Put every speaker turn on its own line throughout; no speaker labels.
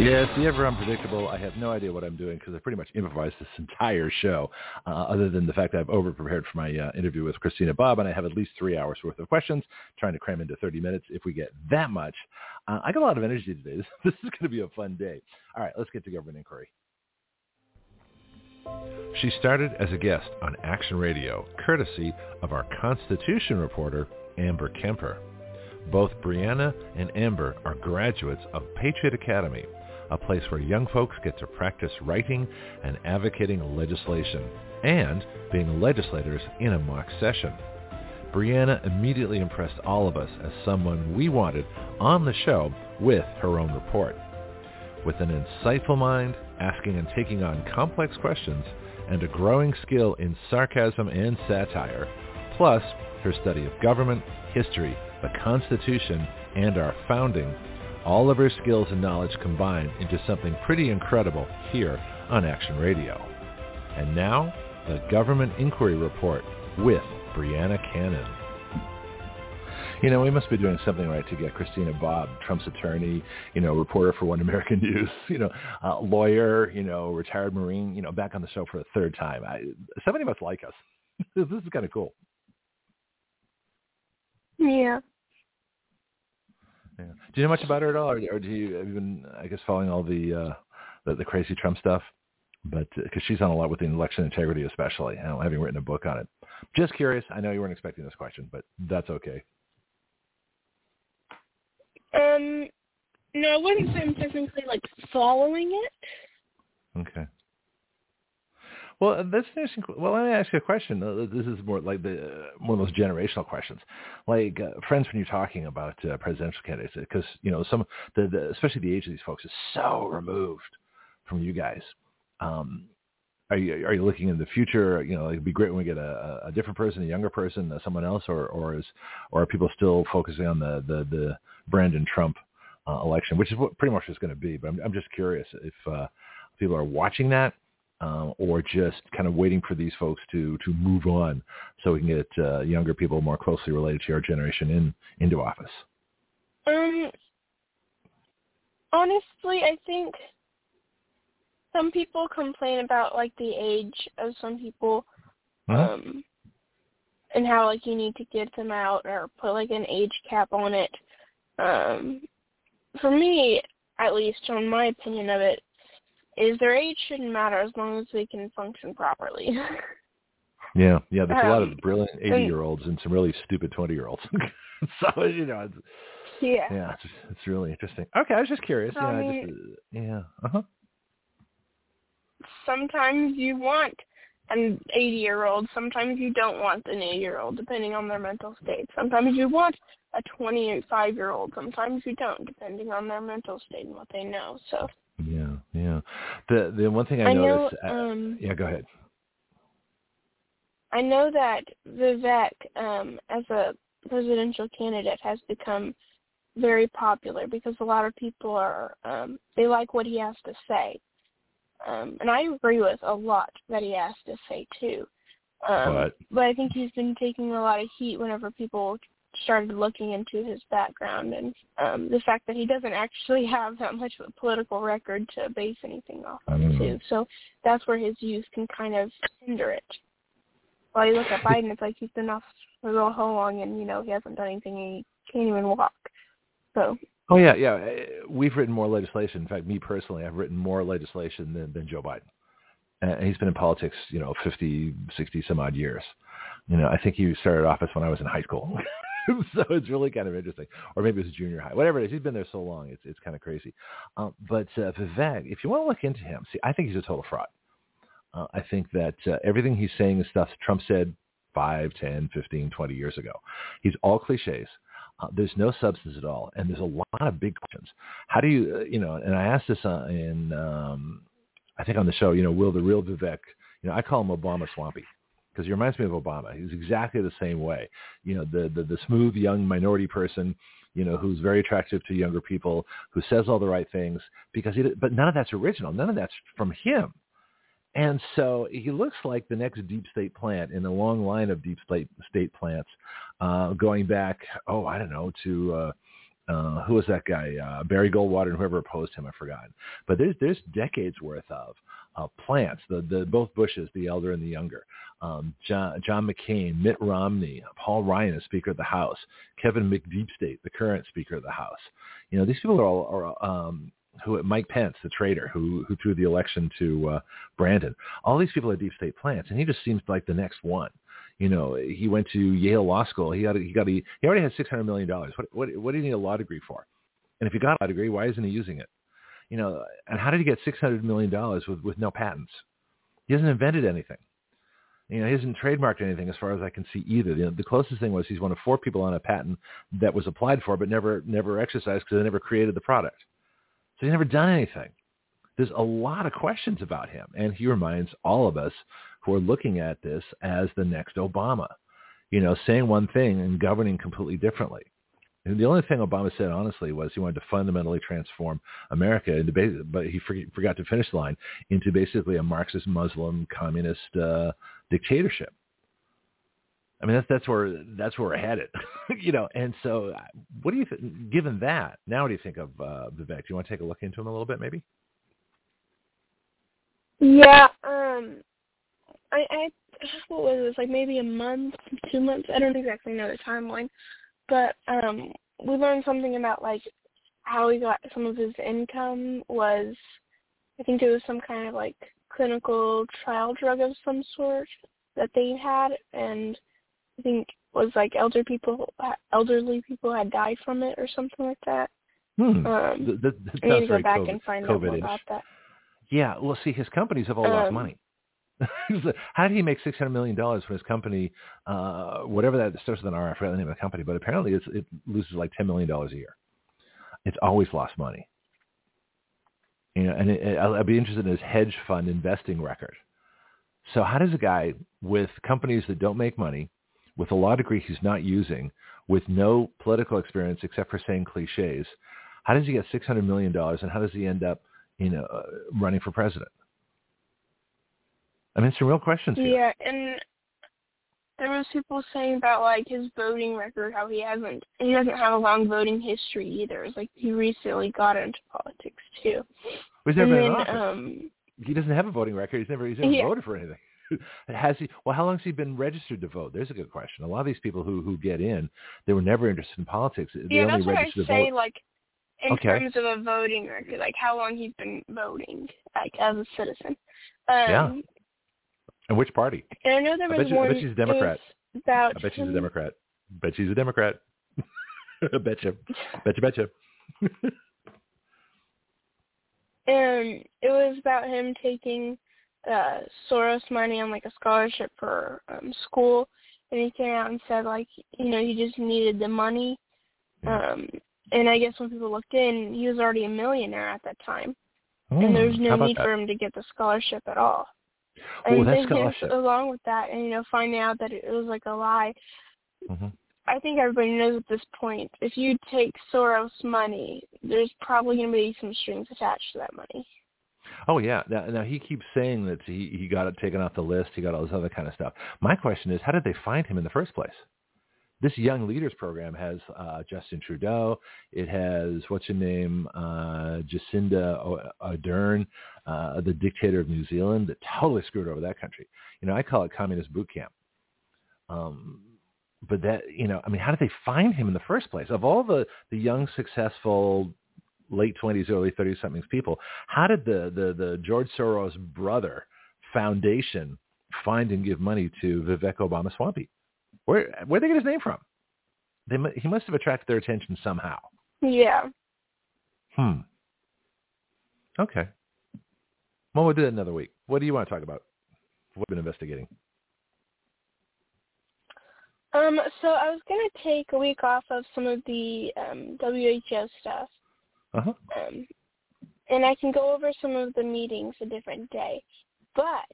Yes, the ever unpredictable. I have no idea what I'm doing because I pretty much improvised this entire show, uh, other than the fact that I've over-prepared for my uh, interview with Christina Bobb, and I have at least three hours worth of questions, trying to cram into 30 minutes if we get that much. Uh, I got a lot of energy today. This, this is going to be a fun day. All right, let's get to government inquiry. She started as a guest on Action Radio, courtesy of our Constitution reporter, Amber Kemper. Both Breanna and Amber are graduates of Patriot Academy, a place where young folks get to practice writing and advocating legislation and being legislators in a mock session. Breanna immediately impressed all of us as someone we wanted on the show with her own report. With an insightful mind, asking and taking on complex questions, and a growing skill in sarcasm and satire, plus her study of government, history, the Constitution, and our founding all of her skills and knowledge combined into something pretty incredible here on Action Radio. And now, the Government Inquiry Report with Breanna Cannon. You know, we must be doing something right to get Christina Bobb, Trump's attorney, you know, reporter for One American News, you know, uh, lawyer, you know, retired Marine, you know, back on the show for a third time. I, somebody must like us. this is kind of cool.
Yeah.
Yeah. Do you know much about her at all, or, or do you have you been, I guess, following all the uh, the, the crazy Trump stuff? But because uh, she's on a lot with the election integrity, especially, know, having written a book on it. Just curious. I know you weren't expecting this question, but that's okay.
Um, no, I wouldn't say I'm technically like following it.
Okay. Well, uh, that's interesting. Well, let me ask you a question. Uh, this is more like the uh, one of those generational questions. Like uh, friends, when you're talking about uh, presidential candidates, because you know some, the, the, especially the age of these folks is so removed from you guys. Um, are you are you looking in the future? You know, it'd be great when we get a, a different person, a younger person, uh, someone else, or or is or are people still focusing on the the, the Brandon Trump uh, election, which is what pretty much is going to be. But I'm I'm just curious if uh, people are watching that uh, or just kind of waiting for these folks to to move on so we can get uh, younger people more closely related to our generation in into office?
Um, honestly, I think some people complain about like the age of some people, uh-huh. um, and how like you need to get them out or put like an age cap on it. Um, for me, at least, on my opinion of it, is their age shouldn't matter as long as they can function properly.
yeah, yeah. There's um, a lot of um, brilliant eighty-year-olds and some really stupid twenty-year-olds. so you know, it's,
yeah,
yeah, it's, it's really interesting. Okay, I was just curious.
So, yeah,
I
mean,
just, uh, yeah, uh huh.
Sometimes you want an 80-year-old. Sometimes you don't want an 80-year-old, depending on their mental state. Sometimes you want a 25-year-old. Sometimes you don't, depending on their mental state and what they know. So
yeah. The the one thing I,
I
noticed.
Know, uh, um,
yeah, go ahead.
I know that Vivek, um, as a presidential candidate, has become very popular because a lot of people are um, they like what he has to say, um, and I agree with a lot that he has to say too. Um,
but,
but I think he's been taking a lot of heat whenever people started looking into his background and um, the fact that he doesn't actually have that much of a political record to base anything off of too. So that's where his youth can kind of hinder it. While you look at Biden, it's like he's been off for so long and you know he hasn't done anything and he can't even walk. So.
Oh yeah, yeah. Uh, we've written more legislation. In fact, me personally, I've written more legislation than, than Joe Biden. And he's been in politics, you know, fifty, sixty some odd years. You know, I think he started office when I was in high school. so it's really kind of interesting. Or maybe it was junior high, whatever it is. He's been there so long, it's it's kind of crazy. Um, but uh, Vivek, if you want to look into him, see, I think he's a total fraud. Uh, I think that uh, everything he's saying is stuff Trump said 5, 10, 15, 20 years ago. He's all cliches. Uh, there's no substance at all, and there's a lot of big questions. How do you, uh, you know? And I asked this uh, in, um, I think on the show, you know, will the real Vivek, You know, I call him Obama Swampy because he reminds me of Obama. He's exactly the same way. You know, the, the the smooth young minority person, you know, who's very attractive to younger people, who says all the right things because he. But none of that's original. None of that's from him. And so he looks like the next deep state plant in a long line of deep state state plants, uh, going back, oh, I don't know, to uh, uh, who was that guy? Uh, Barry Goldwater and whoever opposed him, I forgot. But there's there's decades worth of uh, plants, the the both Bushes, the elder and the younger. Um, John, John McCain, Mitt Romney, Paul Ryan as Speaker of the House, Kevin McDeepstate, the current Speaker of the House. You know, these people are all are, um, who Mike Pence, the traitor who who threw the election to uh, Brandon. All these people are deep state plants, and he just seems like the next one. You know, he went to Yale Law School. He got a, he got a, he already has six hundred million dollars. What what what do you need a law degree for? And if he got a law degree, why isn't he using it? You know, and how did he get six hundred million dollars with with no patents? He hasn't invented anything. You know, he hasn't trademarked anything as far as I can see either. You the closest thing was he's one of four people on a patent that was applied for but never never exercised because they never created the product. So he's never done anything. There's a lot of questions about him, and he reminds all of us who are looking at this as the next Obama. You know, saying one thing and governing completely differently. And the only thing Obama said, honestly, was he wanted to fundamentally transform America, into, but he forgot to finish the line into basically a Marxist, Muslim, communist uh, dictatorship. I mean, that's that's where that's where we're headed, you know. And so, what do you think? Given that, now what do you think of uh, Vivek? Do you want to take a look into him a little bit, maybe?
Yeah. Um. I, I what was this like maybe a month, two months? I don't exactly know the timeline, but um, we learned something about like how he got some of his income was, I think it was some kind of like clinical trial drug of some sort that they had, and I think was like elder people, elderly people had died from it or something like that.
Hmm. Um, that, that, I
need to go back
COVID,
and find
COVID
out more about that.
Yeah, well, see, his companies have all
um,
lost money. How did he make six hundred million dollars from his company? Uh, whatever that starts with an R. I forgot the name of the company, but apparently it loses like ten million dollars a year. It's always lost money. You know, and it, it, I'll be interested in his hedge fund investing record. So how does a guy with companies that don't make money, with a law degree he's not using, with no political experience except for saying cliches, how does he get six hundred million dollars, and how does he end up, you know, uh, running for president? I mean, some real questions here.
Yeah, and there was people saying about like his voting record, how he hasn't, he doesn't have a long voting history either. It's like he recently got into politics too.
He's never
and
been in
then,
office.
um,
he doesn't have a voting record. He's never he's never
Yeah.
voted for anything. Has he? Well, how long has he been registered to vote? There's a good question. A lot of these people who who get in, they were never interested in politics. They
yeah,
only
that's what I say.
vote.
Like in
Okay.
terms of a voting record, like how long he's been voting, like as a citizen. Um,
Yeah. And which party?
And I know there
I
was
bet you- I bet she's a Democrat.
About
I bet she's a Democrat. Bet she's a Democrat. betcha. Betcha. Betcha.
and it was about him taking uh Soros money on like a scholarship for um school and he came out and said like you know he just needed the money
Yeah.
um and I guess when people looked in he was already a millionaire at that time
Hmm,
and there's
how
no need
that?
for him to get the scholarship at all And
scholarship.
along with that and you know finding out that it was like a lie
Mhm.
I think everybody knows at this point if you take Soros money there's probably going to be some strings attached to that money
Oh yeah. Now, now he keeps saying that he he got it taken off the list. He got all this other kind of stuff. My question is, how did they find him in the first place? This Young Leaders program has uh, Justin Trudeau. It has what's her name, uh, Jacinda Ardern, uh, the dictator of New Zealand, that totally screwed over that country. You know, I call it communist boot camp. Um, but that you know, I mean, how did they find him in the first place? Of all the the young, successful late twenties, early thirty somethings people, how did the, the the George Soros brother foundation find and give money to Vivek Obama Swampy? Where where they get his name from? They he must have attracted their attention somehow.
yeah
Hmm. Okay. Well, we'll do that another week. What do you want to talk about? What have been investigating?
Um, so I was gonna take a week off of some of the um, WHO stuff,
Uh huh.
um, and I can go over some of the meetings a different day. But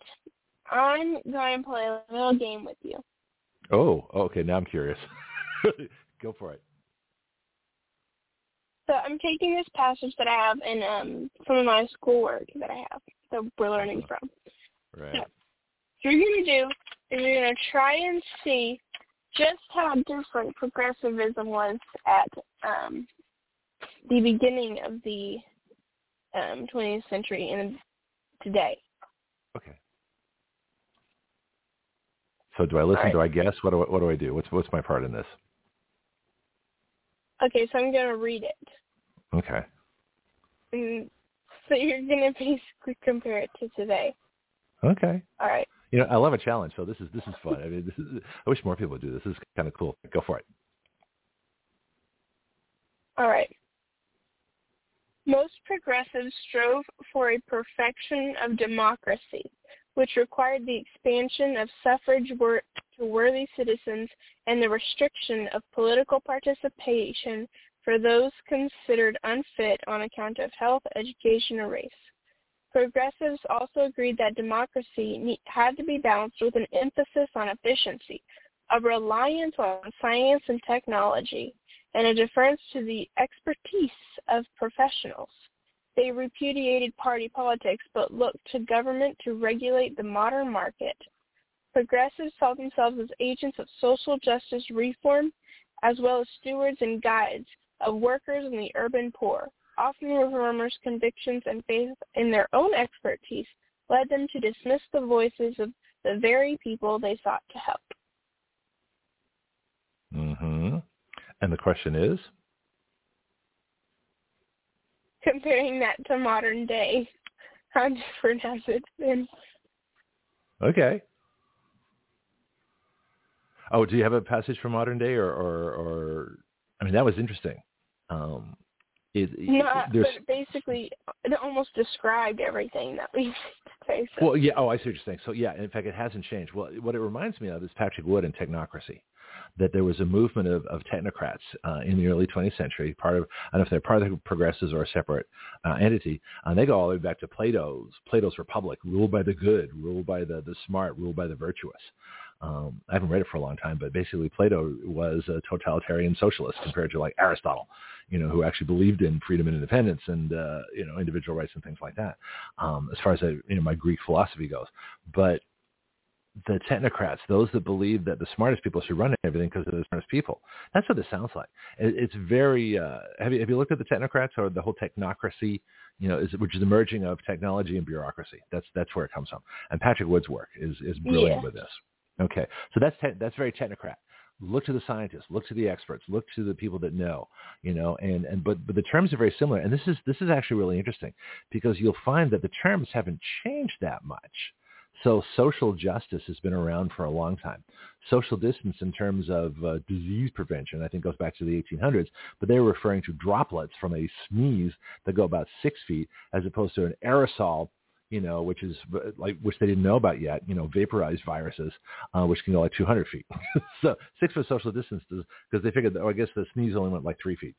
I'm going to play a little game with you.
Oh, okay. Now I'm curious. Go for it.
So I'm taking this passage that I have in um, some of my schoolwork that I have that we're learning from.
Right.
So, what you're going to do is you're going to try and see just how different progressivism was at um, the beginning of the um, 20th century and today.
Okay. So do I listen?
Right.
Do I guess? What do I, what do I do? What's what's my part in this?
Okay, so I'm going to read it.
Okay.
And so you're going to basically compare it to today.
Okay.
All right.
You know, I love a challenge, so this is this is fun. I mean, this is. I wish more people would do this. This is kind of cool. Go for it.
All right. Most progressives strove for a perfection of democracy, which required the expansion of suffrage to worthy citizens and the restriction of political participation for those considered unfit on account of health, education, or race. Progressives also agreed that democracy had to be balanced with an emphasis on efficiency, a reliance on science and technology, and a deference to the expertise of professionals. They repudiated party politics but looked to government to regulate the modern market. Progressives saw themselves as agents of social justice reform as well as stewards and guides of workers and the urban poor. Often reformers' convictions and faith in their own expertise led them to dismiss the voices of the very people they sought to help.
Mm-hmm. And the question is,
Comparing that to modern day, how different has it been?
okay. Oh, do you have a passage from modern day, or, or, or I mean, that was interesting. Um, it,
No, but basically, it almost described everything that we say. So.
well, yeah. Oh, I see what you're saying. So, yeah. In fact, it hasn't changed. Well, what it reminds me of is Patrick Wood and technocracy. That there was a movement of, of technocrats uh, in the early 20th century. Part of, I don't know if they're part of the progressives or a separate uh, entity. And they go all the way back to Plato's Plato's Republic, ruled by the good, ruled by the the smart, ruled by the virtuous. Um, I haven't read it for a long time, but basically Plato was a totalitarian socialist compared to like Aristotle, you know, who actually believed in freedom and independence and uh, you know individual rights and things like that. Um, as far as uh, you know, my Greek philosophy goes, but the technocrats, those that believe that the smartest people should run everything because they're the smartest people. That's what this sounds like. It, it's very. Uh, have you have you looked at the technocrats or the whole technocracy? You know, is, which is the merging of technology and bureaucracy. That's that's where it comes from. And Patrick Wood's work is is brilliant
Yeah.
with this. Okay, so that's te- that's very technocrat. Look to the scientists, look to the experts, look to the people that know, you know, and, and but but the terms are very similar. And this is this is actually really interesting because you'll find that the terms haven't changed that much. So social justice has been around for a long time. Social distance in terms of uh, disease prevention, I think goes back to the 1800s, but they were referring to droplets from a sneeze that go about six feet as opposed to an aerosol you know, which is uh, like which they didn't know about yet, you know, vaporized viruses, uh, which can go like 200 feet. so six foot social distance because they figured, that, oh, I guess the sneeze only went like three feet.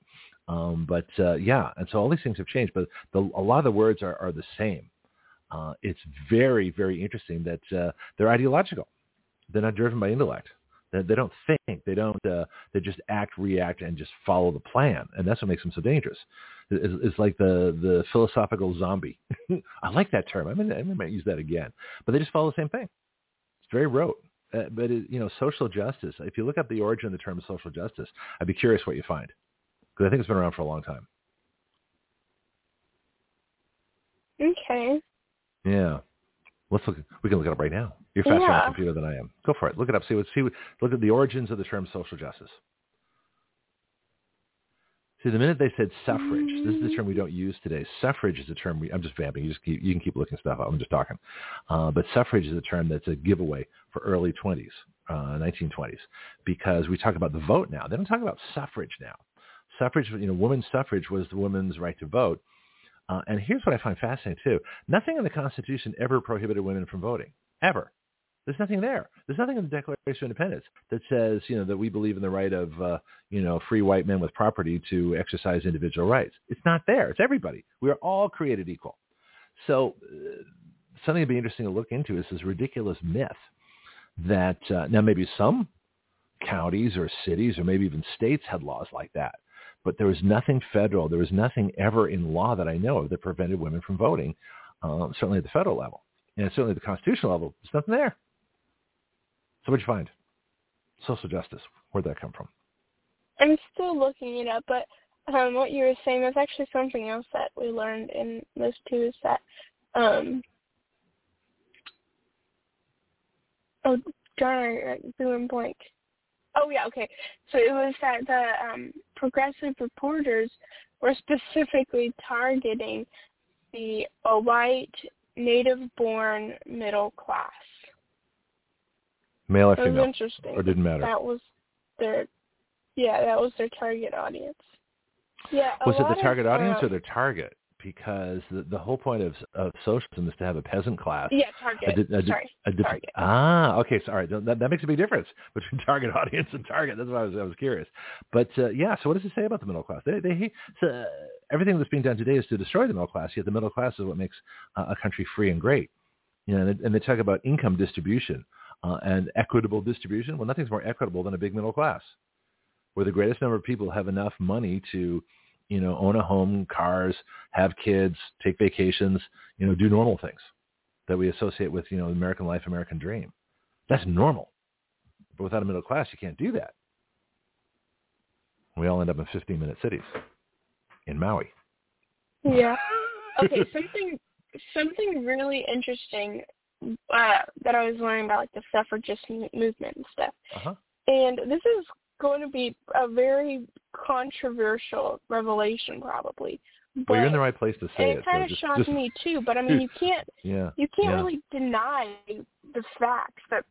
Um, but uh, yeah, and so all these things have changed, but the, a lot of the words are, are the same. Uh, it's very, very interesting that uh, they're ideological. They're not driven by intellect. They, they don't think. They don't. Uh, they just act, react, and just follow the plan, and that's what makes them so dangerous. It's, it's like the the philosophical zombie. I like that term. I mean, I might use that again. But they just follow the same thing. It's very rote. Uh, but it, you know, social justice. If you look up the origin of the term social justice, I'd be curious what you find because I think it's been around for a long time.
Okay.
Yeah. Let's look. We can look it up right now. You're faster on the computer than I am. Go for it. Look it up. See what. See what. Look at the origins of the term social justice. See, the minute they said suffrage, this is the term we don't use today. Suffrage is a term we. I'm just vamping. You just keep. You can keep looking stuff up. I'm just talking. Uh, but suffrage is a term that's a giveaway for early 20s, uh, 1920s, because we talk about the vote now. They don't talk about suffrage now. Suffrage, you know, women's suffrage was the women's right to vote. Uh, and here's what I find fascinating too. Nothing in the Constitution ever prohibited women from voting. Ever. There's nothing there. There's nothing in the Declaration of Independence that says, you know, that we believe in the right of, uh, you know, free white men with property to exercise individual rights. It's not there. It's everybody. We are all created equal. So uh, something to be interesting to look into is this ridiculous myth that uh, now maybe some counties or cities or maybe even states had laws like that, but there was nothing federal. There was nothing ever in law that I know of that prevented women from voting, um, certainly at the federal level. And certainly at the constitutional level, there's nothing there. So what'd you find? Social justice. Where'd that come from?
I'm still looking it up, but um, what you were saying was actually something else that we learned in this too is that um, oh darn, blew blank. Oh yeah, okay. So it was that the um, progressive reporters were specifically targeting the a white native-born middle class.
Male or
that
female?
Was interesting.
Or didn't matter.
That was their, yeah, that was their target audience. Yeah.
Was it the target
of,
audience
uh,
or their target? Because the, the whole point of of socialism is to have a peasant class.
Yeah, target.
A a
Sorry,
a
target.
Ah, okay, sorry. That, that makes a big difference between target audience and target. That's why I was I was curious. But uh, yeah, so what does it say about the middle class? They they so, uh, everything that's being done today is to destroy the middle class. Yet the middle class is what makes uh, a country free and great. You know, and, they- and they talk about income distribution uh, and equitable distribution. Well, nothing's more equitable than a big middle class, where the greatest number of people have enough money to, you know, own a home, cars, have kids, take vacations, you know, do normal things that we associate with, you know, American life, American dream. That's normal. But without a middle class, you can't do that. We all end up in 15-minute cities in Maui.
Yeah. Okay, something something really interesting uh, that I was learning about like the suffragist movement and stuff.
Uh-huh.
And this is going to be a very controversial revelation, probably. But,
Well, you're in the right place to say
and
it.
it
so
kind of
just-
shocked
just-
me too. But I mean, you can't
Yeah.
you can't
yeah.
really deny the facts that's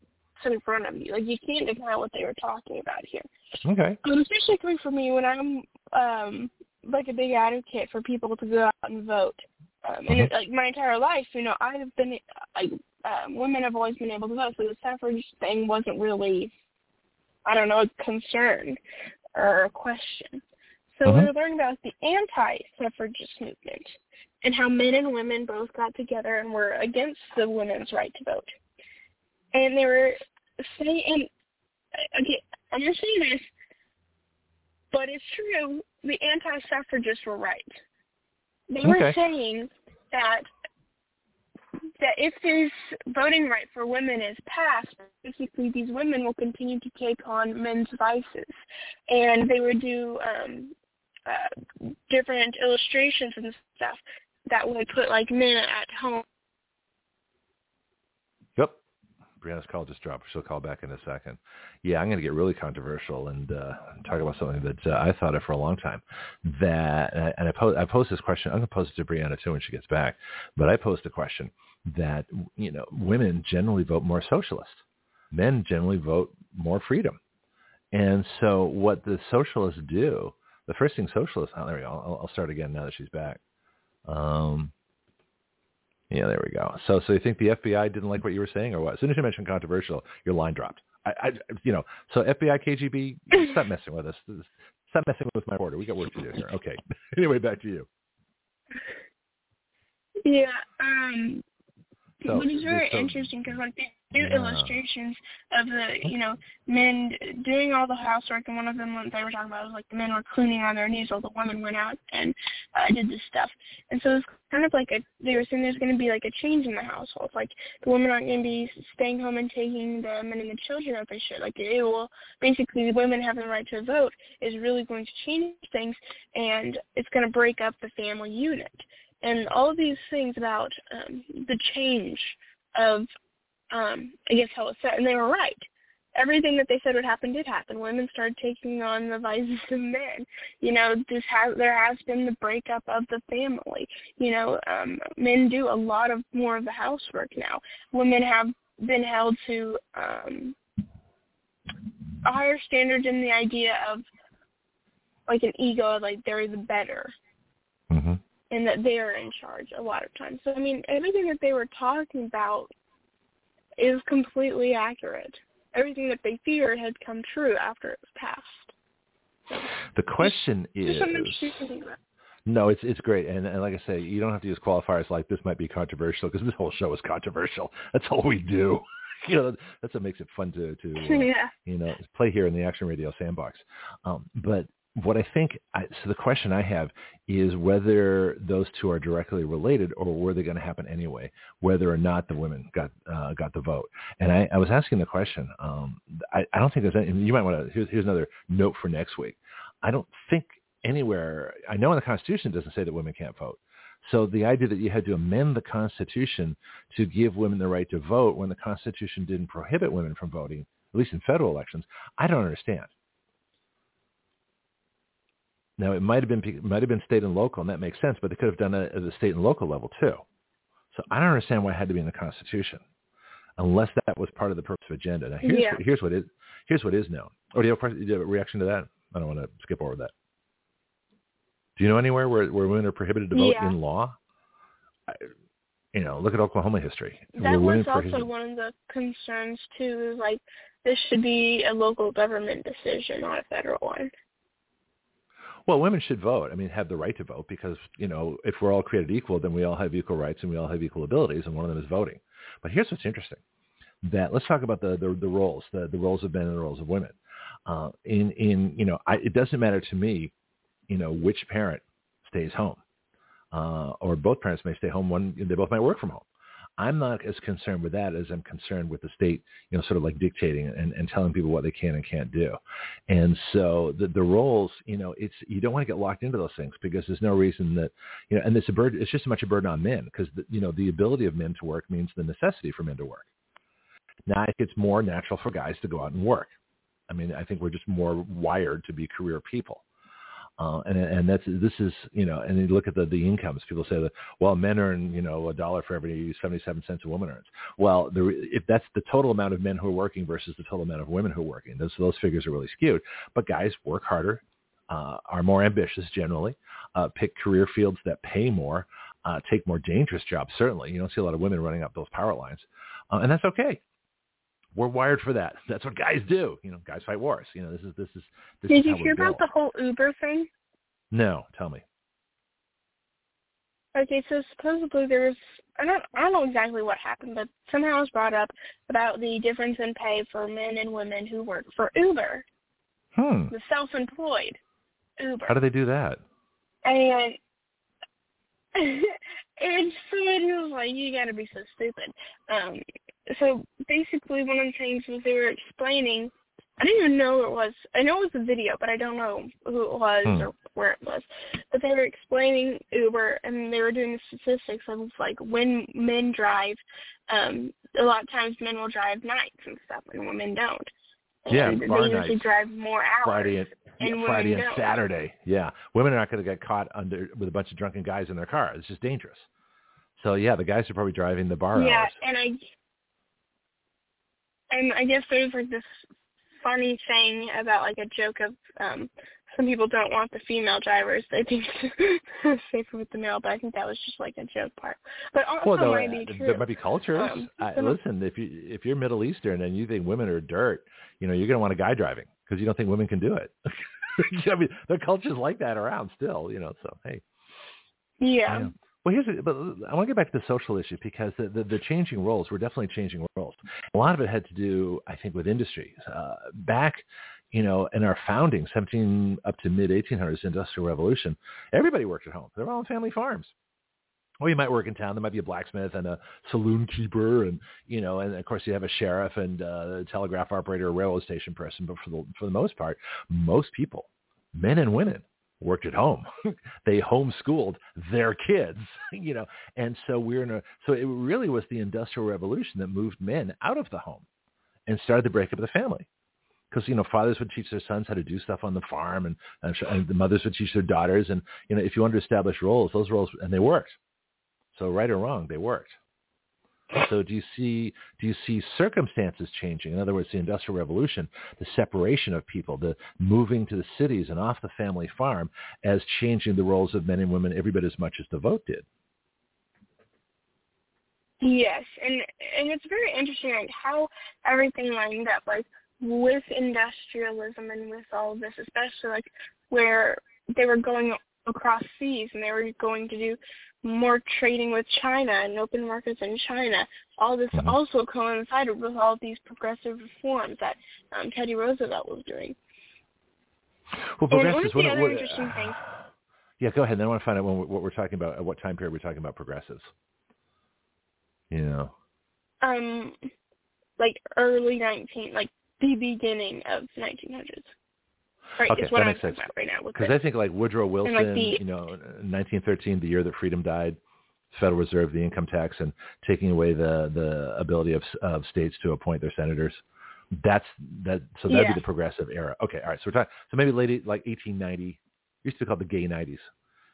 in front of you. Like you can't deny what they were talking about here.
Okay.
Um, especially coming from me when I'm um like a big advocate for people to go out and vote. Um, and
Mhm.
like my entire life, you know, I've been like um, women have always been able to vote, so the suffrage thing wasn't really, I don't know, a concern or a question. So we
Mhm.
were learning about the anti-suffragist movement and how men and women both got together and were against the women's right to vote. And they were saying, and okay, I'm going to say this, but it's true, the anti-suffragists were right. They were saying that that if this voting right for women is passed, basically these women will continue to take on men's vices, and they would do um, uh, different illustrations and stuff that would put like men at home.
Yep. Breanna's call just dropped. She'll call back in a second. Yeah, I'm going to get really controversial and uh, talk about something that uh, I thought of for a long time. That and I, po- I posed this question. I'm going to pose it to Breanna too when she gets back. But I posed a question that you know women generally vote more socialist. Men generally vote more freedom. And so what the socialists do, the first thing socialists, oh, there we go. I'll, I'll start again now that she's back. Um, yeah, there we go. So, so you think the FBI didn't like what you were saying, or what? As soon as you mentioned controversial, your line dropped. I, I you know, so FBI, KGB, stop messing with us. Stop messing with my order. We got work to do here. Okay. anyway, back to you.
Yeah, um,
So,
but it's very
so-
interesting because like do
Yeah.
illustrations of the you know men doing all the housework, and one of them they were talking about was like the men were cleaning on their knees while the women went out and uh, did this stuff, and so it's kind of like a they were saying there's going to be like a change in the household, like the women aren't going to be staying home and taking the men and the children that they should, like it will basically the women having the right to vote is really going to change things, and it's going to break up the family unit. And all of these things about um, the change of, um, I guess how it's said, and they were right. Everything that they said would happen did happen. Women started taking on the vices of men. You know, this has there has been the breakup of the family. You know, um, men do a lot of more of the housework now. Women have been held to um, a higher standard in the idea of like an ego, like they're the better
Mhm.
and that they are in charge a lot of times. So I mean, everything that they were talking about is completely accurate. Everything that they feared had come true after it was passed.
The question is,
something interesting to think about.
No, it's it's great, and, and like I say, you don't have to use qualifiers like this might be controversial because this whole show is controversial. That's all we do. you know, that's what makes it fun to to uh,
yeah.
you know play here in the Action Radio sandbox. Um, but what I think, I, so the question I have is whether those two are directly related, or were they going to happen anyway? Whether or not the women got uh, got the vote. And I, I was asking the question. Um, I, I don't think there's any. You might want to. Here's, here's another note for next week. I don't think anywhere. I know in the Constitution it doesn't say that women can't vote. So the idea that you had to amend the Constitution to give women the right to vote when the Constitution didn't prohibit women from voting, at least in federal elections, I don't understand. Now it might have been it might have been state and local, and that makes sense, but they could have done it at the state and local level too. So I don't understand why it had to be in the Constitution, unless that was part of the purpose of agenda. Now here's
Yeah.
here's what is here's what is known. Oh, do you have a, question, do you have a reaction to that? I don't want to skip over that. Do you know anywhere where, where women are prohibited to vote
Yeah.
in law? I, you know, look at Oklahoma history.
That
Were
was also
prohibited-
one of the concerns too. Is like this should be a local government decision, not a federal one.
Well, women should vote. I mean, have the right to vote because you know, if we're all created equal, then we all have equal rights and we all have equal abilities, and one of them is voting. But here's what's interesting: that let's talk about the the, the roles, the, the roles of men and the roles of women. Uh, in in you know, I, it doesn't matter to me, you know, which parent stays home, uh, or both parents may stay home. One, they both might work from home. I'm not as concerned with that as I'm concerned with the state, you know, sort of like dictating and, and telling people what they can and can't do. And so the, the roles, you know, it's you don't want to get locked into those things because there's no reason that, you know, and it's a burden. It's just as much a burden on men because you know the ability of men to work means the necessity for men to work. Now I think it's more natural for guys to go out and work. I mean, I think we're just more wired to be career people. Uh, and and that's this is you know and you look at the the incomes. People say that well men earn you know a dollar for every 77 cents a woman earns. Well the, if that's the total amount of men who are working versus the total amount of women who are working those those figures are really skewed. But guys work harder uh, are more ambitious generally uh, pick career fields that pay more uh, take more dangerous jobs certainly. You don't see a lot of women running up those power lines. Uh, and that's okay we're wired for that. That's what guys do. You know, guys fight wars. You know, this is this is this
Did
is
you hear about the whole Uber thing?
No, tell me.
Okay, so supposedly there was I don't I don't know exactly what happened, but somehow it was brought up about the difference in pay for men and women who work for Uber,
Hmm.
the self-employed Uber.
How do they do that?
and and somebody was like, "You got to be so stupid." Um, so basically, one of the things was they were explaining. I didn't even know who it was. I know it was a video, but I don't know who it was
Hmm.
or where it was. But they were explaining Uber, and they were doing the statistics of like when men drive. Um, a lot of times, men will drive nights and stuff, and women don't.
Yeah,
and they
bar
usually
nights.
drive more hours.
Friday and
and
yeah, Friday and
don't.
Saturday. Yeah, women are not going to get caught under with a bunch of drunken guys in their car. It's just dangerous. So yeah, the guys are probably driving the bar
yeah,
hours.
and I and I guess there's like this funny thing about like a joke of um some people don't want the female drivers. They think it's safer with the male, but I think that was just like a joke part. But also
Well, though,
might
uh,
be true.
there might be cultures.
Um,
I, listen, if you if you're Middle Eastern and you think women are dirt, you know you're going to want a guy driving because you don't think women can do it. I mean, there are cultures like that around still, you know. So hey,
yeah.
Well, here's a, but I want to get back to the social issue because the, the, the changing roles, we're definitely changing roles. A lot of it had to do, I think, with industries. Uh, back, you know, in our founding, 17 up to mid 1800s industrial revolution, everybody worked at home. They were all on family farms. Well, you might work in town. There might be a blacksmith and a saloon keeper, and you know, and of course you have a sheriff and uh, a telegraph operator, a railroad station person. But for the for the most part, most people, men and women, worked at home. they homeschooled their kids, you know, and so we're in a. So it really was the industrial revolution that moved men out of the home and started the breakup of the family. Because you know, fathers would teach their sons how to do stuff on the farm, and, and the mothers would teach their daughters. And you know, if you wanted to establish roles, those roles, and they worked. So right or wrong, they worked. So do you see do you see circumstances changing? In other words, the Industrial Revolution, the separation of people, the moving to the cities and off the family farm, as changing the roles of men and women every bit as much as the vote did.
Yes, and and it's very interesting like how everything lined up, like with industrialism and with all of this, especially like where they were going across seas, and they were going to do more trading with China and open markets in China. All this
Mhm.
also coincided with all these progressive reforms that um, Teddy Roosevelt was doing.
Well,
And one
progressives.
of the other
what,
interesting things-
Yeah, go ahead. Then I want to find out when, what we're talking about. At what time period we're talking about progressives? You know.
Um, like early 19, like the beginning of 1900s. Right,
Okay, that
I'm
makes sense.
about right now.
Because. I think like Woodrow Wilson,
like the-
you know, 1913, the year that freedom died, Federal Reserve, the income tax, and taking away the the ability of of states to appoint their senators. That's that. So that'd
Yeah.
be the progressive era. Okay, all right. So we're talking. So maybe late like 1890. Used to be called the gay 90s.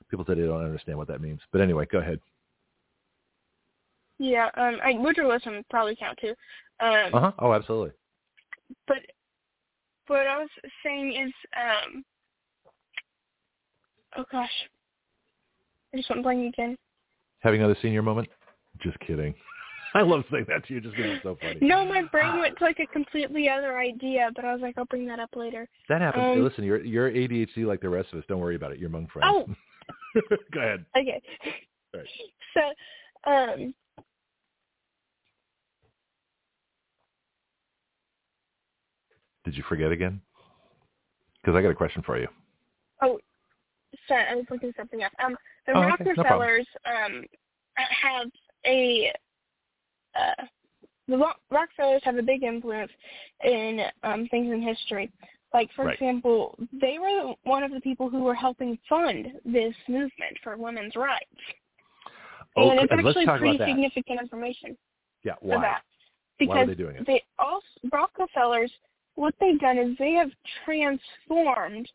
People today don't understand what that means. But anyway, go ahead.
Yeah, um, I, Woodrow Wilson would probably count too. Um,
Uh huh. Oh, absolutely.
but what I was saying is, um, oh gosh, I just went blank again.
Having another senior moment? Just kidding. I love saying that to you just because it's so funny.
No, my brain went to like a completely other idea, but I was like, I'll bring that up later.
That happens. Hey,
Um,
listen, you're you're ADHD like the rest of us. Don't worry about it. You're among friends.
Oh.
go ahead.
Okay.
Right.
So, um,
Did you forget again? Because I got a question for you.
oh, sorry, I was looking something up. Um, the
Oh, okay, no.
Rockefellers um have a uh, the Ro- Rockefellers have a big influence in um things in history. Like for
Right.
example, they were one of the people who were helping fund this movement for women's rights.
Oh,
and it's
and let's
actually
talk
pretty
about that.
significant information
Yeah,
for
why?
that.
Why
Because
were they doing it?
they also Rockefellers what they've done is they have transformed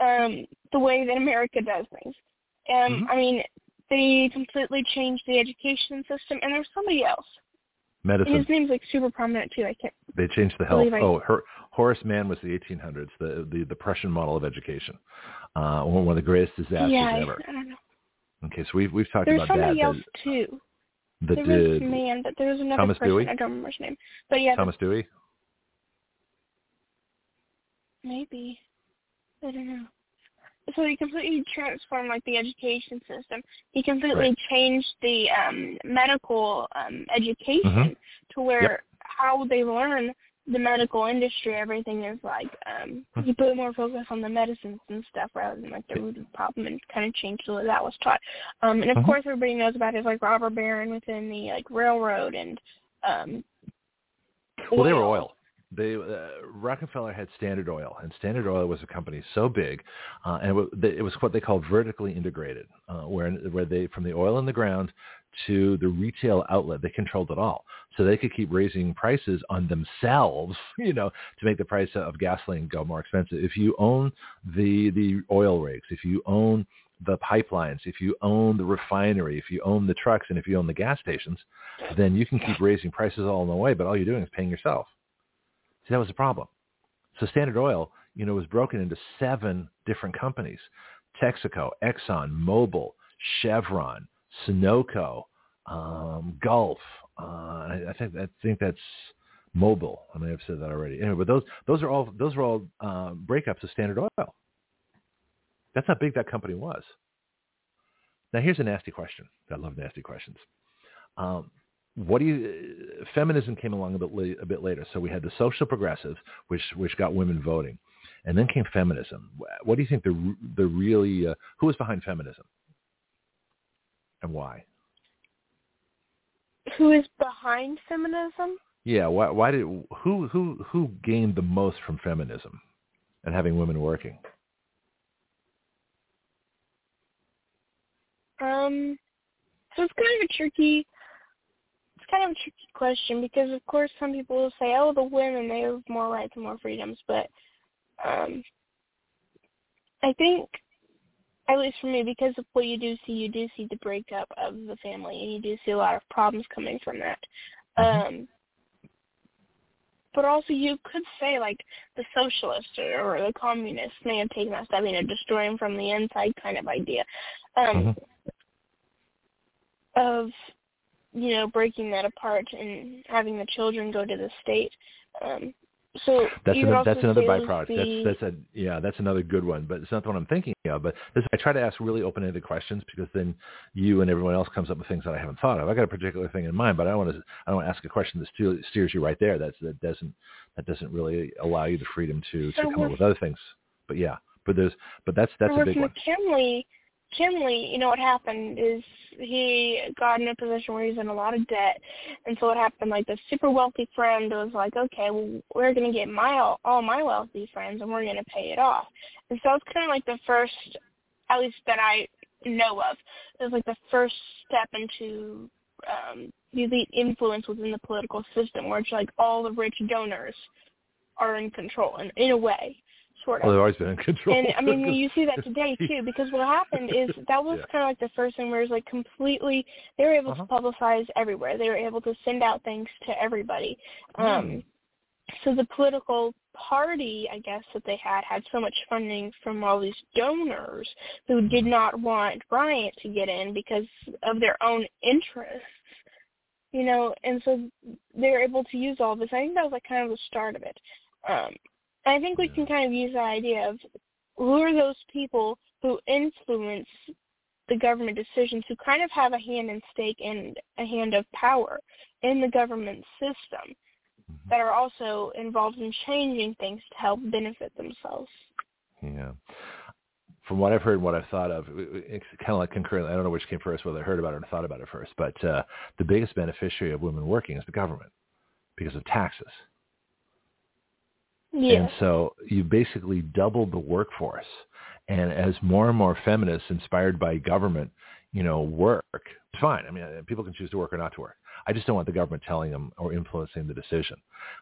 um the way that America does things. Um
Mhm.
I mean they completely changed the education system and there's somebody else. And
Medicine.
his name's like super prominent too. I can't
They changed the health.
I-
Oh, her, Horace Mann was the 1800s, the, the the Prussian model of education. Uh, one of the greatest disasters
yeah, I,
ever.
I don't know.
Okay, so we've we've talked
There's
about that.
There's somebody else
That,
too.
that
there was Mann, but there was another
Thomas
person.
Dewey?
I don't remember his name. But yeah,
Thomas Dewey.
Maybe. I don't know. So he completely transformed like the education system. He completely
Right.
changed the um medical um education
Mhm.
to where
Yep.
how they learn the medical industry, everything is like um
Mhm.
he put more focus on the medicines and stuff rather than like the root of the problem and kind of changed the way that was taught. Um and of
Mhm.
course everybody knows about his like robber baron within the like railroad and um
Well, they were oil. They uh, Rockefeller had Standard Oil, and Standard Oil was a company so big, uh, and it was, it was what they called vertically integrated, uh, where where they from the oil in the ground to the retail outlet, they controlled it all, so they could keep raising prices on themselves, you know, to make the price of gasoline go more expensive. If you own the the oil rigs, if you own the pipelines, if you own the refinery, if you own the trucks, and if you own the gas stations, then you can keep raising prices all in the way, but all you're doing is paying yourself. See, that was the problem. So Standard Oil, you know, was broken into seven different companies. Texaco, Exxon, Mobil, Chevron, Sunoco, um, Gulf. Uh, I, I think I think that's Mobil. I may have said that already. Anyway, but those those are all those are all uh, breakups of Standard Oil. That's how big that company was. Now here's a nasty question. I love nasty questions. Um, what do you? Feminism came along a bit a bit later. So we had the social progressives, which which got women voting, and then came feminism. What do you think the the really uh, who was behind feminism, and why?
who is behind feminism?
Yeah, why why did who who who gained the most from feminism, and having women working?
Um, so it's kind of a tricky, kind of a tricky question because of course some people will say, oh, the women they have more rights and more freedoms, but um, I think, at least for me, because of what you do see, you do see the breakup of the family, and you do see a lot of problems coming from that.
Mhm.
Um, but also you could say like the socialists or, or the communists may have taken that step, you know, destroying from the inside kind of idea. Um,
Mhm.
of you know breaking that apart and having the children go to the state um so
that's
an,
that's another byproduct.
The...
That's that's a yeah, that's another good one. But it's not the one I'm thinking of. But this, I try to ask really open-ended questions because then you and everyone else comes up with things that I haven't thought of. I got a particular thing in mind, but I don't want to I don't want to ask a question that steers you right there. That's that doesn't that doesn't really allow you the freedom to
so
to come up with other things. But yeah, but there's but that's that's
a
big one.
McKinley, Kinley, you know what happened is he got in a position where he's in a lot of debt, and so what happened? Like the super wealthy friend was like, okay, well we're gonna get my all, all my wealthy friends, and we're gonna pay it off. And so it's kind of like the first, at least that I know of, it was like the first step into um, the elite influence within the political system, where it's like all the rich donors are in control, in, in a way sort
of. Well, they've always been in control.
And I mean, you see that today too, because what happened is that was
yeah.
kind of like the first thing where it was like completely they were able
uh-huh.
to publicize everywhere. They were able to send out things to everybody. Um,
mm.
So the political party, I guess, that they had had so much funding from all these donors who did not want Bryan to get in because of their own interests. You know, and so they were able to use all this. I think that was like kind of the start of it. Um, I think we can kind of use the idea of who are those people who influence the government decisions who kind of have a hand in stake and a hand of power in the government system
mm-hmm.
that are also involved in changing things to help benefit themselves.
Yeah. From what I've heard and what I've thought of, it's kind of like concurrently, I don't know which came first, whether I heard about it or thought about it first, but uh, the biggest beneficiary of women working is the government because of taxes.
Yeah.
And so you basically doubled the workforce. And as more and more feminists inspired by government, you know, work, it's fine. I mean, uh, people can choose to work or not to work. I just don't want the government telling them or influencing the decision.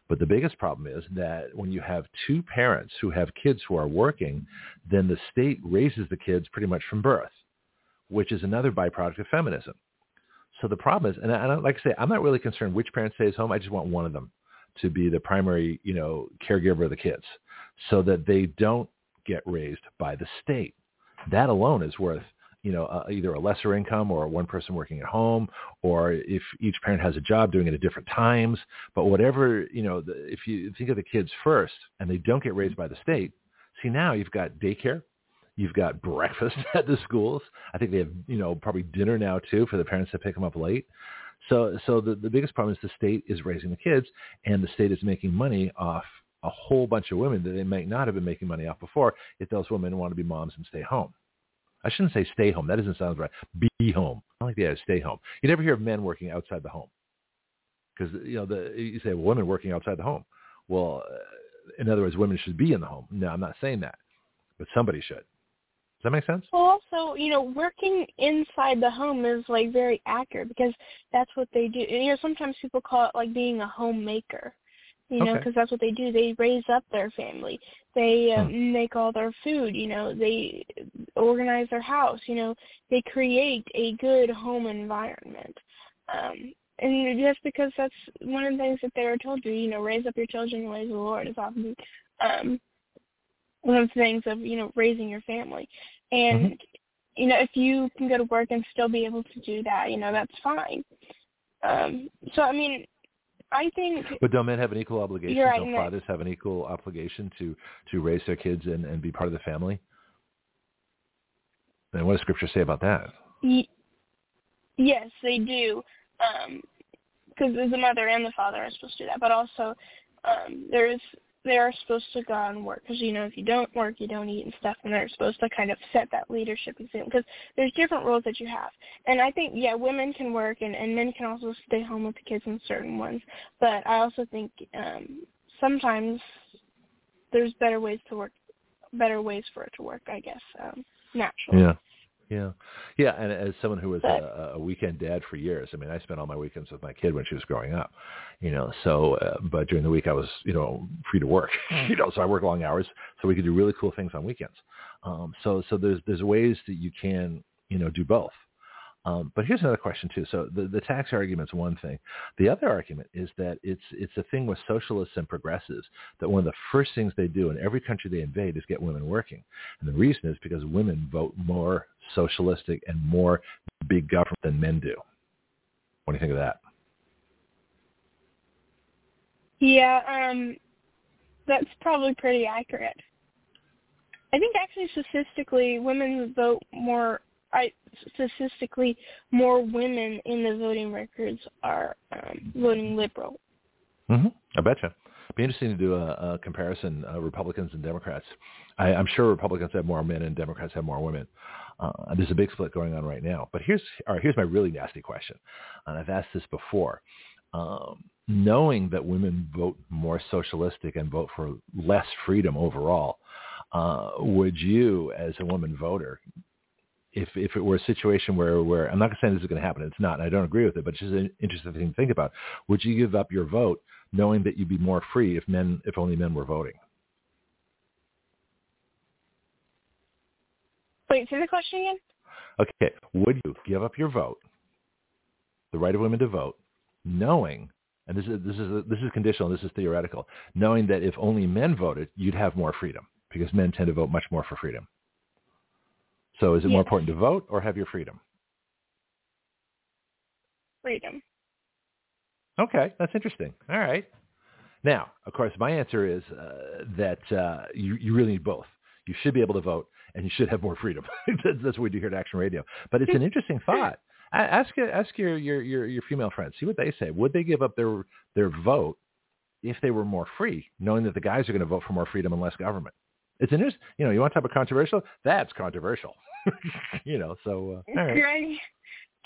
But the biggest problem is that when you have two parents who have kids who are working, then the state raises the kids pretty much from birth, which is another byproduct of feminism. So the problem is, and I, like I say, I'm not really concerned which parent stays home. I just want one of them to be the primary, you know, caregiver of the kids so that they don't get raised by the state. That alone is worth, you know, uh, either a lesser income or one person working at home, or if each parent has a job doing it at different times. But whatever, you know, the, if you think of the kids first and they don't get raised by the state, see now you've got daycare, You've got breakfast at the schools. I think they have, you know, probably dinner now too for the parents to pick them up late. So, so the, the biggest problem is the state is raising the kids, and the state is making money off a whole bunch of women that they might not have been making money off before if those women want to be moms and stay home. I shouldn't say stay home. That doesn't sound right. Be home. I like the idea stay home. You never hear of men working outside the home because you know the you say well, women working outside the home. Well, uh, in other words, women should be in the home. No, I'm not saying that, but somebody should that make sense?
Well, also, you know, working inside the home is like very accurate because that's what they do. And, You know, sometimes people call it like being a homemaker. You know, because
okay.
that's what they do. They raise up their family. They um,
hmm.
make all their food. You know, they organize their house. You know, they create a good home environment. Um, and just because that's one of the things that they were told to, you know, raise up your children in the ways of the Lord is often um, one of the things of you know raising your family and
mm-hmm.
you know if you can go to work and still be able to do that you know that's fine. Um so i mean i think
but don't men have an equal obligation?
Right,
don't fathers have an equal obligation to to raise their kids and and be part of the family? And what does scripture say about that?
Y- yes they do. Um because the mother and the father are supposed to do that. But also um there's they are supposed to go out and work because you know if you don't work you don't eat and stuff and they're supposed to kind of set that leadership example because there's different roles that you have. And i think yeah women can work and and men can also stay home with the kids in certain ones. But i also think um sometimes there's better ways to work better ways for it to work i guess um naturally.
Yeah yeah, yeah, and as someone who was a, a weekend dad for years, I mean, I spent all my weekends with my kid when she was growing up, you know. So, uh, but during the week I was, you know, free to work, you know. So I work long hours, so we could do really cool things on weekends. Um, so, so there's there's ways that you can, you know, do both. Um, but here's another question too. So the, the tax argument is one thing. The other argument is that it's it's a thing with socialists and progressives that one of the first things they do in every country they invade is get women working. And the reason is because women vote more socialistic and more big government than men do. What do you think of that?
Yeah, um, that's probably pretty accurate. I think actually statistically, women vote more. I statistically more women in the voting records are um, voting liberal.
Mm-hmm. I betcha. Be interesting to do a, a comparison, uh, Republicans and Democrats. I, I'm sure Republicans have more men and Democrats have more women. Uh, there's a big split going on right now. But here's right, here's my really nasty question, and I've asked this before. Um, knowing that women vote more socialistic and vote for less freedom overall, uh, would you, as a woman voter, if if it were a situation where where I'm not saying this is going to happen, it's not, and I don't agree with it, but it's just an interesting thing to think about. Would you give up your vote knowing that you'd be more free if men if only men were voting?
Wait, say the question again.
Okay, would you give up your vote, the right of women to vote, knowing, and this is this is this is conditional, this is theoretical, knowing that if only men voted, you'd have more freedom because men tend to vote much more for freedom. So, is it yes. more important to vote or have your freedom?
Freedom.
Okay, that's interesting. All right. Now, of course, my answer is uh, that uh, you, you really need both. You should be able to vote, and you should have more freedom. that's, that's what we do here at Action Radio. But it's an interesting thought. Ask ask your, your your your female friends. See what they say. Would they give up their their vote if they were more free, knowing that the guys are going to vote for more freedom and less government? It's an you know you want to talk about controversial? That's controversial. you know, so uh, all right.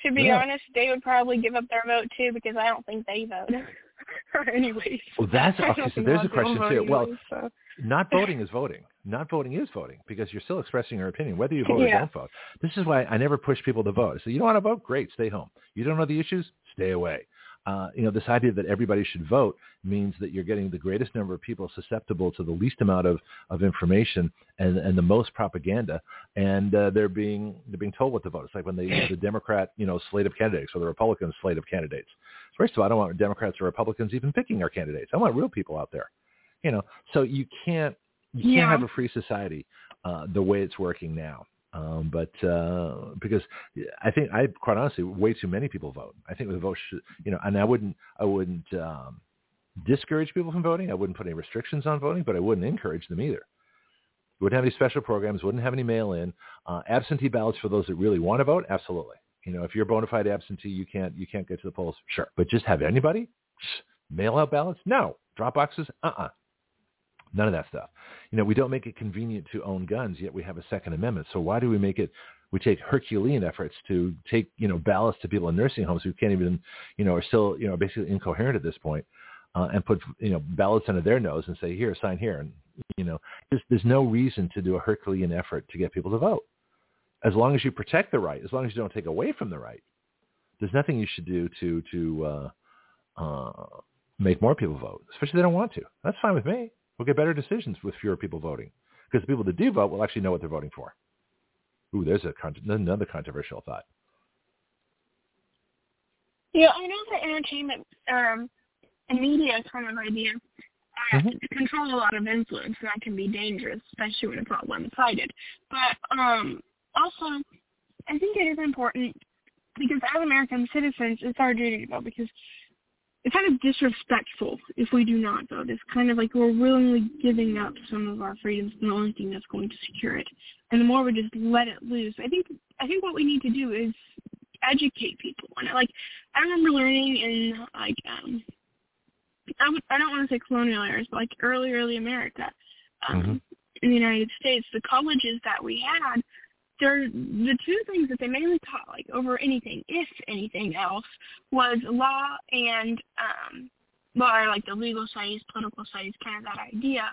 To be yeah. honest, they would probably give up their vote too because I don't think they vote. anyways.
Well, that's okay. So there's a question too. Well, so. not voting is voting. Not voting is voting because you're still expressing your opinion, whether you vote yeah. or don't vote. This is why I never push people to vote. So you don't want to vote? Great, stay home. You don't know the issues? Stay away. Uh, you know, this idea that everybody should vote means that you're getting the greatest number of people susceptible to the least amount of, of information and, and the most propaganda, and uh, they're being they're being told what to vote. It's like when they the Democrat you know slate of candidates or the Republican slate of candidates. First of all, I don't want Democrats or Republicans even picking our candidates. I want real people out there. You know, so you can't you can't
yeah.
have a free society uh, the way it's working now. Um, but uh, because I think I quite honestly, way too many people vote. I think the vote should, you know, and I wouldn't, I wouldn't um, discourage people from voting. I wouldn't put any restrictions on voting, but I wouldn't encourage them either. Wouldn't have any special programs. Wouldn't have any mail-in. Uh, absentee ballots for those that really want to vote. Absolutely. You know, if you're a bona fide absentee, you can't you can't get to the polls. Sure, but just have anybody mail out ballots? No. Drop boxes? Uh-uh. None of that stuff. You know, we don't make it convenient to own guns, yet we have a Second Amendment. So why do we make it? We take Herculean efforts to take, you know, ballots to people in nursing homes who can't even, you know, are still, you know, basically incoherent at this point, uh, and put, you know, ballots under their nose and say, here, sign here, and you know, there's there's no reason to do a Herculean effort to get people to vote. As long as you protect the right, as long as you don't take away from the right, there's nothing you should do to to uh, uh, make more people vote, especially if they don't want to. That's fine with me. We'll get better decisions with fewer people voting because the people that do vote will actually know what they're voting for. Ooh, there's a another controversial thought.
Yeah, I know the entertainment um, and media kind of idea uh, mm-hmm. control a lot of influence, and that can be dangerous, especially when it's not one-sided. But um, also, I think it is important because as American citizens, it's our duty to vote because it's kind of disrespectful if we do not vote. It's kind of like we're willingly giving up some of our freedoms and the only thing that's going to secure it. And the more we just let it loose, I think I think what we need to do is educate people on it. Like I remember learning in like um I would I don't want to say colonial eras, but like early early America, um, mm-hmm. in the United States, the colleges that we had they're the two things that they mainly taught, like over anything, if anything else, was law and um, well, like the legal studies, political studies, kind of that idea,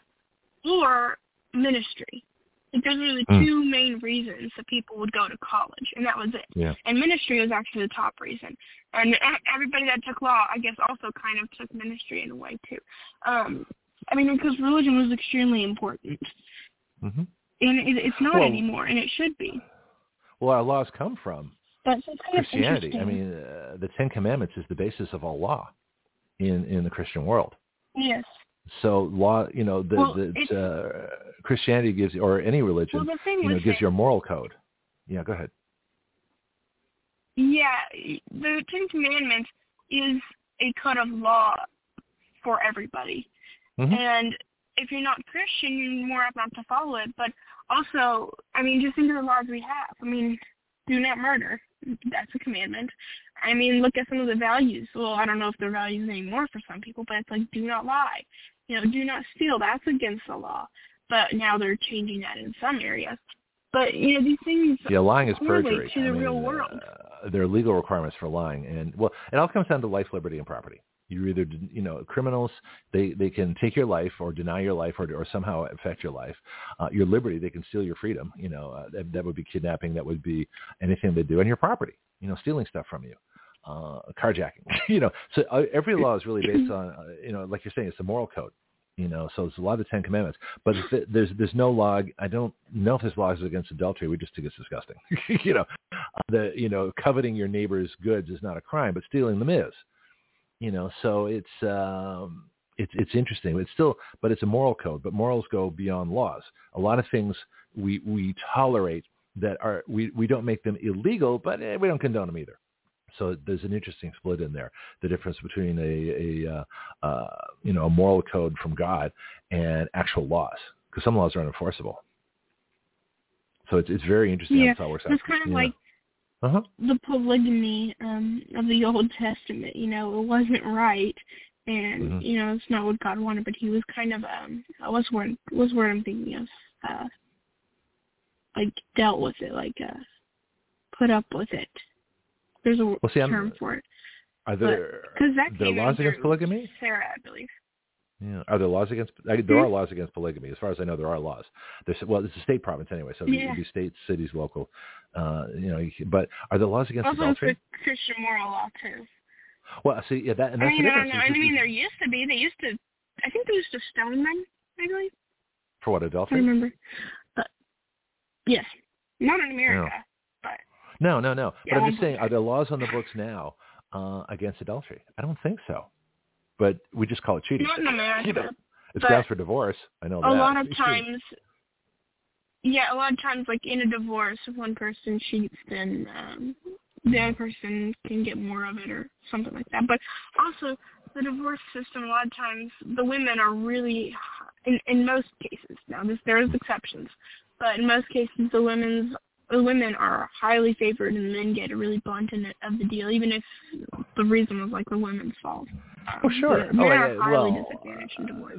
or ministry. Like those were the mm. two main reasons that people would go to college, and that was it.
Yeah.
And ministry was actually the top reason. And everybody that took law, I guess, also kind of took ministry in a way too. Um, I mean, because religion was extremely important.
Mm-hmm
and it, it's not well, anymore, and it should be.
Well, our laws come from
That's
Christianity. I mean, uh, the Ten Commandments is the basis of all law in in the Christian world.
Yes.
So law, you know, the,
well,
the uh, Christianity gives you, or any religion,
well,
you know, gives you a moral code. Yeah, go ahead.
Yeah, the Ten Commandments is a code of law for everybody,
mm-hmm.
and if you're not Christian, you're more apt not to follow it. But also, I mean, just think of the laws we have. I mean, do not murder. That's a commandment. I mean, look at some of the values. Well, I don't know if they're values anymore for some people, but it's like do not lie. You know, do not steal. That's against the law. But now they're changing that in some areas. But you know, these things.
Yeah, lying is perjury.
To the
I mean,
real world.
Uh, there are legal requirements for lying, and well, it all comes down to life, liberty, and property. You either, you know, criminals they they can take your life or deny your life or or somehow affect your life. Uh, your liberty, they can steal your freedom. You know, uh, that, that would be kidnapping. That would be anything they do, and your property. You know, stealing stuff from you uh, carjacking. you know, so uh, every law is really based on, uh, you know, like you're saying, it's a moral code. You know, so it's a lot of the Ten Commandments. But there's there's no law. I don't know if this there's laws against adultery. We just think it's disgusting. you know, uh, the you know coveting your neighbor's goods is not a crime, but stealing them is. You know, so it's um, it's it's interesting. It's still, but it's a moral code. But morals go beyond laws. A lot of things we we tolerate that are we we don't make them illegal, but eh, we don't condone them either. So there's an interesting split in there, the difference between a, a uh, uh, you know a moral code from God and actual laws, because some laws are unenforceable. So it's it's very interesting
yeah,
how it works
out. It's kind of like
uh-huh.
the polygamy um, of the Old Testament. You know, it wasn't right, and
mm-hmm.
you know it's not what God wanted. But He was kind of um, what's word what's word I'm thinking of, uh, like dealt with it, like uh, put up with it. There's a
well, see,
term
I'm,
for it.
Are there
Because that
there
came
laws against polygamy?
Sarah, I believe.
Yeah. Are there laws against? I, there are laws against polygamy. As far as I know, there are laws. There's well, it's a state province anyway, so
Yeah.
it'd be states, cities, local. Uh, you know, but are there laws against
Also,
adultery?
it's a Christian moral law too.
Well, see, yeah, that and
I mean,
the
I don't know. I mean, there used to be. They used to. I think they used to stone men. I believe.
for what adultery?
I remember. But yes, not in America. But
No, no, no.
Yeah,
but I'm just saying, are there laws on the books now uh, against adultery? I don't think so. But we just call it cheating.
not in America.
You know, it's grounds for divorce. I know
a
that.
lot of
It's cheating.
times yeah a lot of times like in a divorce if one person cheats then um the other person can get more of it or something like that but also the divorce system a lot of times the women are really in in most cases now this there is exceptions but in most cases the women's the women are highly favored and men get a really blunt end of the deal even if the reason was like the women's fault um,
Oh, sure.
the men
oh,
are
yeah,
highly
well,
disadvantaged in divorce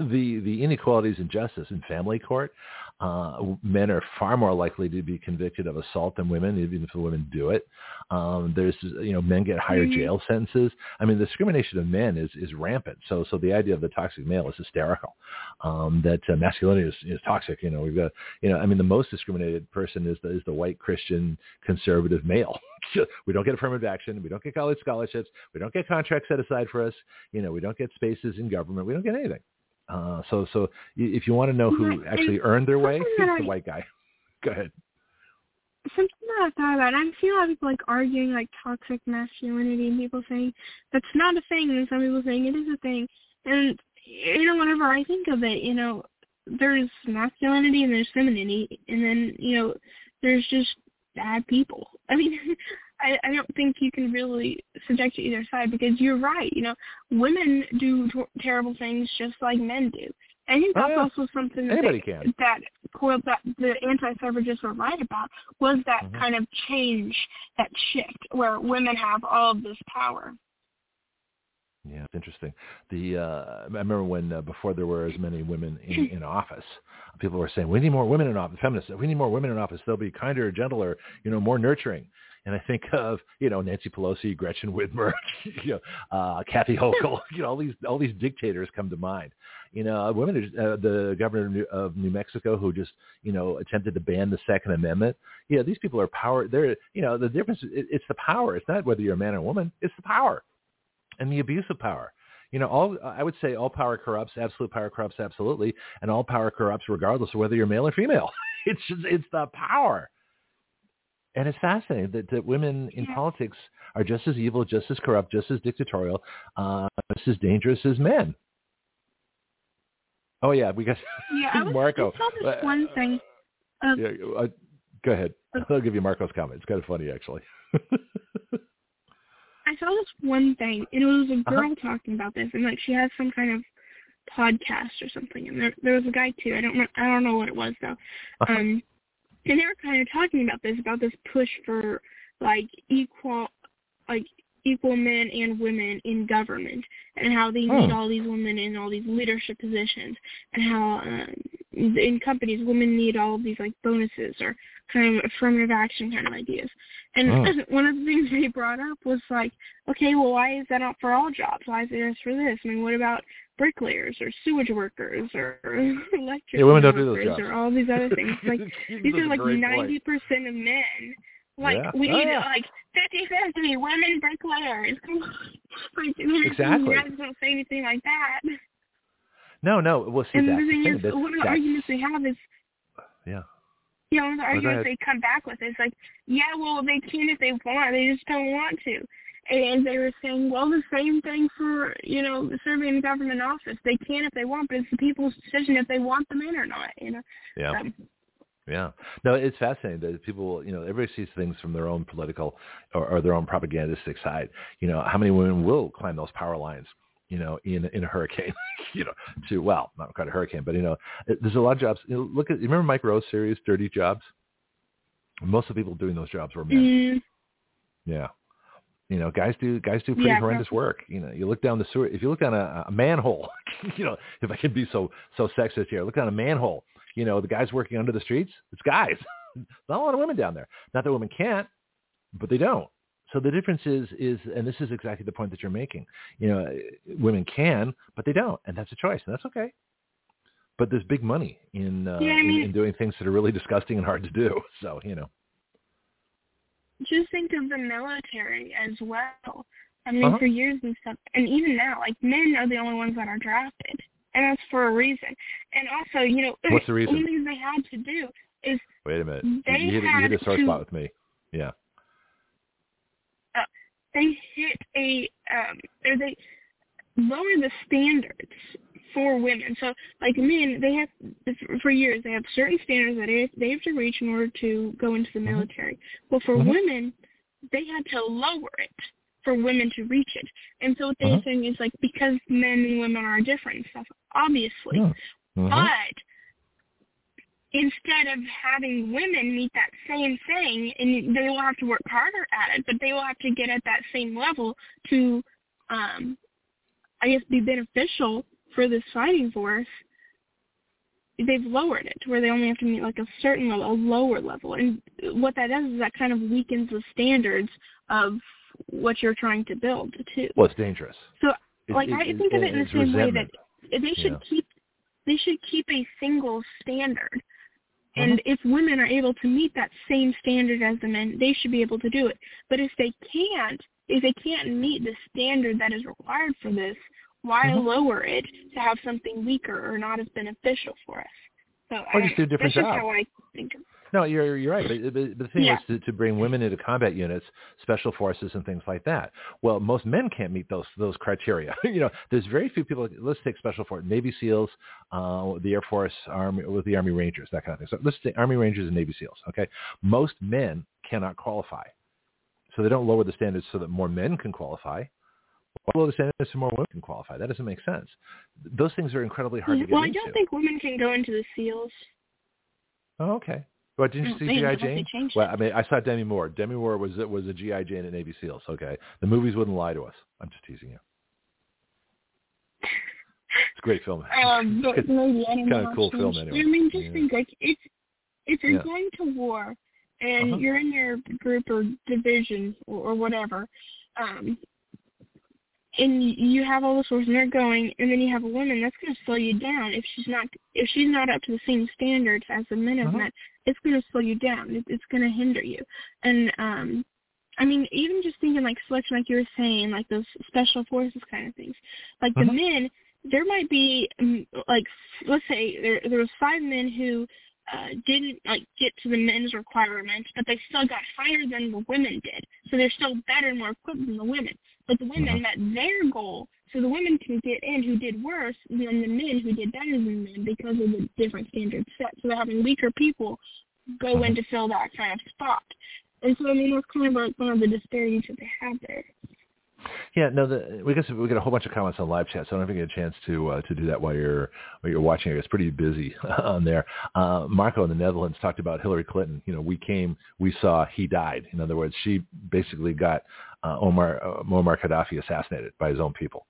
the the inequalities in justice in family court, uh, men are far more likely to be convicted of assault than women, even if the women do it. Um, there's you know men get higher
Mhm.
jail sentences. I mean, the discrimination of men is is rampant. So so the idea of the toxic male is hysterical. Um, that uh, masculinity is, is toxic. You know, we've got you know, I mean, the most discriminated person is the is the white Christian conservative male. we don't get affirmative action. We don't get college scholarships. We don't get contracts set aside for us. You know, we don't get spaces in government. We don't get anything. Uh, so, so if you want to know who actually earned their way, it's the
I-
white guy. Go ahead.
something that I thought about. I'm seeing a lot of people like arguing like toxic masculinity and people saying that's not a thing and some people saying it is a thing. And you know, whenever I think of it, you know, there's masculinity and there's femininity and then, you know, there's just bad people. I mean I, I don't think you can really subject to either side because you're right. You know, women do t- terrible things just like men do. And I think
Oh, yeah.
also something that
Anybody
they-
can.
that that the anti-suffragists were right about was that
Mhm.
kind of change, that shift where women have all of this power.
Yeah, it's interesting. The uh, I remember when uh, before there were as many women in, in office, people were saying we need more women in office. Feminists, we need more women in office. They'll be kinder, gentler, you know, more nurturing. And I think of you know Nancy Pelosi, Gretchen Whitmer, you know, uh, Kathy Hochul. You know, all these all these dictators come to mind. You know, women, are, uh, the governor of New, of New Mexico, who just you know attempted to ban the Second Amendment. You know, these people are power. They're you know the difference. It, it's the power. It's not whether you're a man or a woman. It's the power and the abuse of power. You know, all I would say all power corrupts. Absolute power corrupts absolutely, and all power corrupts regardless of whether you're male or female. It's just it's the power, and it's fascinating that, that women in
Yeah.
politics are just as evil, just as corrupt, just as dictatorial, uh, just as dangerous as men. Oh yeah, we got
Yeah, I, was,
Marco.
I saw this
Uh,
one thing.
Yeah, uh, go ahead. I'll give you Marco's comment. It's kind of funny actually.
I saw this one thing, and it was a
Uh-huh.
girl talking about this, and like she has some kind of podcast or something, and there there was a guy too. I don't I don't know what it was though. Uh-huh. And they were kind of talking about this about this push for like equal like equal men and women in government and how they need hmm. all these women in all these leadership positions and how um, in companies women need all of these like bonuses or kind of affirmative action kind of ideas. And hmm. one of the things they brought up was like, okay, well, why is that not for all jobs? Why is it just for this? I mean, what about bricklayers or sewage workers or electric
yeah, women don't do those jobs.
or all these other things? Like these are like ninety percent of men like yeah. we need oh, yeah. like fifty fifty women bricklayers. like
exactly.
You guys don't say anything like that.
No, no. Well, see,
and
that's
the thing is, one of the arguments they have is,
yeah.
One of the arguments they come back with is like, yeah, well, they can if they want, they just don't want to. And they were saying, well, the same thing for, you know, serving in government office. They can if they want, but it's the people's decision if they want them in or not, you know.
Yeah. Um, yeah. No, it's fascinating that people, you know, everybody sees things from their own political or, or their own propagandistic side. You know, how many women will climb those power lines? You know, in in a hurricane, you know, to well, not quite a hurricane, but you know, there's a lot of jobs. You know, look at you remember Mike Rowe's series, Dirty Jobs. Most of the people doing those jobs were men.
Mm.
Yeah, you know, guys do guys do pretty
yeah,
horrendous work. You know, you look down the sewer. If you look down a, a manhole, you know, if I can be so so sexist here, look down a manhole you know, the guys working under the streets, it's guys. Not a lot of women down there. Not that women can't, but they don't. So the difference is, is, and this is exactly the point that you're making. You know, women can, but they don't, and that's a choice, and that's okay. But there's big money in, uh,
yeah, I mean,
in, in doing things that are really disgusting and hard to do. So you know.
Just think of the military as well. I mean,
uh-huh.
for years and stuff, and even now, like men are the only ones that are drafted and that's for a reason. And also, you know,
what's the reason?
Only thing they had to do is
wait a minute.
They
you hit,
had
you hit a sore
to,
spot with me. Yeah.
Uh, they hit a um, or they lower the standards for women. So, like men, they have for years they have certain standards that they they have to reach in order to go into the mm-hmm. military. Mm-hmm. Well, for
mm-hmm.
women, they had to lower it for women to reach it. And so what they're uh-huh. saying is like because men and women are different and stuff, obviously.
Uh-huh.
But instead of having women meet that same thing and they will have to work harder at it, but they will have to get at that same level to um I guess be beneficial for this fighting force, they've lowered it to where they only have to meet like a certain level, a lower level. And what that does is that kind of weakens the standards of what you're trying to build too.
Well, it's dangerous.
So, like, it, I think of it in the same
resentment.
way that they should
yeah.
keep they should keep a single standard.
Uh-huh.
And if women are able to meet that same standard as the men, they should be able to do it. But if they can't, if they can't meet the standard that is required for this, why
uh-huh.
lower it to have something weaker or not as beneficial for us? So
or
I,
just do a different
that's
job.
Just how I think of
no, you're you're right. But, but the thing
yeah.
is to, to bring women into combat units, special forces, and things like that. Well, most men can't meet those those criteria. you know, there's very few people. Let's take special force, Navy SEALs, uh, the Air Force, Army, with the Army Rangers, that kind of thing. So let's take Army Rangers and Navy SEALs. Okay, most men cannot qualify, so they don't lower the standards so that more men can qualify. Lower the standards so more women can qualify. That doesn't make sense. Those things are incredibly hard to get
well,
into.
Well, I don't think women can go into the SEALs.
Oh, okay. Well, didn't you see GI Jane? Well, I mean, I saw Demi Moore. Demi Moore was was a GI Jane at Navy SEALs. Okay, the movies wouldn't lie to us. I'm just teasing you. It's a great film.
Um, but
it's
maybe
kind of cool film anyway.
I mean, just
yeah.
think like it's if you're
yeah.
going to war and
uh-huh.
you're in your group or division or, or whatever, um, and you have all the sources and they're going, and then you have a woman that's going to slow you down if she's not if she's not up to the same standards as the men have
uh-huh.
met. It's going to slow you down. It, it's going to hinder you. And um, I mean, even just thinking like selection, like you were saying, like those special forces kind of things. Like
uh-huh.
the men, there might be um, like let's say there there was five men who uh, didn't like get to the men's requirements, but they still got higher than the women did. So they're still better and more equipped than the women. But the women
uh-huh.
met their goal, so the women can get in who did worse than the men who did better than men because of the different standards set. So they're having weaker people go
uh-huh.
in to fill that kind of spot. And so I mean that's kind of like one of the disparities that they have there.
Yeah, no, the, we guess we got a whole bunch of comments on live chat, so I don't know if you get a chance to uh, to do that while you're while you're watching. It's pretty busy on there. Uh, Marco in the Netherlands talked about Hillary Clinton. You know, we came, we saw, he died. In other words, she basically got Omar uh, Muammar Gaddafi assassinated by his own people.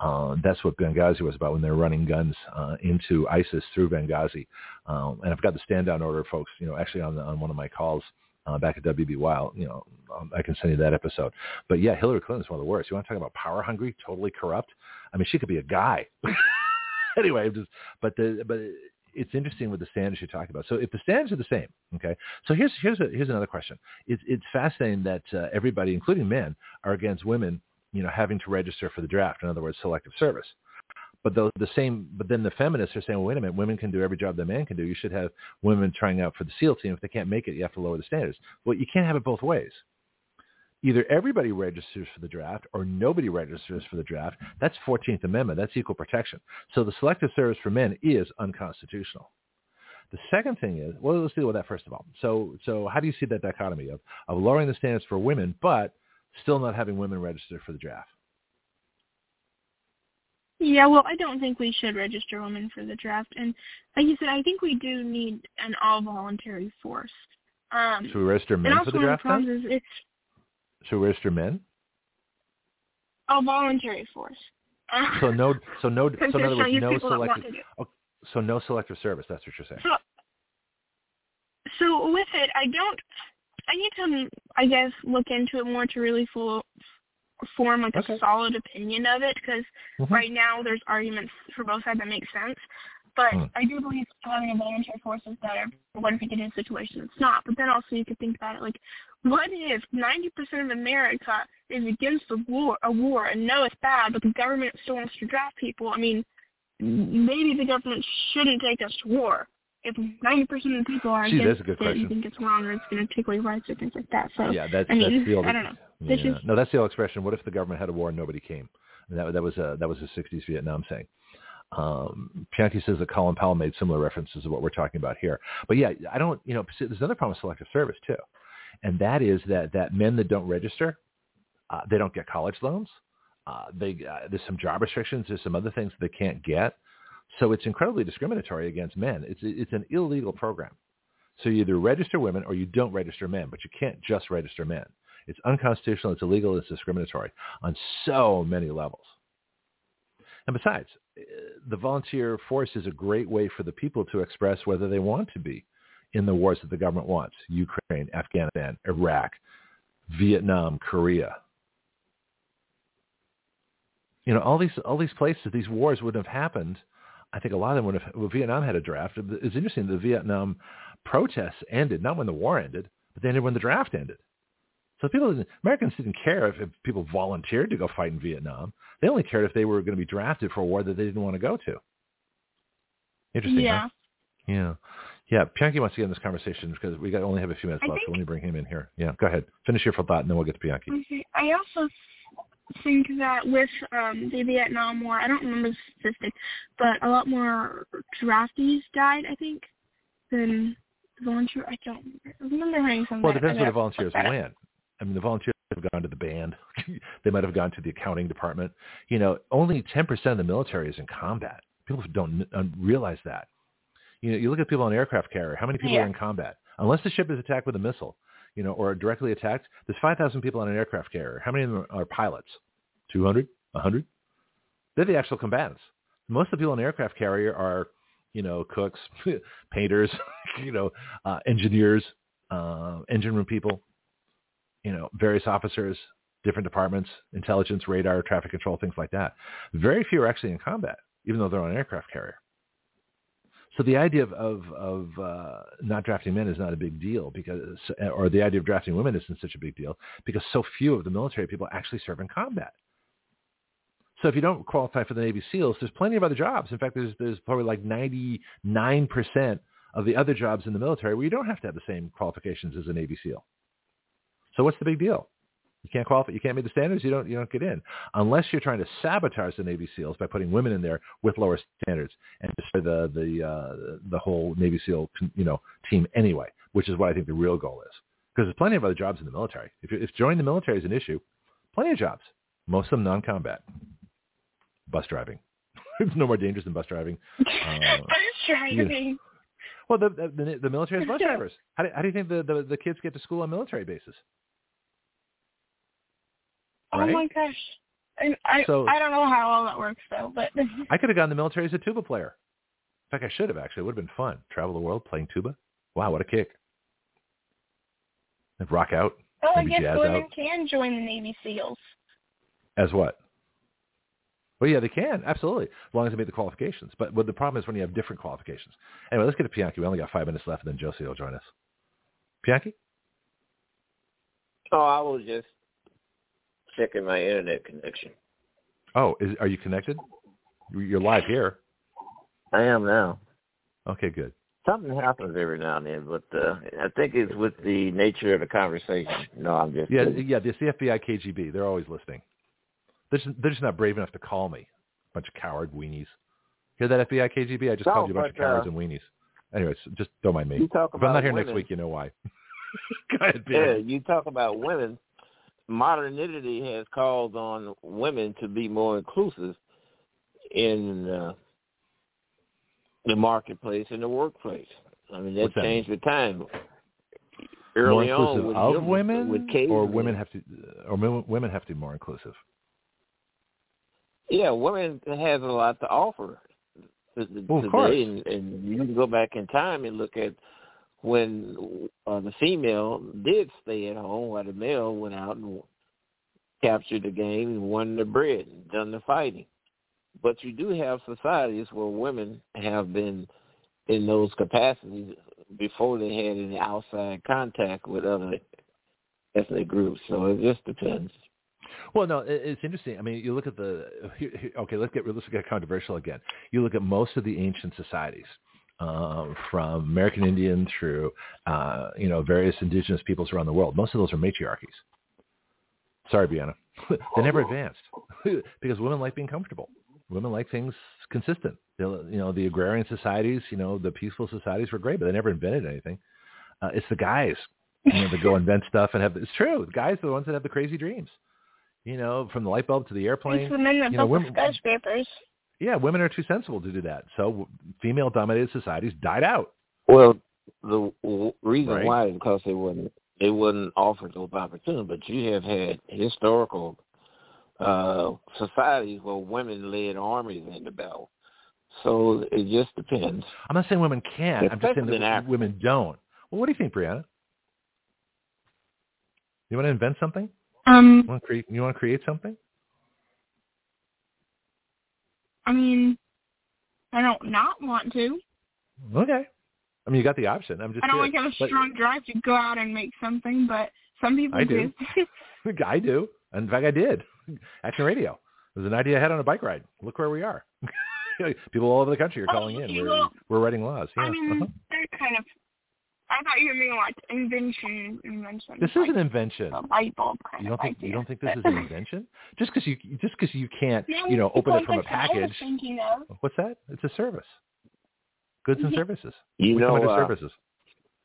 Uh, that's what Benghazi was about when they were running guns uh, into ISIS through Benghazi. Um, and I've got the stand down order, folks. You know, actually on the, on one of my calls uh, back at WB Wild. You know, um, I can send you that episode. But yeah, Hillary Clinton's one of the worst. You want to talk about power hungry, totally corrupt? I mean, she could be a guy. anyway, just but the but it's interesting with the standards you're talking about. So if the standards are the same, okay. So here's here's a, here's another question. It's it's fascinating that uh, everybody, including men, are against women, you know, having to register for the draft. In other words, selective service. But the, the same, but then the feminists are saying, well, wait a minute, women can do every job that man can do. You should have women trying out for the SEAL team. If they can't make it, you have to lower the standards. Well, you can't have it both ways. Either everybody registers for the draft or nobody registers for the draft. That's 14th Amendment. That's equal protection. So the selective service for men is unconstitutional. The second thing is, well, let's deal with that first of all. So, so how do you see that dichotomy of, of lowering the standards for women, but still not having women register for the draft?
Yeah, well, I don't think we should register women for the draft, and like you said, I think we do need an all-voluntary force. Um,
Should we register men for the draft?
And Is it's
Should we register men?
Oh, voluntary force.
so no, so no, so in other words, no selective. Oh, so no selective service. That's what you're saying.
So, so with it, I don't. I need to, I guess, look into it more to really full, form like okay. a solid opinion of it because mm-hmm. right now there's arguments for both sides that make sense. But mm. I do believe having a voluntary force is better. What if you get in a situation that's not? But then also you could think about it like, what if 90% of America is against the war, a war, and know it's bad, but the government still wants to draft people? I mean, maybe the government shouldn't take us to war if 90% of the people are
Gee,
against
it,
you think it's wrong or it's going to take away rights or things like that. So
yeah, that's,
I mean,
that's the old,
I don't know.
Yeah. Just, no, that's the old expression. What if the government had a war and nobody came? And that that was a that was a 60s Vietnam saying. Um, Pianki says that Colin Powell made similar references to what we're talking about here. But yeah, I don't, you know, there's another problem with selective service too, and that is that that men that don't register, uh, they don't get college loans. Uh, they uh, there's some job restrictions. There's some other things they can't get. So it's incredibly discriminatory against men. It's it's an illegal program. So you either register women or you don't register men, but you can't just register men. It's unconstitutional. It's illegal. It's discriminatory on so many levels. And besides, eh, the volunteer force is a great way for the people to express whether they want to be in the wars that the government wants. Ukraine, Afghanistan, Iraq, Vietnam, Korea. You know, all these all these places, these wars wouldn't have happened I think a lot of them would have, well, Vietnam had a draft. It's interesting. The Vietnam protests ended, not when the war ended, but they ended when the draft ended. So people, Americans didn't care if, if people volunteered to go fight in Vietnam. They only cared if they were going to be drafted for a war that they didn't want to go to. Interesting.
Yeah.
Huh? Yeah. Yeah. Pianki wants to get in this conversation because we got only have a few minutes left. so let me bring him in here. Yeah. Go ahead. Finish your thought, and then we'll get to Pianki.
Okay. I also think that with um, the Vietnam War, I don't remember the statistic, but a lot more draftees died, I think, than volunteer. I don't remember hearing something.
Well, it depends where the volunteers went. I mean, the volunteers have gone to the band. they might have gone to the accounting department. You know, only 10% of the military is in combat. People don't realize that. You know, you look at people on an aircraft carrier. How many people
yeah.
are in combat? Unless the ship is attacked with a missile, you know, or directly attacked, there's 5,000 people on an aircraft carrier. How many of them are pilots? 200? 100? They're the actual combatants. Most of the people on an aircraft carrier are, you know, cooks, painters, you know, uh, engineers, uh, engine room people, you know, various officers, different departments, intelligence, radar, traffic control, things like that. Very few are actually in combat, even though they're on an aircraft carrier. So the idea of of, of uh, not drafting men is not a big deal because, or the idea of drafting women isn't such a big deal because so few of the military people actually serve in combat. So if you don't qualify for the Navy SEALs, there's plenty of other jobs. In fact, there's there's probably like 99 percent of the other jobs in the military where you don't have to have the same qualifications as a Navy SEAL. So what's the big deal? You can't qualify. You can't meet the standards. You don't. You don't get in unless you're trying to sabotage the Navy SEALs by putting women in there with lower standards and destroy the the uh, the whole Navy SEAL you know team anyway. Which is what I think the real goal is. Because there's plenty of other jobs in the military. If if joining the military is an issue, plenty of jobs. Most of them non-combat. Bus driving. it's no more dangerous than bus driving.
Uh, bus driving.
Well, the, the the military has bus drivers. How do, how do you think the, the the kids get to school on military bases?
Oh my gosh. I I, so, I don't know how all that works though, but
I could have gone in the military as a tuba player. In fact, I should have actually. It would have been fun. Travel the world playing tuba. Wow, what a kick! And rock out.
Oh, I guess
women
out. can join the Navy SEALs.
As what? Well, yeah, they can absolutely, as long as they meet the qualifications. But, but the problem is when you have different qualifications. Anyway, let's get to Pianki. We only got five minutes left, and then Josie will join us. Pianki?
Oh, I was just checking my internet connection.
Oh, is, are you connected? You're live here.
I am now.
Okay, good.
Something happens every now and then, but uh, I think it's with the nature of the conversation. No, I'm just
yeah, kidding. yeah. It's the FBI, KGB. They're always listening. They're just, they're just not brave enough to call me. Bunch of coward weenies. Hear that FBI, KGB? I just
no,
called you a bunch
but,
of cowards
uh,
and weenies. Anyways, just don't mind me.
You talk
if I'm not here
women,
next week, you know why. Go ahead,
Yeah, you talk about women. Modernity has called on women to be more inclusive in uh, the marketplace and the workplace. I mean, that
that
changed with time.
More inclusive
on,
of women,
with
or women have to, or women have to be more inclusive.
Yeah, women has a lot to offer today,
well, course.
and, and you can go back in time and look at when uh, the female did stay at home while the male went out and captured the game and won the bread and done the fighting. But you do have societies where women have been in those capacities before they had any outside contact with other ethnic groups. So it just depends.
Well, no, it's interesting. I mean, you look at the okay. Let's get let's get controversial again. You look at most of the ancient societies, uh, from American Indian through uh, you know various indigenous peoples around the world. Most of those are matriarchies. Sorry, Breanna. they never advanced because women like being comfortable. Women like things consistent. You know, the agrarian societies, you know, the peaceful societies were great, but they never invented anything. Uh, it's the guys you know, that go invent stuff and have. It's true. The guys are the ones that have the crazy dreams. You know, from the light bulb to the airplane.
It's the men that
you know,
built
women,
the skyscrapers.
Yeah, women are too sensible to do that. So female-dominated societies died out.
Well, the w- reason
Right.
why is because they wouldn't they wouldn't offer those opportunities. But you have had historical uh societies where women led armies in the battle. So it just depends.
I'm not saying women can't. I'm just saying that
Africa.
women don't. Well, what do you think, Breanna? You want to invent something?
Um,
You want to create? You want to create something?
I mean, I don't not want to.
Okay. I mean, you got the option. I'm just.
I don't like have a
But-
strong drive to go out and make something, but some people
I do. I do. In fact, I did. Action Radio. It was an idea I had on a bike ride. Look where we are. People all over the country are
Oh,
calling in. We're, we're writing laws. Yeah.
I mean,
uh-huh.
they're kind of. I thought you were meaning like invention, invention.
This
like
is an invention.
a light bulb kind
You don't
of
think
idea.
you don't think this is an invention? Just because you just because you can't
No,
you know open it from a
because that's what I was
package.
thinking of.
What's that? It's a service. Goods and services.
You
we
know,
come under
uh,
services.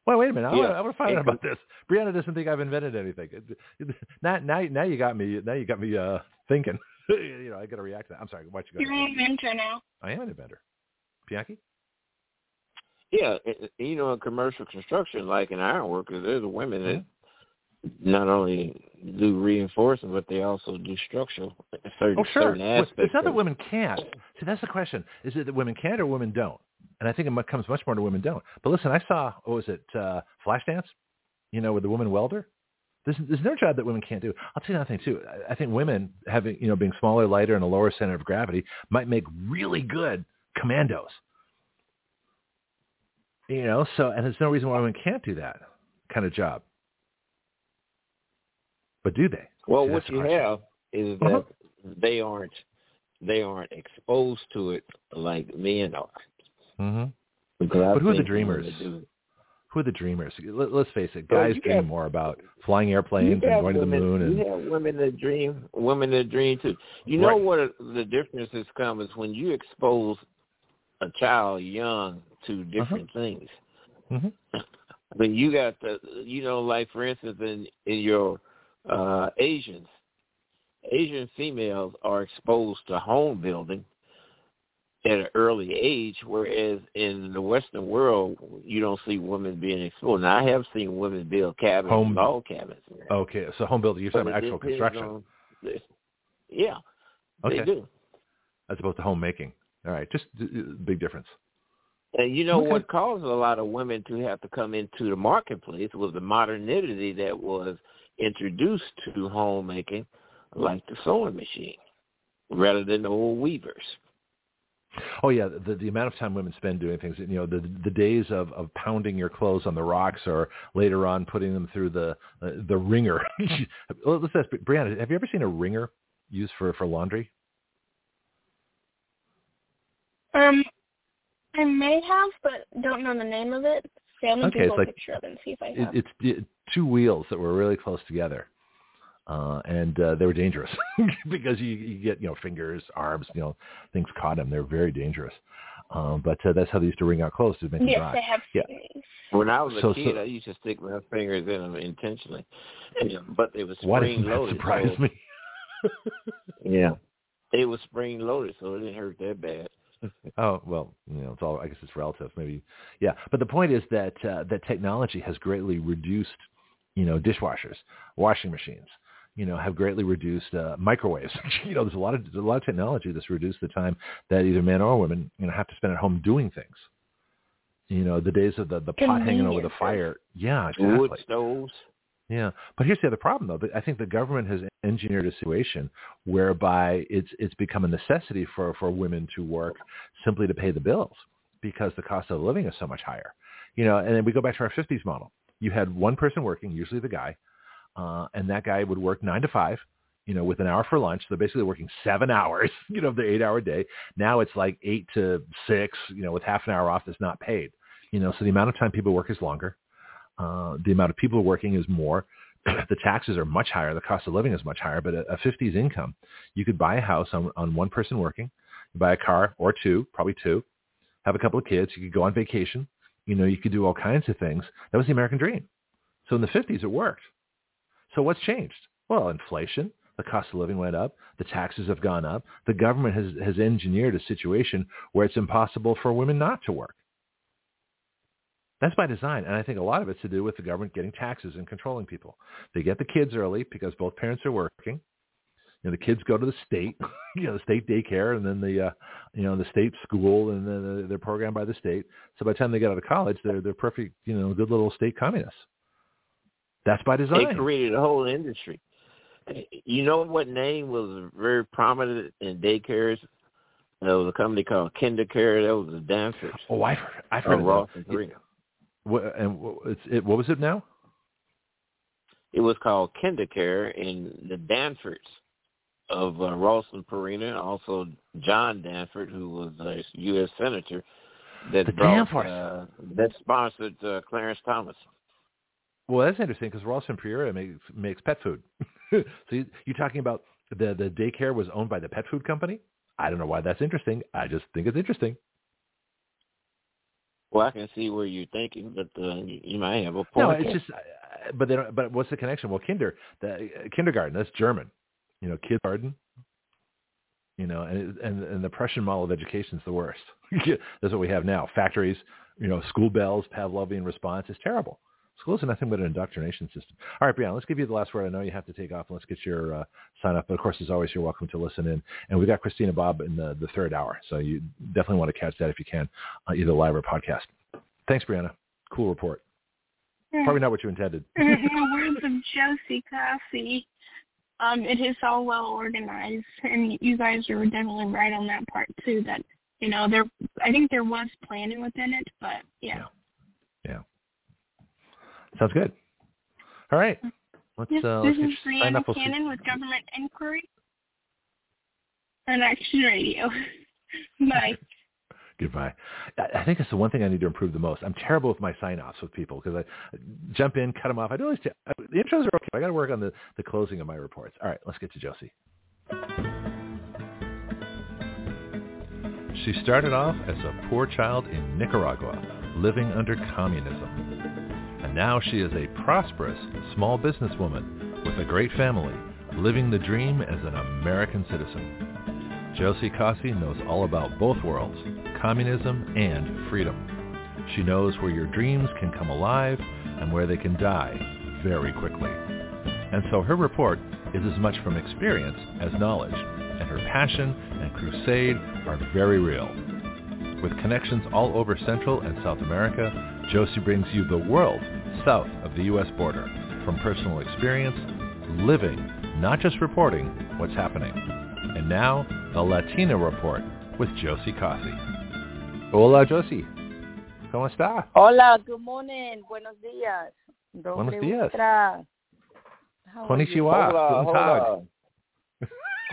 Wait, wait a minute. I
yeah.
want, I want to find out about this. Breanna doesn't think I've invented anything. Now, now, now you got me. Now you got me uh, thinking. you know, I got to react to that. I'm sorry. Why don't you
You're
go?
an inventor now.
I am an inventor. Pianki?
Yeah, it- you know, in commercial construction, like in ironworkers, there's women that
Mm-hmm.
not only do reinforcement, but they also do structural certain
Oh, sure.
certain aspects.
It's not that women can't. See, that's the question. Is it that women can't or women don't? And I think it comes much more to women don't. But listen, I saw, what was it, uh, Flashdance? You know, with the woman welder? There's, there's no job that women can't do. I'll tell you another thing, too. I- I think women, having, you know, being smaller, lighter, and a lower center of gravity, might make really good commandos. You know, so, and there's no reason why women can't do that kind of job. But do they?
Well,
See,
what you
question.
have is that
Uh-huh.
they aren't they aren't exposed to it like men are.
hmm
I
But who are the dreamers? who are the dreamers? Let, let's face it, guys
you
dream
have-
more about flying airplanes and going to the moon. And
you have women that dream, women that dream too. You know
Right.
what the difference has come is when you expose a child young to different things.
Mhm.
When you got the, you know, like for instance, in in your uh Asians, Asian females are exposed to home building at an early age, whereas in the Western world, you don't see women being exposed. Now, I have seen women build cabins, home, log cabins.
Okay, so home building, you're talking about actual construction.
On, yeah,
okay.
they do.
As opposed to homemaking. All right, just big difference.
And you know
okay.
what caused a lot of women to have to come into the marketplace was the modernity that was introduced to homemaking, like the sewing machine, rather than the old weavers.
Oh yeah, the the amount of time women spend doing things. You know, the the days of of pounding your clothes on the rocks, or later on putting them through the uh, the wringer. Let's ask Breanna, have you ever seen a wringer used for for laundry?
Um, I may have, but don't know the name of it. Okay, let me
okay,
Google
like,
a picture of it and see if I
have. It, it's two wheels that were really close together. Uh, and uh, they were dangerous because you, you get you know fingers, arms, you know things caught them. They're very dangerous. Um, but uh, that's how they used to wring out clothes to make
yes,
them dry.
Yes, I have
yeah.
these.
When I was a
so,
kid,
so,
I used to stick my fingers in them intentionally, but they were spring loaded.
why doesn't that
loaded.
surprise
so,
me?
yeah, it was spring loaded, so it didn't hurt that bad.
oh well, you know, it's all. I guess it's relative, maybe. Yeah, but the point is that uh, that technology has greatly reduced, you know, dishwashers, washing machines, you know, have greatly reduced uh, microwaves. you know, there's a lot of there's a lot of technology that's reduced the time that either men or women, you know, have to spend at home doing things. You know, the days of the the pot hanging over the fire. Yeah, exactly.
Wood stoves.
Yeah, but here's the other problem, though. I think the government has engineered a situation whereby it's it's become a necessity for for women to work simply to pay the bills because the cost of living is so much higher. You know, and then we go back to our 50s model. You had one person working, usually the guy, uh, and that guy would work nine to five. You know, with an hour for lunch. So basically working seven hours. You know, of the eight-hour day. Now it's like eight to six. You know, with half an hour off that's not paid. You know, so the amount of time people work is longer. Uh, the amount of people working is more. the taxes are much higher. The cost of living is much higher. But a, a 50s income, you could buy a house on, on one person working, buy a car or two, probably two, have a couple of kids. You could go on vacation. You know, you could do all kinds of things. That was the American dream. So in the 50s, it worked. So what's changed? Well, inflation. The cost of living went up. The taxes have gone up. The government has, has engineered a situation where it's impossible for women not to work. That's by design, and I think a lot of it's to do with the government getting taxes and controlling people. They get the kids early because both parents are working. You know, the kids go to the state, you know, the state daycare, and then the, uh, you know, the state school, and then they're programmed by the state. So by the time they get out of college, they're they're perfect, you know, good little state communists. That's by design.
They created a whole industry. You know what name was very prominent in daycares? There was a company called KinderCare. That was the Danforths.
Oh, I've heard, I've heard
of Ralston Purina.
What, and it's it, what was it now?
It was called KinderCare, in the Danforths of uh, Ralston Purina, also John Danforth, who was a U.S. senator, that
the
brought, uh, that sponsored uh, Clarence Thomas.
Well, that's interesting because Ralston Purina makes makes pet food. so you, you're talking about the the daycare was owned by the pet food company. I don't know why that's interesting. I just think it's interesting.
Well, I can see where you're thinking, but uh, you, might have a point.
No, it's just, uh, but they don't, but what's the connection? Well, kinder, the uh, kindergarten, that's German. You know, kindergarten. You know, and and and the Prussian model of education is the worst. that's what we have now. Factories, you know, school bells, Pavlovian response is terrible. Schools are nothing but an indoctrination system. All right, Breanna, let's give you the last word. I know you have to take off. Let's get your uh, sign up. But of course, as always, you're welcome to listen in. And we've got Christina Bobb in the, the third hour. So you definitely want to catch that if you can, uh, either live or podcast. Thanks, Breanna. Cool report. Probably not what you intended.
In the words of Josie Cossey, um, it is all well organized, and you guys are definitely right on that part too. That you know, there, I think there was planning within it, but yeah.
Yeah. Sounds good. All right. Let's,
yes,
uh,
this
let's
is Breanna Cannon with Government Inquiry on Action Radio. Bye.
Goodbye. I think that's the one thing I need to improve the most. I'm terrible with my sign-offs with people because I jump in, cut them off. I do always. T- the intros are okay. I got to work on the, the closing of my reports. All right, let's get to Josie. She started off as a poor child in Nicaragua, living under communism. Now she is a prosperous small businesswoman with a great family, living the dream as an American citizen. Josie Cossey knows all about both worlds, communism and freedom. She knows where your dreams can come alive and where they can die very quickly. And so her report is as much from experience as knowledge, and her passion and crusade are very real. With connections all over Central and South America, Josie brings you the world south of the U.S. border, from personal experience, living, not just reporting what's happening. And now, the Latina Report with Josie Cossey. Hola, Josie. ¿Cómo está?
Hola, good morning. Buenos días.
Buenos días.
Konnichiwa. Guten Tag.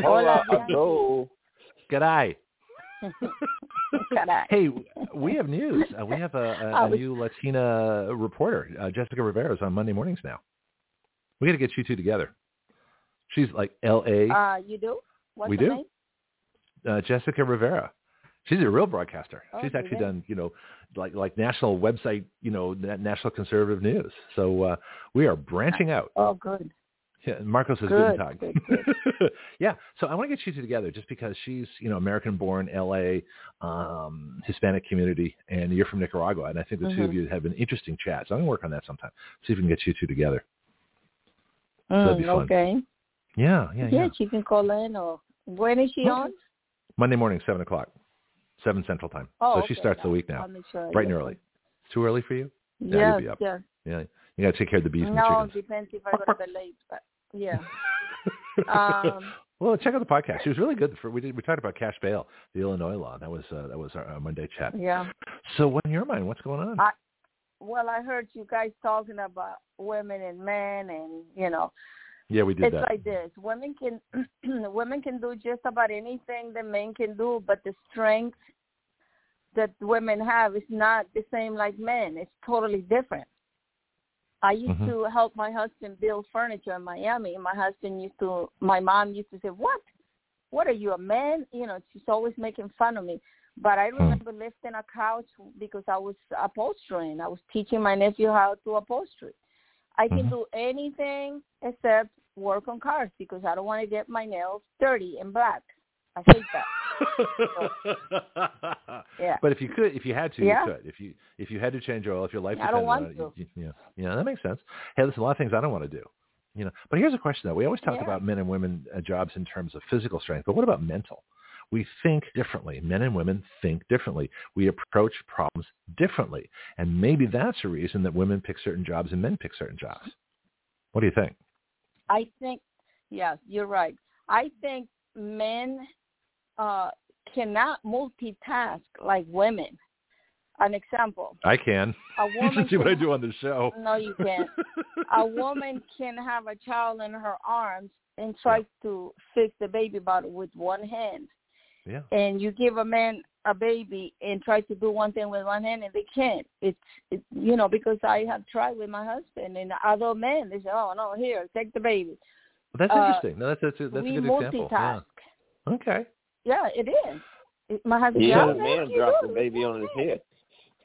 Hola. Hola.
G'day.
G'day.
hey, we have news. Uh, we have a, a, a new Latina reporter, uh, Jessica Rivera, is on Monday mornings now. We got to get you two together. She's like L.A.
Uh, you do? What's
we do. Uh, Jessica Rivera. She's a real broadcaster.
Oh,
She's actually done, you know, like like national website, you know, national conservative news. So uh, we are branching out.
Oh, good.
Yeah, Marcos says
Good,
Tag.
good,
yeah, so I want to get you two together just because she's, you know, American-born, L.A., um, Hispanic community, and you're from Nicaragua, and I think the two of
Mhm.
you have an interesting chat. So I'm going to work on that sometime. See if we can get you two together. that'd be
Mm,
fun.
okay.
Yeah, yeah, yeah.
Yeah, she can call in or when is she
Okay.
on?
Monday morning, seven o'clock, seven Central Time.
Oh,
so she
okay.
starts the week now,
sure
and early. Too early for you? Yeah,
Yes,
you'll be up.
yes.
Yeah, you got to take care of the bees and
No,
the chickens.
depends if I go to bed late, but yeah. Um,
well, check out the podcast. It was really good. For we did we talked about cash bail, the Illinois law. That was uh, that was our, our Monday chat.
Yeah.
So, what in your mind? What's going on?
I- Well, I heard you guys talking about women and men, and you know,
yeah, we did
it's
that.
like this: women can women can do just about anything that men can do, but the strength that women have is not the same like men. It's totally different. I used
Mhm.
to help my husband build furniture in Miami. My husband used to, my mom used to say, "What? What are you a man?" You know, she's always making fun of me. But I remember lifting a couch because I was upholstering. I was teaching my nephew how to upholstery. I can
Mhm.
do anything except work on cars because I don't want to get my nails dirty and black. I hate that. Yeah.
But if you could, if you had to,
Yeah.
you could. If you if you had to change oil, if your life
don't
depended on it, you, you, yeah, yeah, that makes sense. Hey, listen, a lot of things I don't want to do. You know, but here's a question though. We always talk
Yeah.
about men and women uh, jobs in terms of physical strength, but what about mental? We think differently. Men and women think differently. We approach problems differently, and maybe that's a reason that women pick certain jobs and men pick certain jobs. What do you think?
I think, yes, you're right. I think men uh, cannot multitask like women. An example:
I can.
a
You
woman.
should see what I do on the show.
No, you can't. a woman can have a child in her arms and try to fix the baby bottle with one hand.
Yeah.
And you give a man a baby and try to do one thing with one hand and they can't. It's, it's you know, because I have tried with my husband and other men, they say, oh, no, here, take the baby.
Well, that's
Uh,
interesting. No, that's that's a, that's
we
a good example.
multitask.
Yeah. Okay.
Yeah, it is. It- My husband
Yeah,
said,
the
"Oh,
man dropped
do
the baby on his head.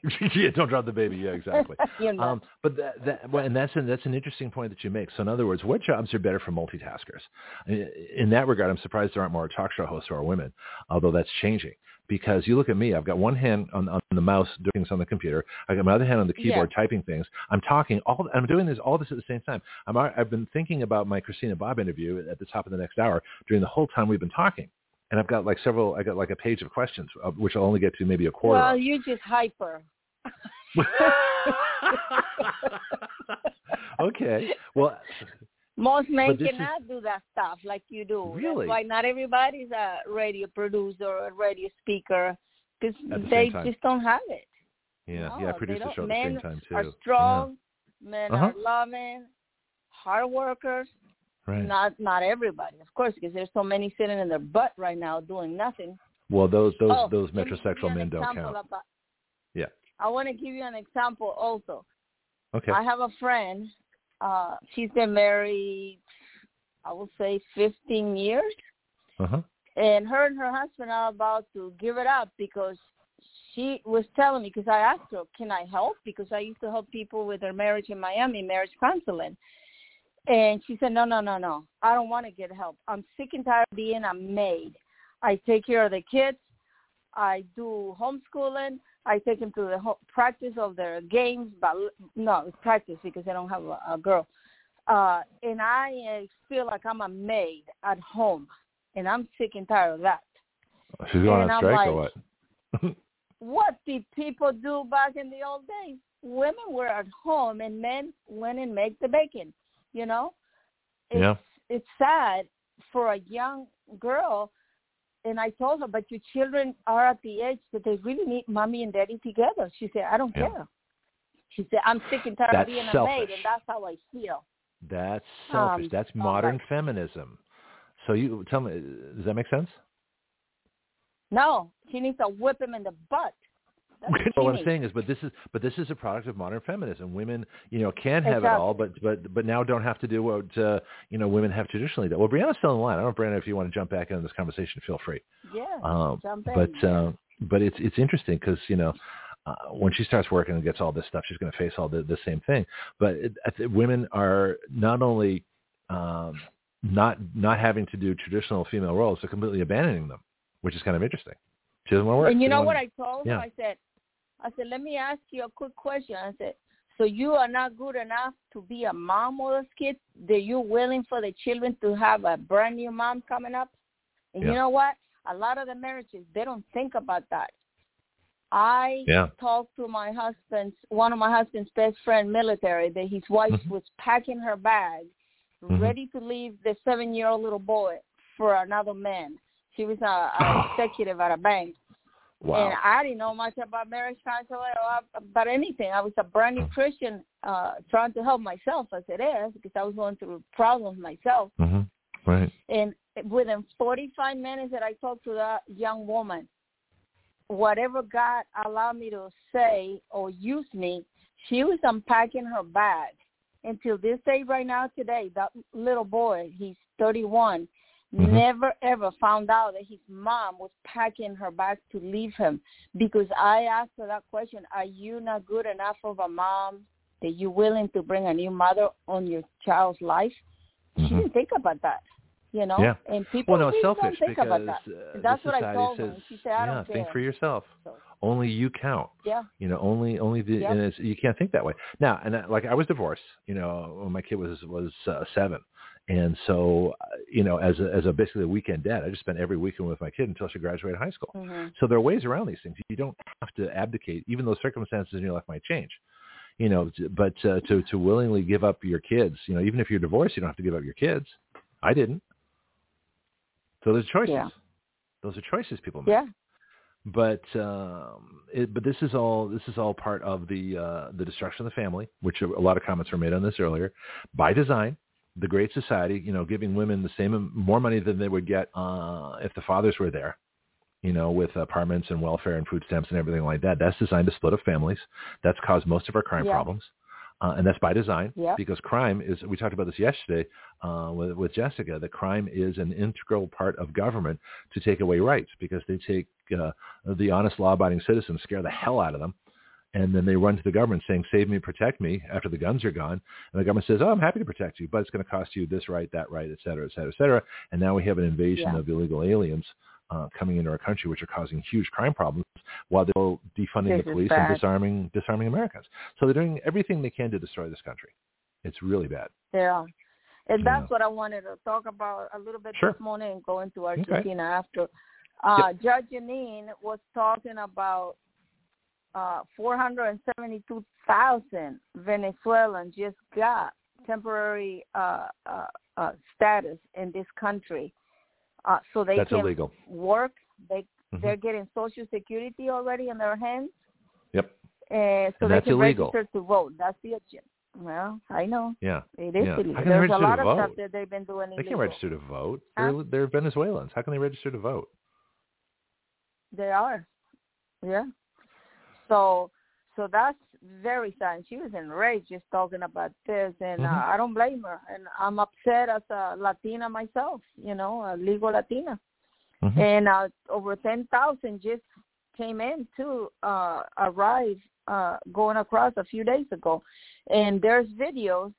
yeah, don't drop the baby. Yeah, exactly.
you know.
Um, but that, that, well, and that's an, that's an interesting point that you make. So, in other words, what jobs are better for multitaskers? In, in that regard, I'm surprised there aren't more talk show hosts who are women, although that's changing. Because you look at me, I've got one hand on, on the mouse doing things on the computer. I got my other hand on the keyboard typing things. I'm talking all. I'm doing this all this at the same time. I'm, I've been thinking about my Christina Bobb interview at the top of the next hour during the whole time we've been talking. And I've got like several. I got like a page of questions, uh, which I'll only get to maybe a quarter.
well,
of.
you just hyper.
okay. Well,
Most men
this is-
cannot do that stuff like you do.
Really?
That's why not everybody's a radio producer or a radio speaker because
the
they just don't have it.
yeah,
No,
yeah. I produced a show at the
men
same time too.
Are strong, men
Uh-huh.
are loving, hard workers.
Right.
Not not everybody, of course, because there's so many sitting in their butt right now doing nothing.
well, those those
oh,
those
let me
metrosexual men don't count.
About,
Yeah.
I want to give you an example also.
Okay.
I have a friend. Uh, she's been married, I would say, 15 years.
Uh huh.
and her and her husband are about to give it up because she was telling me because I asked her, "Can I help?" Because I used to help people with their marriage in Miami, marriage counseling. And she said, no, no, no, no. I don't want to get help. I'm sick and tired of being a maid. I take care of the kids. I do homeschooling. I take them to the ho- practice of their games, but no, it's practice because they don't have a, a girl. Uh, and I uh, feel like I'm a maid at home, and I'm sick and tired of that.
She's going
and
on strike
like,
or what?
what did people do back in the old days? Women were at home, and men went and made the bacon. You know, it's,
Yeah.
it's sad for a young girl. And I told her, but your children are at the age that they really need mommy and daddy together. She said, I don't
Yeah.
care. She said, I'm sick and tired
That's
of being a maid, and that's how I feel.
That's selfish.
Um,
That's modern
like-
feminism. So you tell me, does that make sense?
No, she needs to whip him in the butt. That's what
I'm saying is, but this is but this is a product of modern feminism. Women, you know, can have it all, but but but now don't have to do what uh, you know women have traditionally done. Well, Breanna's still in line. I don't know, Breanna, if you want to jump back into this conversation, feel free.
Yeah,
Um,
jump in.
but uh, but it's it's interesting because you know uh, when she starts working and gets all this stuff, she's going to face all the, the same thing. But it, I think women are not only um, not not having to do traditional female roles, they're completely abandoning them, which is kind of interesting. She doesn't want to work.
And you know what I told
Yeah.
her? I said, I said, let me ask you a quick question. I said, so you are not good enough to be a mom of those kids? That you're willing for the children to have a brand new mom coming up? And
Yeah.
you know what? A lot of the marriages they don't think about that. I
Yeah.
talked to my husband's one of my husband's best friend military that his wife
Mhm.
was packing her bag,
Mhm.
ready to leave the seven year old little boy for another man. She was a, a executive at a bank.
Wow.
And I didn't know much about marriage counseling or about anything. I was a brand new Christian uh trying to help myself as it is because I was going through problems myself.
hmm Right.
And within 45 minutes that I talked to that young woman, whatever God allowed me to say or use me, she was unpacking her bag. Until this day right now today, that little boy, he's 31,
Mhm.
never ever found out that his mom was packing her bags to leave him because I asked her that question, are you not good enough of a mom that you're willing to bring a new mother on your child's life? She
Mhm.
didn't think about that, you know?
Yeah.
And people
Well, no,
really
selfish
don't think
because
about that.
uh,
That's what I told her.
says,
And she said, I
yeah,
don't
think
care.
for yourself.
So,
Only you count.
yeah.
You know, only only the
Yep.
and it's, you can't think that way. Now, and I, like I was divorced. You know, when my kid was was uh, seven, and so uh, you know, as a, as a basically a weekend dad, I just spent every weekend with my kid until she graduated high school.
hmm
So there are ways around these things. You don't have to abdicate, even though circumstances in your life might change. You know, but uh, to to willingly give up your kids, you know, even if you're divorced, you don't have to give up your kids. I didn't. So there's choices.
Yeah.
Those are choices people make.
Yeah.
But um, it, but this is all this is all part of the uh, the destruction of the family, which a lot of comments were made on this earlier, by design. The Great Society, you know, giving women the same more money than they would get uh, if the fathers were there you know, with apartments and welfare and food stamps and everything like that. That's designed to split up families. That's caused most of our crime
Yeah.
problems. Uh, and that's by design
Yeah.
because crime is, we talked about this yesterday uh, with, with Jessica, that crime is an integral part of government to take away rights because they take uh, the honest law-abiding citizens, scare the hell out of them, and then they run to the government saying, save me, protect me after the guns are gone. And the government says, oh, I'm happy to protect you, but it's going to cost you this right, that right, et cetera, et cetera, et cetera. And now we have an invasion
Yeah.
of illegal aliens uh, coming into our country, which are causing huge crime problems while they're defunding
This
the police and disarming disarming Americans. So they're doing everything they can to destroy this country. It's really bad.
Yeah. And that's
Yeah.
what I wanted to talk about a little bit
Sure.
this morning and go into
Okay.
Argentina after. Uh, Judge Janine was talking about uh, 472,000 Venezuelans just got temporary uh, uh, uh, status in this country. Uh, so they
That's
can
illegal.
work. They
Mhm.
they're getting Social Security already in their hands,
Yep.
uh, so
And
they can
illegal.
register to vote. That's the agenda. Well, I know
Yeah.
it is
Yeah.
illegal. There's a lot of stuff
vote?
that they've been doing
They can't register to vote.
Huh?
They're, they're Venezuelans. How can they register to vote?
They are. Yeah. So so that's very sad. She was enraged just talking about this, and
Mhm.
uh, I don't blame her. And I'm upset as a Latina myself. You know, a legal Latina.
Mhm.
And uh, over ten thousand just came in to uh, arrive uh, going across a few days ago, and there's videos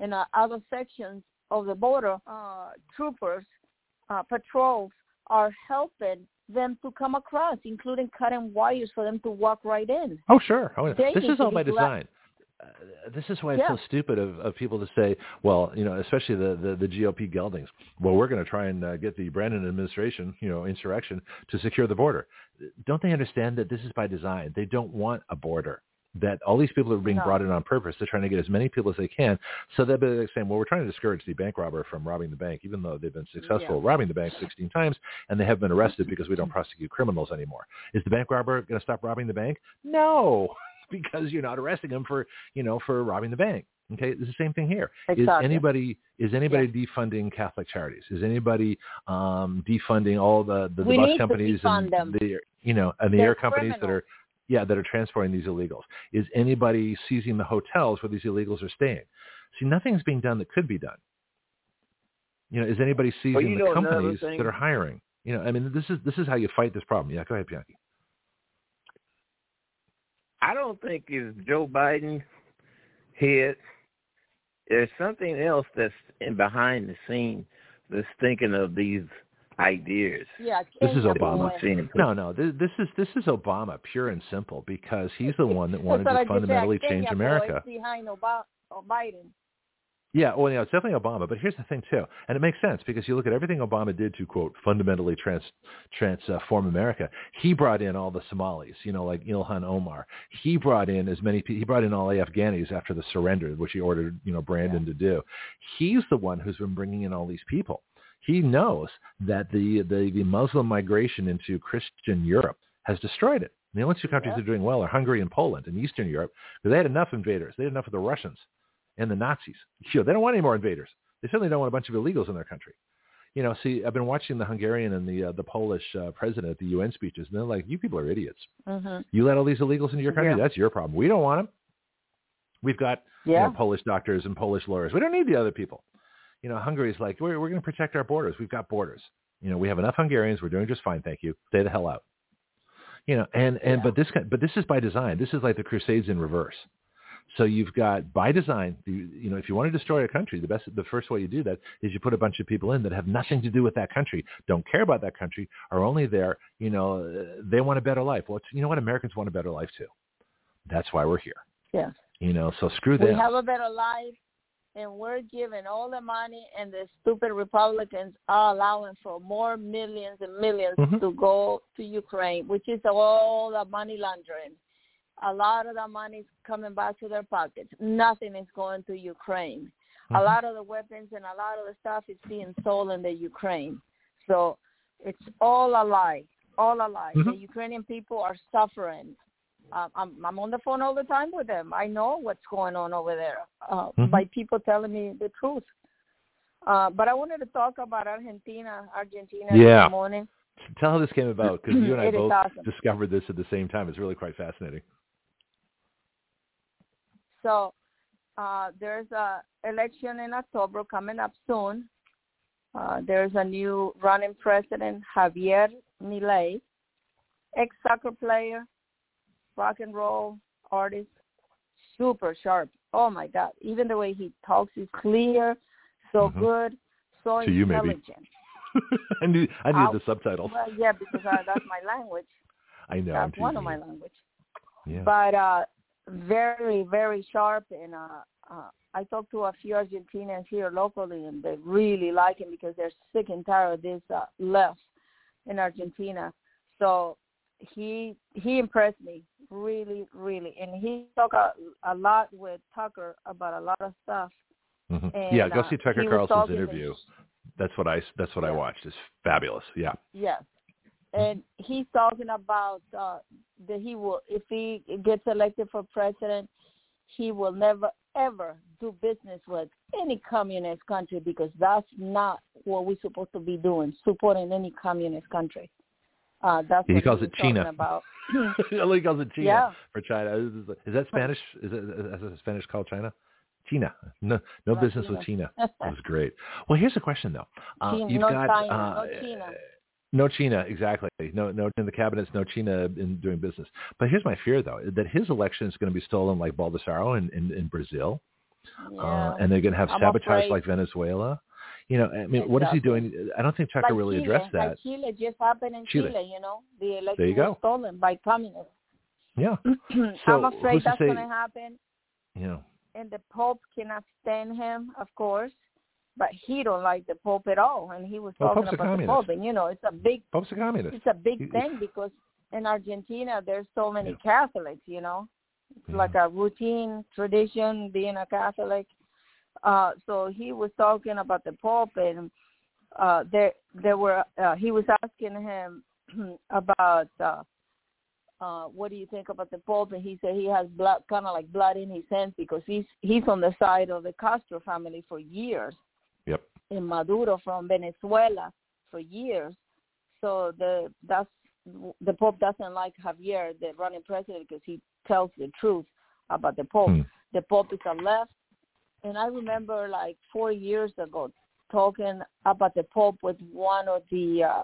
in uh, other sections of the border, uh, troopers, uh, patrols are helping them to come across, including cutting wires for them to walk right in.
Oh, sure. Oh,
They
this is all by design. Uh, this is why it's so stupid of, of people to say, well, you know, especially the, the, the GOP geldings. Well, we're going to try and uh, get the Brandon administration, you know, insurrection to secure the border. Don't they understand that this is by design? They don't want a border. That all these people are being
No.
brought in on purpose. They're trying to get as many people as they can. So they'll be saying, well, we're trying to discourage the bank robber from robbing the bank, even though they've been successful
Yeah.
robbing the bank 16 times and they have been arrested because we don't prosecute criminals anymore. Is the bank robber going to stop robbing the bank? No, because you're not arresting him for, you know, for robbing the bank. Okay, it's the same thing here. Is
Exactly.
Is anybody is anybody defunding Catholic charities? Is anybody um, defunding all the the, the bus companies and
them.
the you know and the
They're
air companies that are
criminals.
Yeah that are transporting these illegals? Is anybody seizing the hotels where these illegals are staying? See, nothing's being done that could be done. You know, is anybody seizing
you
the
know another
companies that are hiring? You know, I mean, this is this is how you fight this problem. Yeah, go ahead, Bianchi.
I don't think it's Joe Biden head. There's something else that's in behind the scene that's thinking of these ideas.
Yeah,
This is Obama.
boy.
Seeing it.
No, no, this, this is this is Obama, pure and simple, because he's the one that wanted
That's what I
to
just said,
fundamentally
Kenya
change
boy
America.
behind Obama, Biden.
Yeah, well, yeah, it's definitely Obama. But here's the thing too, and it makes sense because you look at everything Obama did to quote fundamentally trans transform America. He brought in all the Somalis, you know, like Ilhan Omar. He brought in as many. He brought in all the Afghanis after the surrender, which he ordered, you know, Brandon to do. He's the one who's been bringing in all these people. He knows that the the, the Muslim migration into Christian Europe has destroyed it. The only two countries
Yeah.
that are doing well are Hungary and Poland in Eastern Europe because they had enough invaders. They had enough of the Russians and the Nazis. Sure, they don't want any more invaders. They certainly don't want a bunch of illegals in their country. You know, see, I've been watching the Hungarian and the uh, the Polish uh, president at the UN speeches, and they're like, "You people are idiots.
hmm
You let all these illegals into your country.
Yeah.
That's your problem. We don't want them. We've got you know, Polish doctors and Polish lawyers. We don't need the other people. You know, Hungary's like, we're, we're going to protect our borders. We've got borders. You know, we have enough Hungarians. We're doing just fine. Thank you. Stay the hell out. You know, and, and,
Yeah.
but this, but this is by design. This is like the Crusades in reverse. So you've got by design, you, you know, if you want to destroy a country, the best, the first way you do that is you put a bunch of people in that have nothing to do with that country, don't care about that country, are only there, you know, they want a better life. Well, you know what? Americans want a better life too. That's why we're here.
Yeah.
You know, so screw
We
them.
have a better life, and we're giving all the money, and the stupid Republicans are allowing for more millions and 1000000s
Mhm.
to go to Ukraine, which is all the money laundering. A lot of the money is coming back to their pockets. Nothing is going to Ukraine. A
Mhm.
lot of the weapons and a lot of the stuff is being sold in the Ukraine. So it's all a lie, all a lie.
Mhm.
The Ukrainian people are suffering. Uh, I'm, I'm on the phone all the time with them. I know what's going on over there uh,
Mhm.
by people telling me the truth. Uh, but I wanted to talk about Argentina, Argentina
Yeah.
this morning.
Tell how this came about because you and I both
awesome.
discovered this at the same time. It's really quite fascinating.
So uh, there's a election in October coming up soon. Uh, there's a new running president, Javier Milei, ex-soccer player, rock and roll artist, super sharp. Oh my God! Even the way he talks is clear, so
Mhm.
good, so
To you, maybe.
intelligent.
I knew I needed the subtitles.
Well, yeah, because uh, that's my language.
I know.
That's one of my language.
Yeah.
but uh very very sharp and uh, uh I talked to a few Argentinians here locally and they really like him because they're sick and tired of this uh, left in Argentina. So he he impressed me really really and he talked a, a lot with Tucker about a lot of stuff.
Mhm.
And,
yeah, go
uh,
see Tucker Carlson's interview. That's what I that's what I watched. It's fabulous. Yeah.
Yes. And he's talking about uh, that he will, if he gets elected for president, he will never ever do business with any communist country because that's not what we're supposed to be doing, supporting any communist country. Uh, that's
He calls
was
it China.
About.
he calls it China
Yeah.
for China. Is, is that Spanish? Is it is it Spanish called China? China. No, no
Not
business with China. That was great. Well, here's a question though. Uh,
China-
you've
no
got
China,
uh,
no China.
No China, exactly. No, no in the cabinets, no China in doing business. But here's my fear, though, that his election is going to be stolen like Baldessaro in, in, in Brazil.
Yeah.
Uh, and they're going to have
I'm
sabotage
afraid.
like Venezuela. You know, I mean, what is he doing? I don't think Tucker
Like
really
Chile,
addressed that.
Like Chile just happened in
Chile.
Chile, you know, the election
There you
was stolen by communists.
Yeah. so I'm afraid
that's going to happen,
You know,
and the Pope cannot stand him, of course, but he don't like the Pope at all, and he was
Well,
talking
Pope's
about the. Pope, and you know, it's a big,
Pope's a communist.
it's a big
he-
thing because in Argentina there's so many
Yeah.
Catholics, you know, it's
Yeah.
like a routine tradition being a Catholic. Uh, so he was talking about the Pope, and uh, there there were uh, he was asking him about uh, uh, what do you think about the Pope, and he said he has blood, kind of like blood in his hands because he's he's on the side of the Castro family for years,
Yep.
In Maduro from Venezuela for years. So the that's the Pope doesn't like Javier, the running president, because he tells the truth about the Pope.
Hmm.
The Pope is a left, and I remember like four years ago talking about the Pope with one of the uh,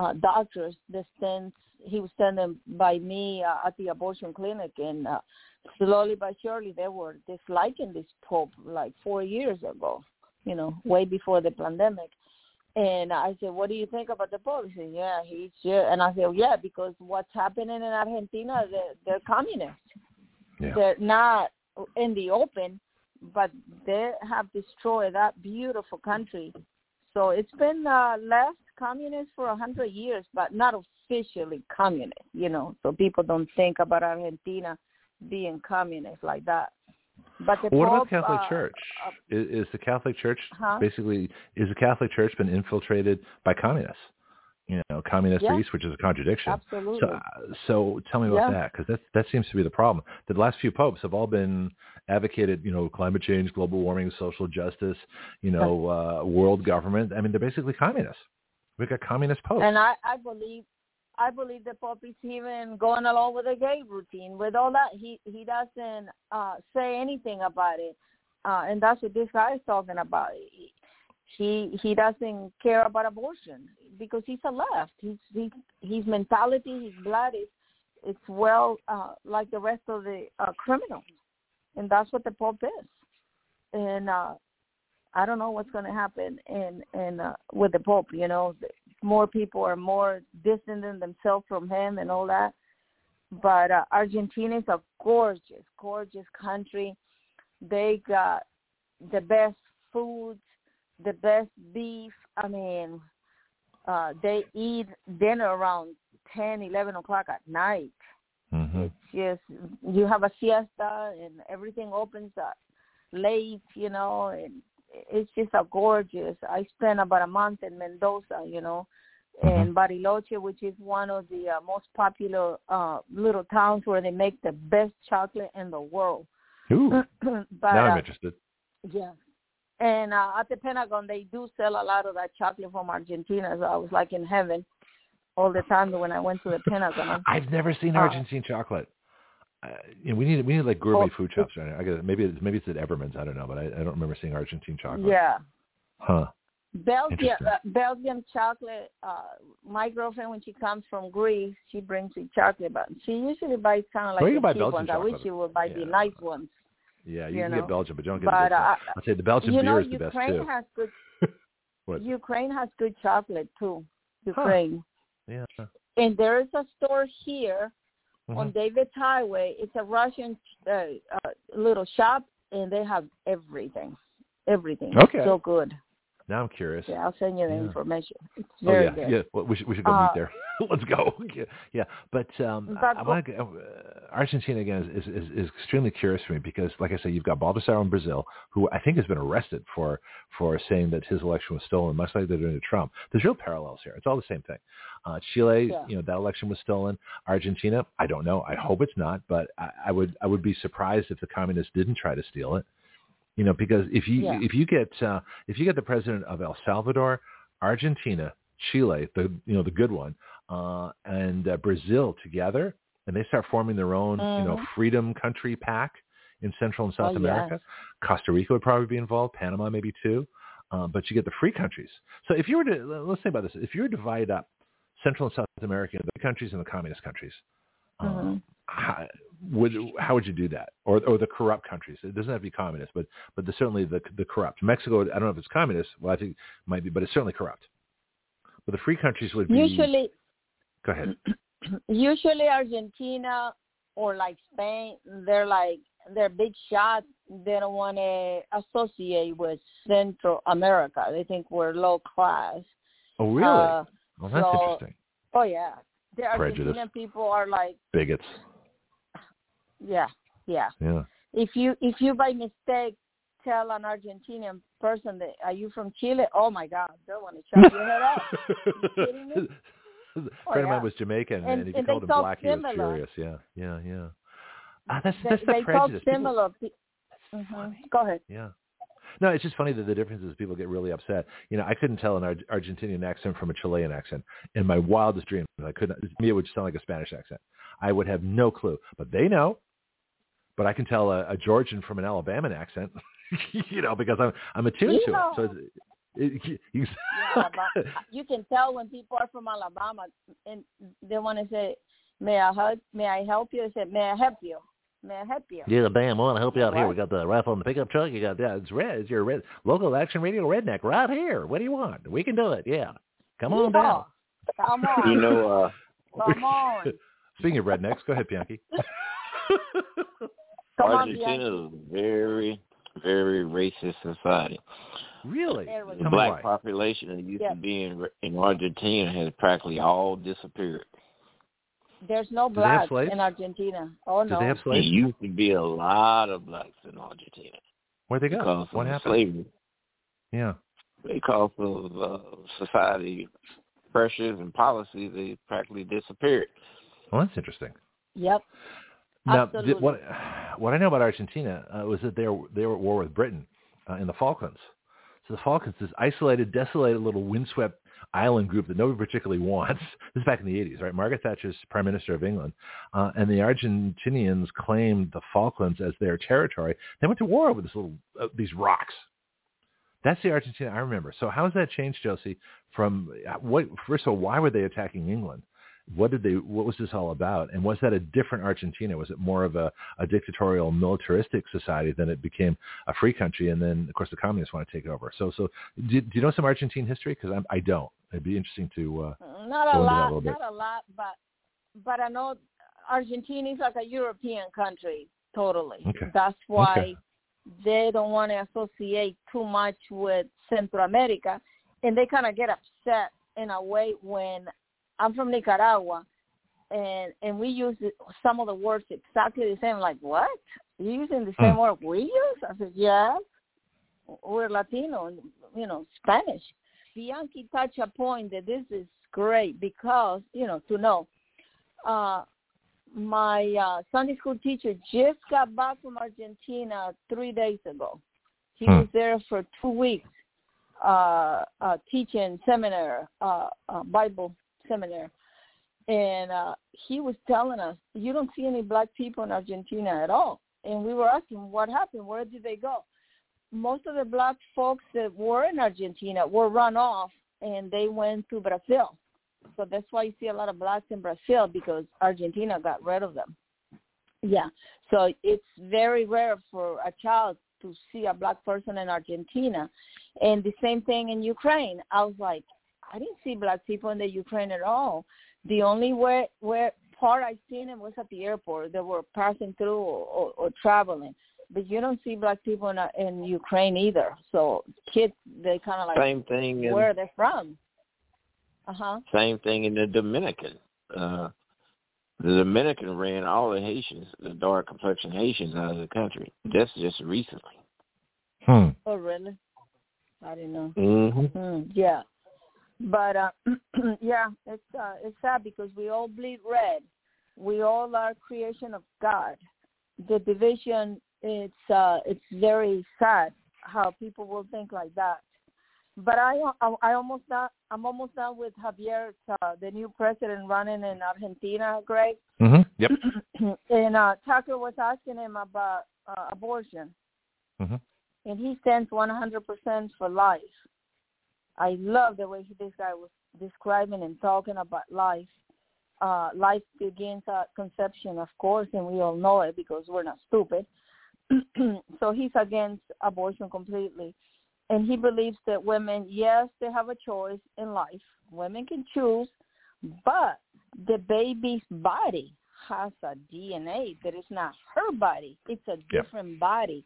uh, doctors that stands. He was standing by me uh, at the abortion clinic, and uh, slowly but surely they were disliking this Pope like four years ago. You know, way before the pandemic. And I said, "What do you think about the Pope?" He said, "Yeah, he's yeah." And I said, "Yeah, because what's happening in Argentina, they're, they're communists.
Yeah.
They're not in the open, but they have destroyed that beautiful country. So it's been uh, left communist for a hundred years, but not officially communist. You know, so people don't think about Argentina being communist like that. But the
what about
Pope,
the Catholic
uh,
Church?
uh,
Is, is the Catholic Church
Huh?
basically is the Catholic Church been infiltrated by communists? You know, communist
Yeah.
beast, which is a contradiction.
absolutely.
So, uh, so tell me about
Yeah.
that because that that seems to be the problem. The last few popes have all been advocated, you know, climate change, global warming, social justice, you know, uh, world government. I mean, they're basically communists. We've got communist popes.
And I, I believe I believe the Pope is even going along with the gay routine. With all that, he he doesn't uh, say anything about it, uh, and that's what this guy is talking about. He he, doesn't care about abortion because he's a left. He's he, his mentality, his blood is it's well uh, like the rest of the uh, criminals, and that's what the Pope is. And uh, I don't know what's going to happen in in uh, with the Pope. You know, more people are more distancing themselves from him and all that. But uh, Argentina is a gorgeous, gorgeous country. They got the best foods, the best beef. I mean, uh, they eat dinner around ten, eleven o'clock at night.
hmm
It's just you have a siesta and everything opens up late, you know, and it's just a gorgeous. I spent about a month in Mendoza, you know, and Bariloche, which is one of the uh, most popular uh little towns where they make the best chocolate in the world.
Ooh,
but
now I'm
uh,
interested.
yeah. And uh, at the Pentagon, they do sell a lot of that chocolate from Argentina. So I was like in heaven all the time when I went to the Pentagon.
I've never seen
uh,
Argentine chocolate. Uh, you know, we need we need like gourmet
Oh,
food shops right now. I guess maybe it's, maybe it's at Everman's. I don't know, but I, I don't remember seeing Argentine chocolate.
Yeah.
Huh.
Belgium,
Interesting.
uh, Belgium chocolate. Uh, my girlfriend, when she comes from Greece, she brings me chocolate, but she usually buys kind of like
Well,
the cheap
Belgian
ones. I wish she would buy the nice ones.
Yeah, you,
You
can
know,
get Belgium, but you don't get
But
the
uh.
I'd say the Belgian beer
know,
is the best
Ukraine
too.
has good.
What?
Ukraine has good chocolate too.
Huh.
Ukraine,
Yeah.
and there is a store here
Mhm.
on David's Highway. It's a Russian uh, uh, little shop, and they have everything, everything.
Okay.
so good.
Now I'm curious.
Yeah, I'll send you the
Yeah.
information. It's
Oh yeah,
good.
yeah. Well, we should we should go
Uh,
meet there. Let's go. Yeah, yeah. But um,
But
I, want to. Uh, Argentina again is, is is extremely curious for me because, like I said, you've got Baldassaro in Brazil, who I think has been arrested for for saying that his election was stolen, much like they're doing to Trump. There's real parallels here. It's all the same thing. Uh, Chile,
Yeah.
you know, that election was stolen. Argentina, I don't know. I hope it's not, but I, I would I would be surprised if the communists didn't try to steal it. You know, because if you
Yeah.
if you get uh, if you get the president of El Salvador, Argentina, Chile, the you know the good one, uh, and uh, Brazil together, and they start forming their own you know
Mhm.
freedom country pack in Central and South
Oh,
America. Costa Rica would probably be involved, Panama maybe too, uh, but you get the free countries. So if you were to let's think about this, if you were to divide up Central and South America into the countries and the communist countries, uh,
Mhm.
how- would how would you do that? Or or the corrupt countries? It doesn't have to be communist, but but the, certainly the the corrupt. Mexico, I don't know if it's communist. Well, I think it might be, but it's certainly corrupt. But the free countries would be
usually.
Go ahead.
Usually, Argentina or like Spain, they're like they're big shots. They don't want to associate with Central America. They think we're low class.
Oh, really?
Uh,
well, that's
so,
interesting.
Oh yeah, the
Prejudice.
Argentinian people are like
Bigots.
Yeah, yeah.
Yeah.
If you if you by mistake tell an Argentinian person that are you from Chile? Oh my God, they want to chop your head off. you kidding me?
A friend
Oh,
of mine was Jamaican,
And-
and, if you called him black, he was
similar.
furious. Yeah, yeah, yeah. Ah, that's
They,
that's the
they
prejudice. People-
similar. Pe- Mhm. Go ahead.
Yeah. No, it's just funny that the difference is people get really upset. You know, I couldn't tell an Ar- Argentinian accent from a Chilean accent in my wildest dreams. I couldn't. To me, it would sound like a Spanish accent. I would have no clue, but they know. But I can tell a, a Georgian from an Alabama accent, you know, because I'm I'm attuned to it. So it's, it, you,
Yeah, you can tell when people are from Alabama and they want to say, "May I help? May I help you?" They say, "May I help you? May I help you?"
Yeah, bam, I want to help you out here. We got the rifle and the pickup truck. You got yeah, it's red. It's your red local action radio redneck right here. What do you want? We can do it. Yeah, come on down.
Yeehaw. Come on.
You know, uh,
Come on.
Speaking of rednecks, go ahead, Bianchi.
Come
Argentina is a very, very racist society.
really?
There
The
go.
Tell
black
why.
population that used
Yeah.
to be in in Argentina has practically all disappeared.
There's no
Do they have
blacks in Argentina. Oh no.
they have
There used to be a lot of blacks in Argentina
Where'd they go?
because
What
of
happened?
slavery,
Yeah.
because of uh, society pressures and policies. They practically disappeared.
Well, that's interesting.
Yep.
Now, did, what what I know about Argentina uh, was that they were they were at war with Britain uh, in the Falklands. So the Falklands, this isolated, desolated little windswept island group that nobody particularly wants. This is back in the 80s, right? Margaret Thatcher's Prime Minister of England, uh, and the Argentinians claimed the Falklands as their territory. They went to war over this little uh, these rocks. That's the Argentina I remember. So how has that changed, Josie? From uh, what? First of all, why were they attacking England? What did they? What was this all about? And was that a different Argentina? Was it more of a, a dictatorial, militaristic society than it became a free country? And then, of course, the communists want to take over. So, so do, do you know some Argentine history? Because I don't. It'd be interesting to. Uh,
Not a
a
lot.
bit.
Not a lot, but but I know Argentina is like a European country. Totally.
Okay.
That's why
Okay.
they don't want to associate too much with Central America, and they kind of get upset in a way when I'm from Nicaragua, and and we use some of the words exactly the same. Like what? You using the same
Hmm.
word we use? I said, yes. We're Latino, you know, Spanish. Bianchi touched a point that this is great because you know to know. Uh, my uh, Sunday school teacher just got back from Argentina three days ago. He
Hmm.
was there for two weeks, uh, uh, teaching seminar, uh, uh, Bible seminar, and uh, he was telling us you don't see any black people in Argentina at all. And we were asking what happened, where did they go? Most of the black folks that were in Argentina were run off, and they went to Brazil. So that's why you see a lot of blacks in Brazil because Argentina got rid of them. Yeah. So it's very rare for a child to see a black person in Argentina. And the same thing in Ukraine. I was like, I didn't see black people in the Ukraine at all. The only where where part I seen them was at the airport. They were passing through or, or, or traveling. But you don't see black people in, uh, in Ukraine either. So kids, they kind of like
Same thing in
where they're from. Uh huh.
same thing in the Dominican. Uh, the Dominican ran all the Haitians, the dark complexion Haitians, out of the country. That's just recently.
hmm.
Oh really? I didn't know.
Mm-hmm.
Mm, yeah, but uh, yeah, it's uh, it's sad because we all bleed red. We all are creation of God. The division, it's uh, it's very sad how people will think like that. But I I, I almost I'm almost done with Javier, uh, the new president running in Argentina, Greg.
hmm Yep.
and uh, Tucker was asking him about uh, abortion,
Mhm.
and he stands 100% for life. I love the way he, this guy was describing and talking about life. uh, life begins at conception, of course, and we all know it because we're not stupid. so he's against abortion completely. And he believes that women, yes, they have a choice in life. Women can choose, but the baby's body has a DNA that is not her body. It's a different yep. body.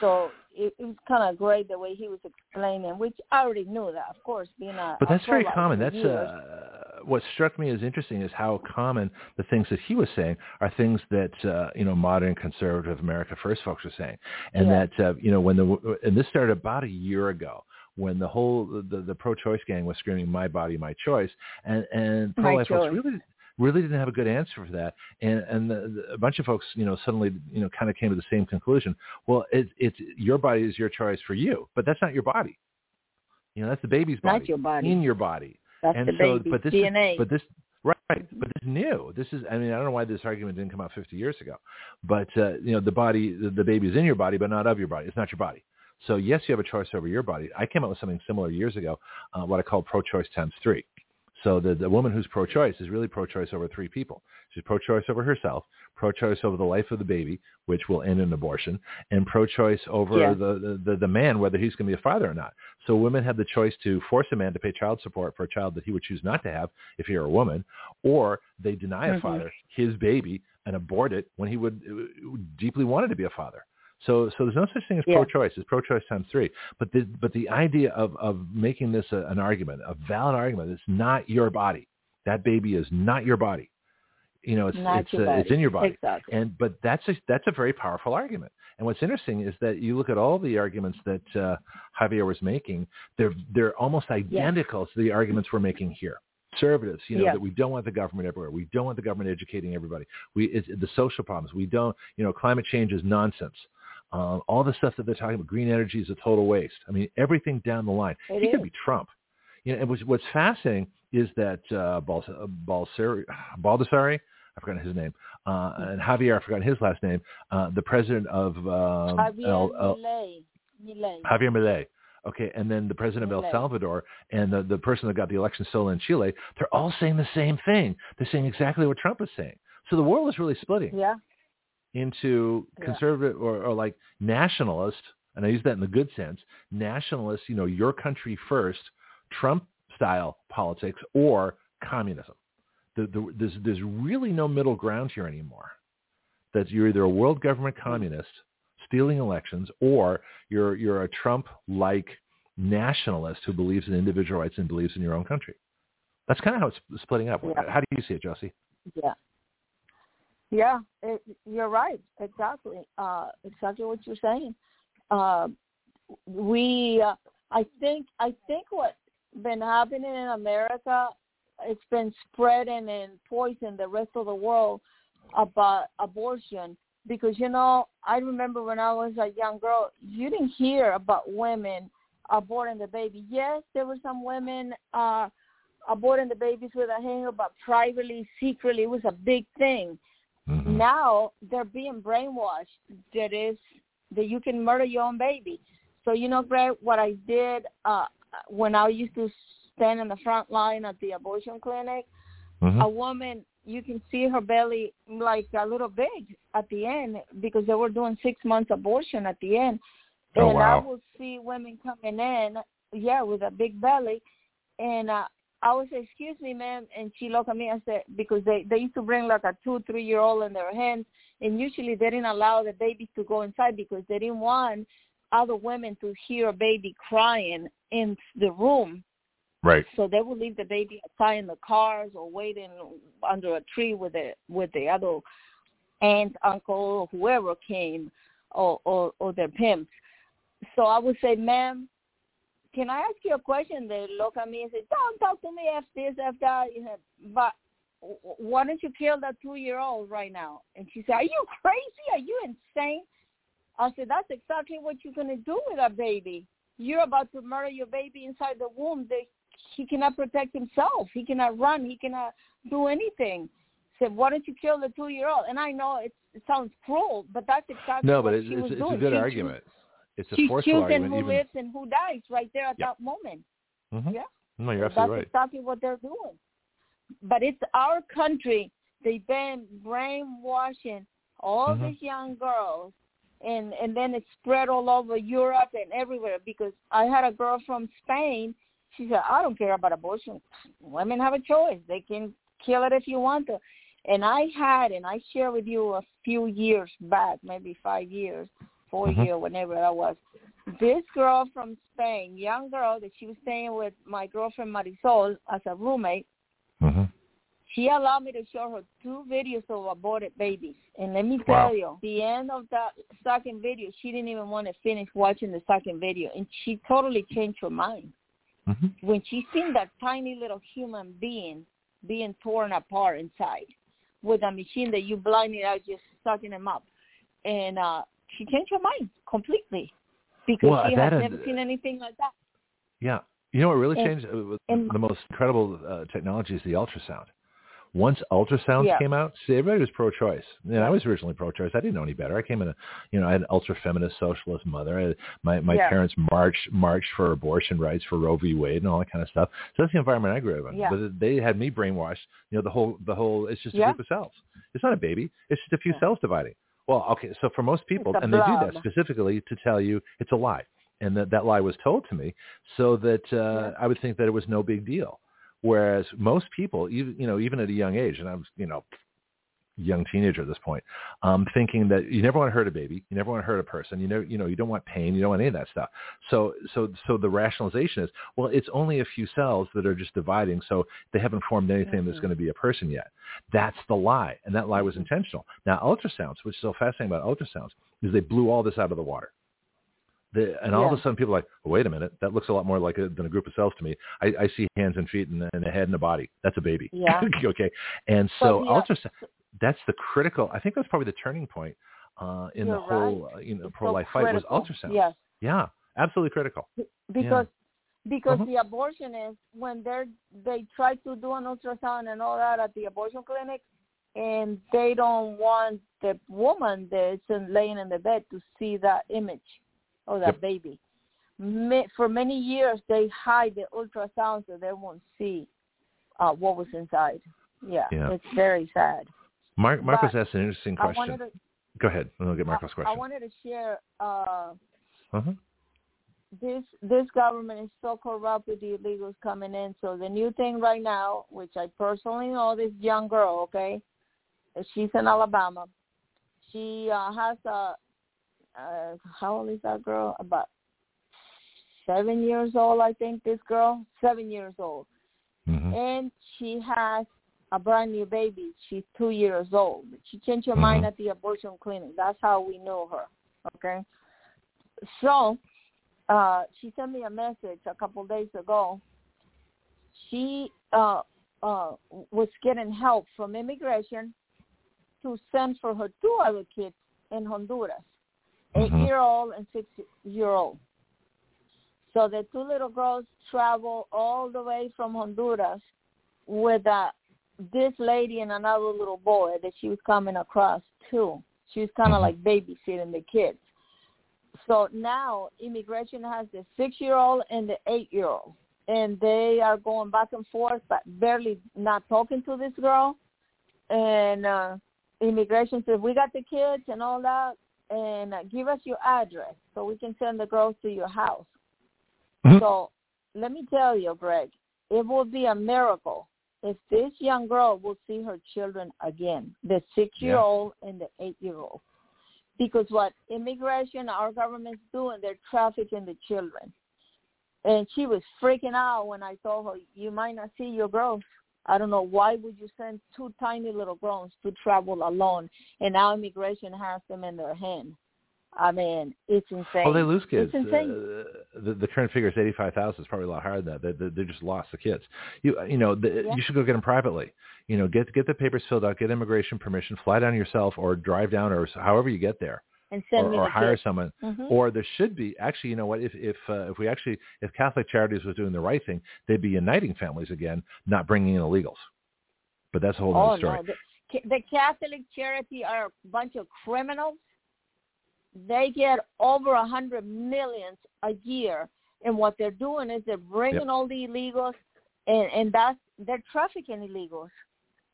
So it, it was kind of great the way he was explaining, which I already knew that, of course, being a.
But that's very common. That's uh, what struck me as interesting is how common the things that he was saying are things that uh, you know modern conservative America First folks are saying, and yeah. that uh, you know when the and this started about a year ago when the whole the, the pro-choice gang was screaming "My body, my choice," and and pro-life folks really really didn't have a good answer for that. And and the, the, a bunch of folks, you know, suddenly, you know, kind of came to the same conclusion. Well, it, it's your body is your choice for you, but that's not your body. You know, that's the baby's body.
Not your body.
In your body.
That's
and
the
so,
baby's
but this
DNA.
Is, but this Right, but this is new. This is, I mean, I don't know why this argument didn't come out 50 years ago, but uh, you know, the body, the, the baby is in your body, but not of your body. It's not your body. So yes, you have a choice over your body. I came up with something similar years ago, uh, what I call pro-choice times three. So the, the woman who's pro-choice is really pro-choice over three people. She's pro-choice over herself, pro-choice over the life of the baby, which will end in abortion, and pro-choice over
yeah.
the, the, the man, whether he's going to be a father or not. So women have the choice to force a man to pay child support for a child that he would choose not to have if he were a woman, or they deny
mm-hmm.
a father his baby and abort it when he would deeply wanted to be a father. So, so there's no such thing as
yeah.
pro-choice. It's pro-choice times three. But the, but the idea of, of making this a, an argument, a valid argument, it's not your body. That baby is not your body. You know, it's
not
it's
uh,
it's in your body.
Exactly.
And but that's a, that's a very powerful argument. And what's interesting is that you look at all the arguments that uh, Javier was making; they're they're almost identical to the arguments we're making here conservatives, you know,
yes.
that we don't want the government everywhere. We don't want the government educating everybody. We it's, the social problems. We don't, you know, climate change is nonsense. Um, all the stuff that they're talking about, green energy is a total waste. I mean, everything down the line.
It
he
is.
could be Trump. You know, and what's, what's fascinating is that uh, Bals- Balsari, Baldessari, I forgot his name, uh, and Javier, I forgot his last name, uh, the president of um,
Javier
El.
Milei.
Javier Milei. Okay, and then the president of El Salvador and the, the person that got the election stolen in Chile, they're all saying the same thing. They're saying exactly what Trump is saying. So the world is really splitting
Yeah.
Into
Yeah.
conservative or, or like nationalist, and I use that in the good sense, nationalist, you know, your country first, Trump style politics or communism. The, the, there's, there's really no middle ground here anymore. That you're either a world government hmm. communist stealing elections or you're, you're a Trump-like nationalist who believes in individual rights and believes in your own country. That's kind of how it's splitting up.
Yeah.
How do you see it, Josie?
Yeah. Yeah, it, you're right. Exactly. Uh, exactly what you're saying. Uh, we, uh, I think, I think what's been happening in America, it's been spreading and poisoning the rest of the world about abortion. Because you know, I remember when I was a young girl, you didn't hear about women aborting the baby. Yes, there were some women uh, aborting the babies with a hanger, but privately, secretly, it was a big thing.
Mm-hmm.
Now they're being brainwashed. That is that you can murder your own baby. So you know, Greg, what I did uh, when I used to stand in the front line at the abortion clinic,
Mhm.
a woman you can see her belly like a little big at the end because they were doing six months abortion at the end.
Oh,
and
wow.
I would see women coming in, yeah, with a big belly, and uh, I would say, "Excuse me, ma'am," and she looked at me and said, because they they used to bring like a two, three year old in their hands, and usually they didn't allow the babies to go inside because they didn't want other women to hear a baby crying in the room.
Right.
So they would leave the baby outside in the cars or waiting under a tree with the with the other aunt, uncle, or whoever came, or or, or their pimps. So I would say, ma'am, can I ask you a question? They look at me and say, don't talk to me after this, after that. But why don't you kill that two-year-old right now? And she said, are you crazy? Are you insane? I said, that's exactly what you're going to do with that baby. You're about to murder your baby inside the womb. They, he cannot protect himself. He cannot run. He cannot do anything. Said, why don't you kill the two-year-old? And I know it, it sounds cruel, but that's exactly
No, but it's,
she
it's, it's a good
She-
argument. It's a
She's
forceful
choosing
argument.
who
even,
lives and who dies right there at that moment.
Mhm.
Yeah.
No, you're
That's
absolutely right.
exactly what they're doing. but it's our country. They've been brainwashing all
Mhm.
these young girls, and and then it spread all over Europe and everywhere. Because I had a girl from Spain. She said, "I don't care about abortion. Women have a choice. They can kill it if you want to." And I had, and I shared with you a few years back, maybe five years, 4
Mhm.
years, whenever that was. This girl from Spain, young girl that she was staying with my girlfriend Marisol as a roommate,
hmm
she allowed me to show her two videos of aborted babies. And let me
Wow.
tell you, the end of that second video, she didn't even want to finish watching the second video. And she totally changed her mind.
hmm
When she seen that tiny little human being being torn apart inside with a machine that you blinded out just sucking him up. And uh she changed her mind completely because
Well,
she had
is-
never seen anything like that.
Yeah. You know what really
And-
changed?
And-
the most incredible uh, technology is the ultrasound. Once ultrasounds
Yeah.
came out, see, everybody was pro-choice. And I was originally pro-choice. I didn't know any better. I came in a, you know, I had an ultra-feminist socialist mother. I, my my
Yeah.
parents marched marched for abortion rights for Roe v. Wade and all that kind of stuff. So that's the environment I grew up in.
Yeah.
But they had me brainwashed. You know, the whole the whole. It's just a
Yeah.
group of cells. It's not a baby. It's just a few cells dividing. Well, okay. So for most people, and they do that specifically to tell you it's a lie and that that lie was told to me so that uh,
Yeah.
I would think that it was no big deal. Whereas most people, even you know, even at a young age, and I'm you know, young teenager at this point, um, thinking that you never want to hurt a baby, you never want to hurt a person, you know, you know, you don't want pain, you don't want any of that stuff. So, so, so the rationalization is, well, it's only a few cells that are just dividing, so they haven't formed anything that's
Mhm.
going to be a person yet. That's the lie, and that lie was intentional. Now, ultrasounds, which is so fascinating about ultrasounds, is they blew all this out of the water. The, and all of a sudden, people are like, oh, wait a minute, that looks a lot more like a, than a group of cells to me. I, I see hands and feet and, and a head and a body. That's a baby.
Yeah.
okay. And so
Well, yeah.
ultrasound, that's the critical. I think that's probably the turning point uh, in
You're
the whole uh, you know
It's
pro-life fight was ultrasound.
Yes.
Yeah, absolutely critical.
because because
Uh-huh.
the abortionists when they're they try to do an ultrasound and all that at the abortion clinic and they don't want the woman that's laying in the bed to see that image of that
Yep.
baby for many years they hide the ultrasound so they won't see uh what was inside yeah,
Yeah.
it's very sad
Mark, Marcos
But
asked an interesting question.
to
Go ahead, and I'll get Marcos'
I,
question.
I wanted to share uh
uh-huh.
this this government is so corrupt with the illegals coming in. So the new thing right now, which I personally know, this young girl, okay, she's in Alabama. She uh, has a uh, how old is that girl? About seven years old, I think. This girl, seven years old,
hmm
and she has a brand new baby. She's two years old. She changed her mind
Mhm.
at the abortion clinic. That's how we know her. Okay. So uh she sent me a message a couple days ago. She uh uh was getting help from immigration to send for her two other kids in Honduras, eight
Mhm.
year old and six year old. So the two little girls travel all the way from Honduras with uh, this lady and another little boy that she was coming across too. She was kind of
Mhm.
like babysitting the kids. So now immigration has the six-year-old and the eight-year-old, and they are going back and forth, but barely not talking to this girl. And uh, immigration says, "We got the kids and all that, and uh, give us your address so we can send the girls to your house."
Mhm.
So let me tell you, Greg, it will be a miracle if this young girl will see her children again, the six-year-old and the eight-year-old. Because what immigration, our government's doing, they're trafficking the children. And she was freaking out when I told her, you might not see your girls. I don't know, why would you send two tiny little girls to travel alone? And now immigration has them in their hand. I mean, it's insane.
Oh, they lose kids.
It's insane.
Uh, the, the current figure is eighty-five thousand. It's probably a lot higher than that. They, they, they just lost the kids. You you know the,
Yeah.
you should go get them privately. You know, get get the papers filled out, get immigration permission, fly down yourself, or drive down, or however you get there,
and send
or,
me
or hire
kids.
someone.
Mhm.
Or there should be actually, you know what? If if uh, if we actually if Catholic Charities was doing the right thing, they'd be uniting families again, not bringing in illegals. But that's a whole other
Oh
story.
no, the, the Catholic charity are a bunch of criminals. They get over a hundred millions a year, and what they're doing is they're bringing
Yep.
all the illegals, and and that's they're trafficking illegals,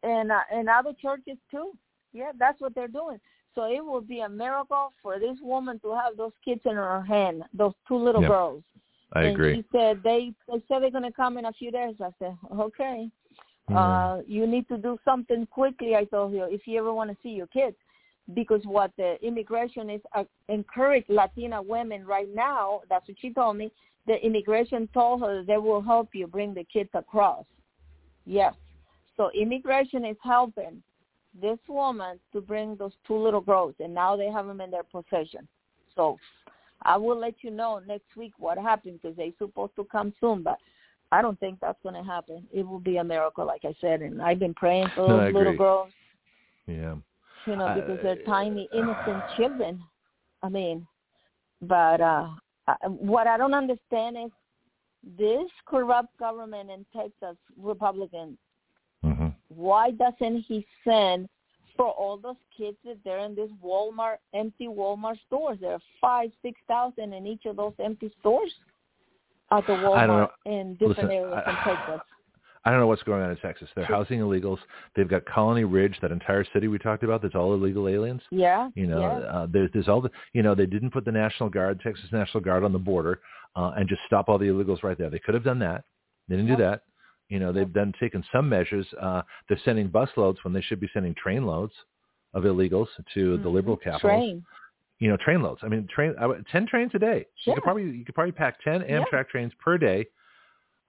and uh, and other churches too. Yeah, that's what they're doing. So it will be a miracle for this woman to have those kids in her hand, those two little
yep.
girls.
I
and
agree.
She said they they said they're going to come in a few days. I said okay. Uh, you need to do something quickly. I told her if you ever want to see your kids, because what the immigration is uh, encourage Latina women right now. That's what she told me. The immigration told her they will help you bring the kids across. Yes. So immigration is helping this woman to bring those two little girls, and now they have them in their possession. So I will let you know next week what happened because they're supposed to come soon, but I don't think that's going to happen. It will be a miracle, like I said, and I've been praying for
No,
those
I
little girls,
Yeah.
You know, because they're
Uh,
tiny, innocent children. I mean, but uh I- what I don't understand is this corrupt government in Texas, Republican,
hmm
why doesn't he send for all those kids that they're in this Walmart empty Walmart stores? There are five, six thousand in each of those empty stores at the Walmart in different
Listen,
areas in Texas.
I don't know what's going on in Texas. They're housing illegals. They've got Colony Ridge, that entire city we talked about. That's all illegal aliens.
Yeah,
You know,
yeah.
uh, there's, there's all the, you know, they didn't put the National Guard, Texas National Guard on the border uh, and just stop all the illegals right there. They could have done that. They didn't do that. You know, they've then taken some measures. Uh, they're sending bus loads when they should be sending train loads of illegals to the liberal capitals.
Mm-hmm. Train.
You know, train loads. I mean, train I would- ten trains a day. You could probably you could probably pack ten
Yeah.
Amtrak trains per day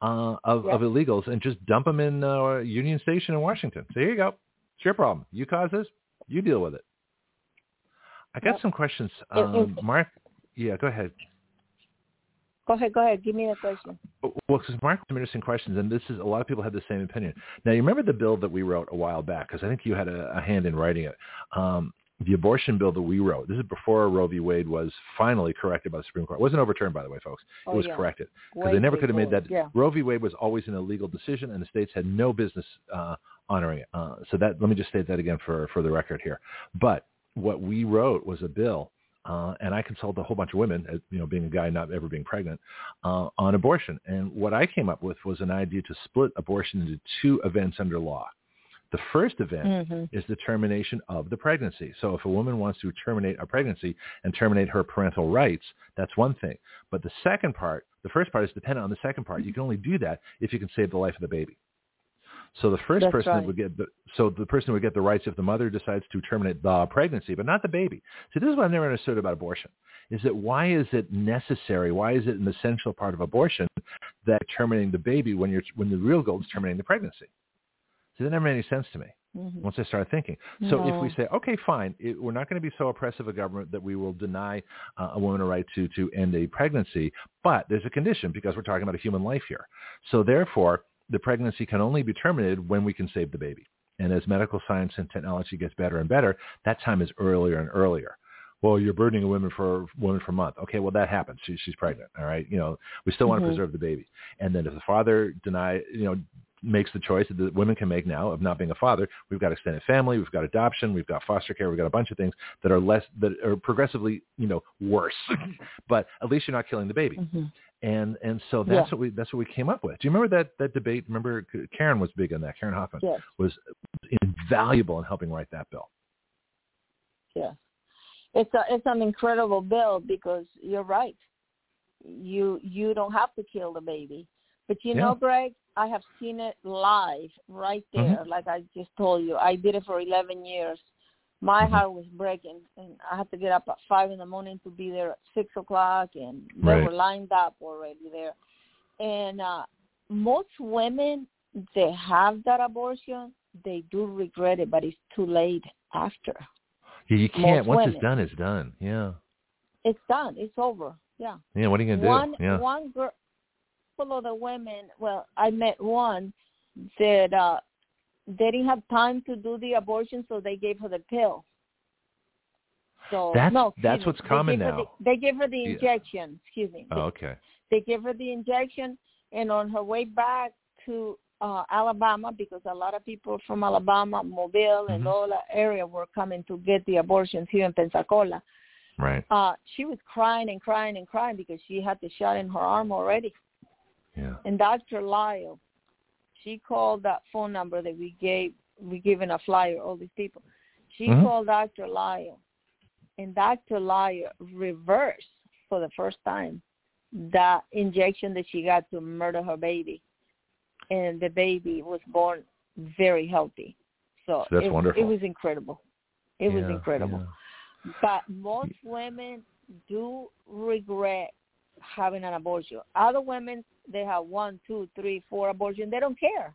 uh, of, of illegals and just dump them in uh, Union Station in Washington. So here you go. It's your problem. You caused this. You deal with it. I got some questions. Um, Mark, yeah, go ahead.
Go ahead, go ahead. Give me the question.
Well, because Mark, some interesting questions, and this is a lot of people have the same opinion. Now, you remember the bill that we wrote a while back, because I think you had a, a hand in writing it. Um, the abortion bill that we wrote. This is before Roe v. Wade was finally corrected by the Supreme Court. It wasn't overturned, by the way, folks. It
Oh,
was
yeah.
corrected because they never could have made that.
Yeah.
Roe v. Wade was always an illegal decision, and the states had no business uh, honoring it. Uh, so that let me just state that again for for the record here. But what we wrote was a bill, uh, and I consulted a whole bunch of women, you know, being a guy not ever being pregnant, uh, on abortion. And what I came up with was an idea to split abortion into two events under law. The first event
hmm
is the termination of the pregnancy. So if a woman wants to terminate a pregnancy and terminate her parental rights, that's one thing. But the second part, the first part is dependent on the second part. You can only do that if you can save the life of the baby. So the first
That's
person
right.
that would get the so the person would get the rights if the mother decides to terminate the pregnancy, but not the baby. See, this is what I've never understood about abortion: is that why is it necessary? Why is it an essential part of abortion that terminating the baby when you're when the real goal is terminating the pregnancy? See, that never made any sense to me
hmm
once I started thinking. So if we say, okay, fine, it, we're not going to be so oppressive a government that we will deny uh, a woman a right to to end a pregnancy, but there's a condition because we're talking about a human life here. So therefore, the pregnancy can only be terminated when we can save the baby. And as medical science and technology gets better and better, that time is earlier and earlier. Well, you're burdening a woman for woman for a month. Okay, well that happens. She, she's pregnant. All right, you know we still want to
Mhm.
preserve the baby. And then if the father deny, you know, makes the choice that the women can make now of not being a father. We've got extended family, we've got adoption, we've got foster care, we've got a bunch of things that are less that are progressively, you know, worse. but at least you're not killing the baby.
hmm
And and so that's
Yeah.
what we that's what we came up with. Do you remember that that debate? Remember Karen was big on that. Karen Hoffman
Yes.
was invaluable in helping write that bill.
Yes. It's a it's an incredible bill because you're right. You you don't have to kill the baby. But you know, Greg, I have seen it live right there.
Mm-hmm.
Like I just told you, I did it for 11 years. My
Mhm.
heart was breaking, and I had to get up at five in the morning to be there at six o'clock, and they
Right.
were lined up already there. And uh most women they have that abortion, they do regret it, but it's too late after.
Yeah, you can't.
Most
Once
women.
it's done, it's done. Yeah.
It's done. It's over. Yeah.
Yeah. What are you gonna do?
One
yeah.
one girl full of the women well, I met one that uh they didn't have time to do the abortion so they gave her the pill. So
That's-
no,
that's what's
They
common
her
now.
the- they gave her the
Yeah.
injection, excuse me.
Oh,
They,
okay.
they gave her the injection and on her way back to uh Alabama because a lot of people from Alabama, Mobile and
Mhm.
all that area were coming to get the abortions here in Pensacola.
Right.
uh she was crying and crying and crying because she had the shot in her arm already.
Yeah.
And Dr. Lyle, she called that phone number that we gave we given a flyer all these people. She
Mhm.
called Dr. Lyle, and Dr. Lyle reversed for the first time that injection that she got to murder her baby, and the baby was born very healthy. So,
So that's
it,
wonderful.
It was incredible. It was incredible.
yeah.
But most women do regret having an abortion. Other women, they have one, two, three, four abortions. They don't care.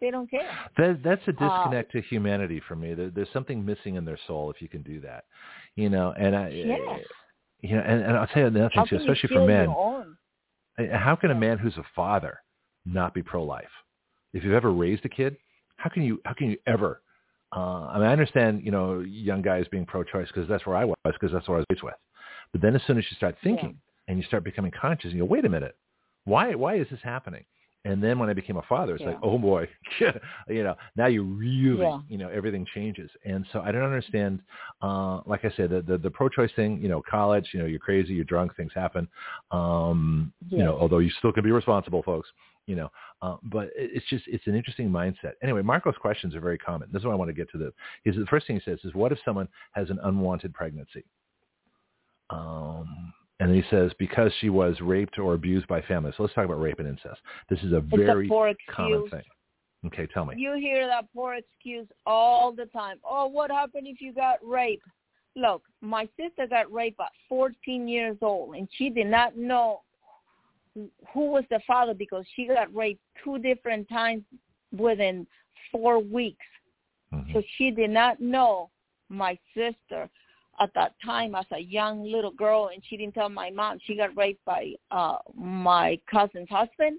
They don't care.
That, that's a
Uh,
disconnect to humanity for me. There, there's something missing in their soul if you can do that, you know. And I,
Yes.
you know, and, and I'll tell you another thing too, especially for men. Uh, How can a man who's a father not be pro-life? If you've ever raised a kid, how can you? How can you ever? Uh, I mean, I understand, you know, young guys being pro-choice because that's where I was, because that's what I was raised with. But then as soon as you start thinking and you start becoming conscious, and you go, wait a minute, why? Why is this happening? And then when I became a father, it's like, oh boy, you know, now you really,
Yeah.
you know, everything changes. And so I don't understand. Uh, like I said, the, the the pro-choice thing, you know, college, you know, you're crazy, you're drunk, things happen. Um, You know, although you still can be responsible, folks. You know, uh, but it's just it's an interesting mindset. Anyway, Marco's questions are very common. This is what I want to get to. The is the first thing he says is, what if someone has an unwanted pregnancy? Um, and he says because she was raped or abused by family. So let's talk about rape and incest. This is a
It's
very
a
common thing. Okay, tell me.
You hear that poor excuse all the time. Oh, what happened if you got raped? Look, my sister got raped at 14 years old, and she did not know who was the father because she got raped two different times within four weeks.
Mhm.
So she did not know my sister at that time as a young little girl, and she didn't tell my mom. She got raped by uh my cousin's husband,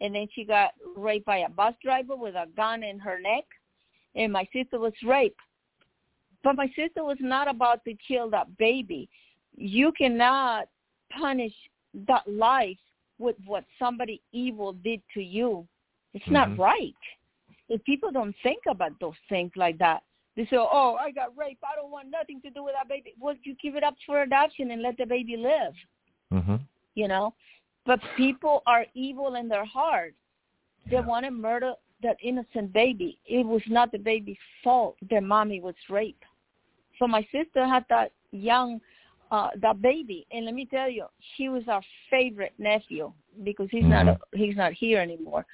and then she got raped by a bus driver with a gun in her neck, and my sister was raped. But my sister was not about to kill that baby. You cannot punish that life with what somebody evil did to you. It's
Mhm.
not right. If people don't think about those things like that, they say, "Oh, I got raped. I don't want nothing to do with that baby." Well, you give it up for adoption and let the baby live.
Mhm.
You know, but people are evil in their heart. They
Yeah.
want to murder that innocent baby. It was not the baby's fault. Their mommy was raped. So my sister had that young, uh, that baby, and let me tell you, he was our favorite nephew because he's not he's not here anymore.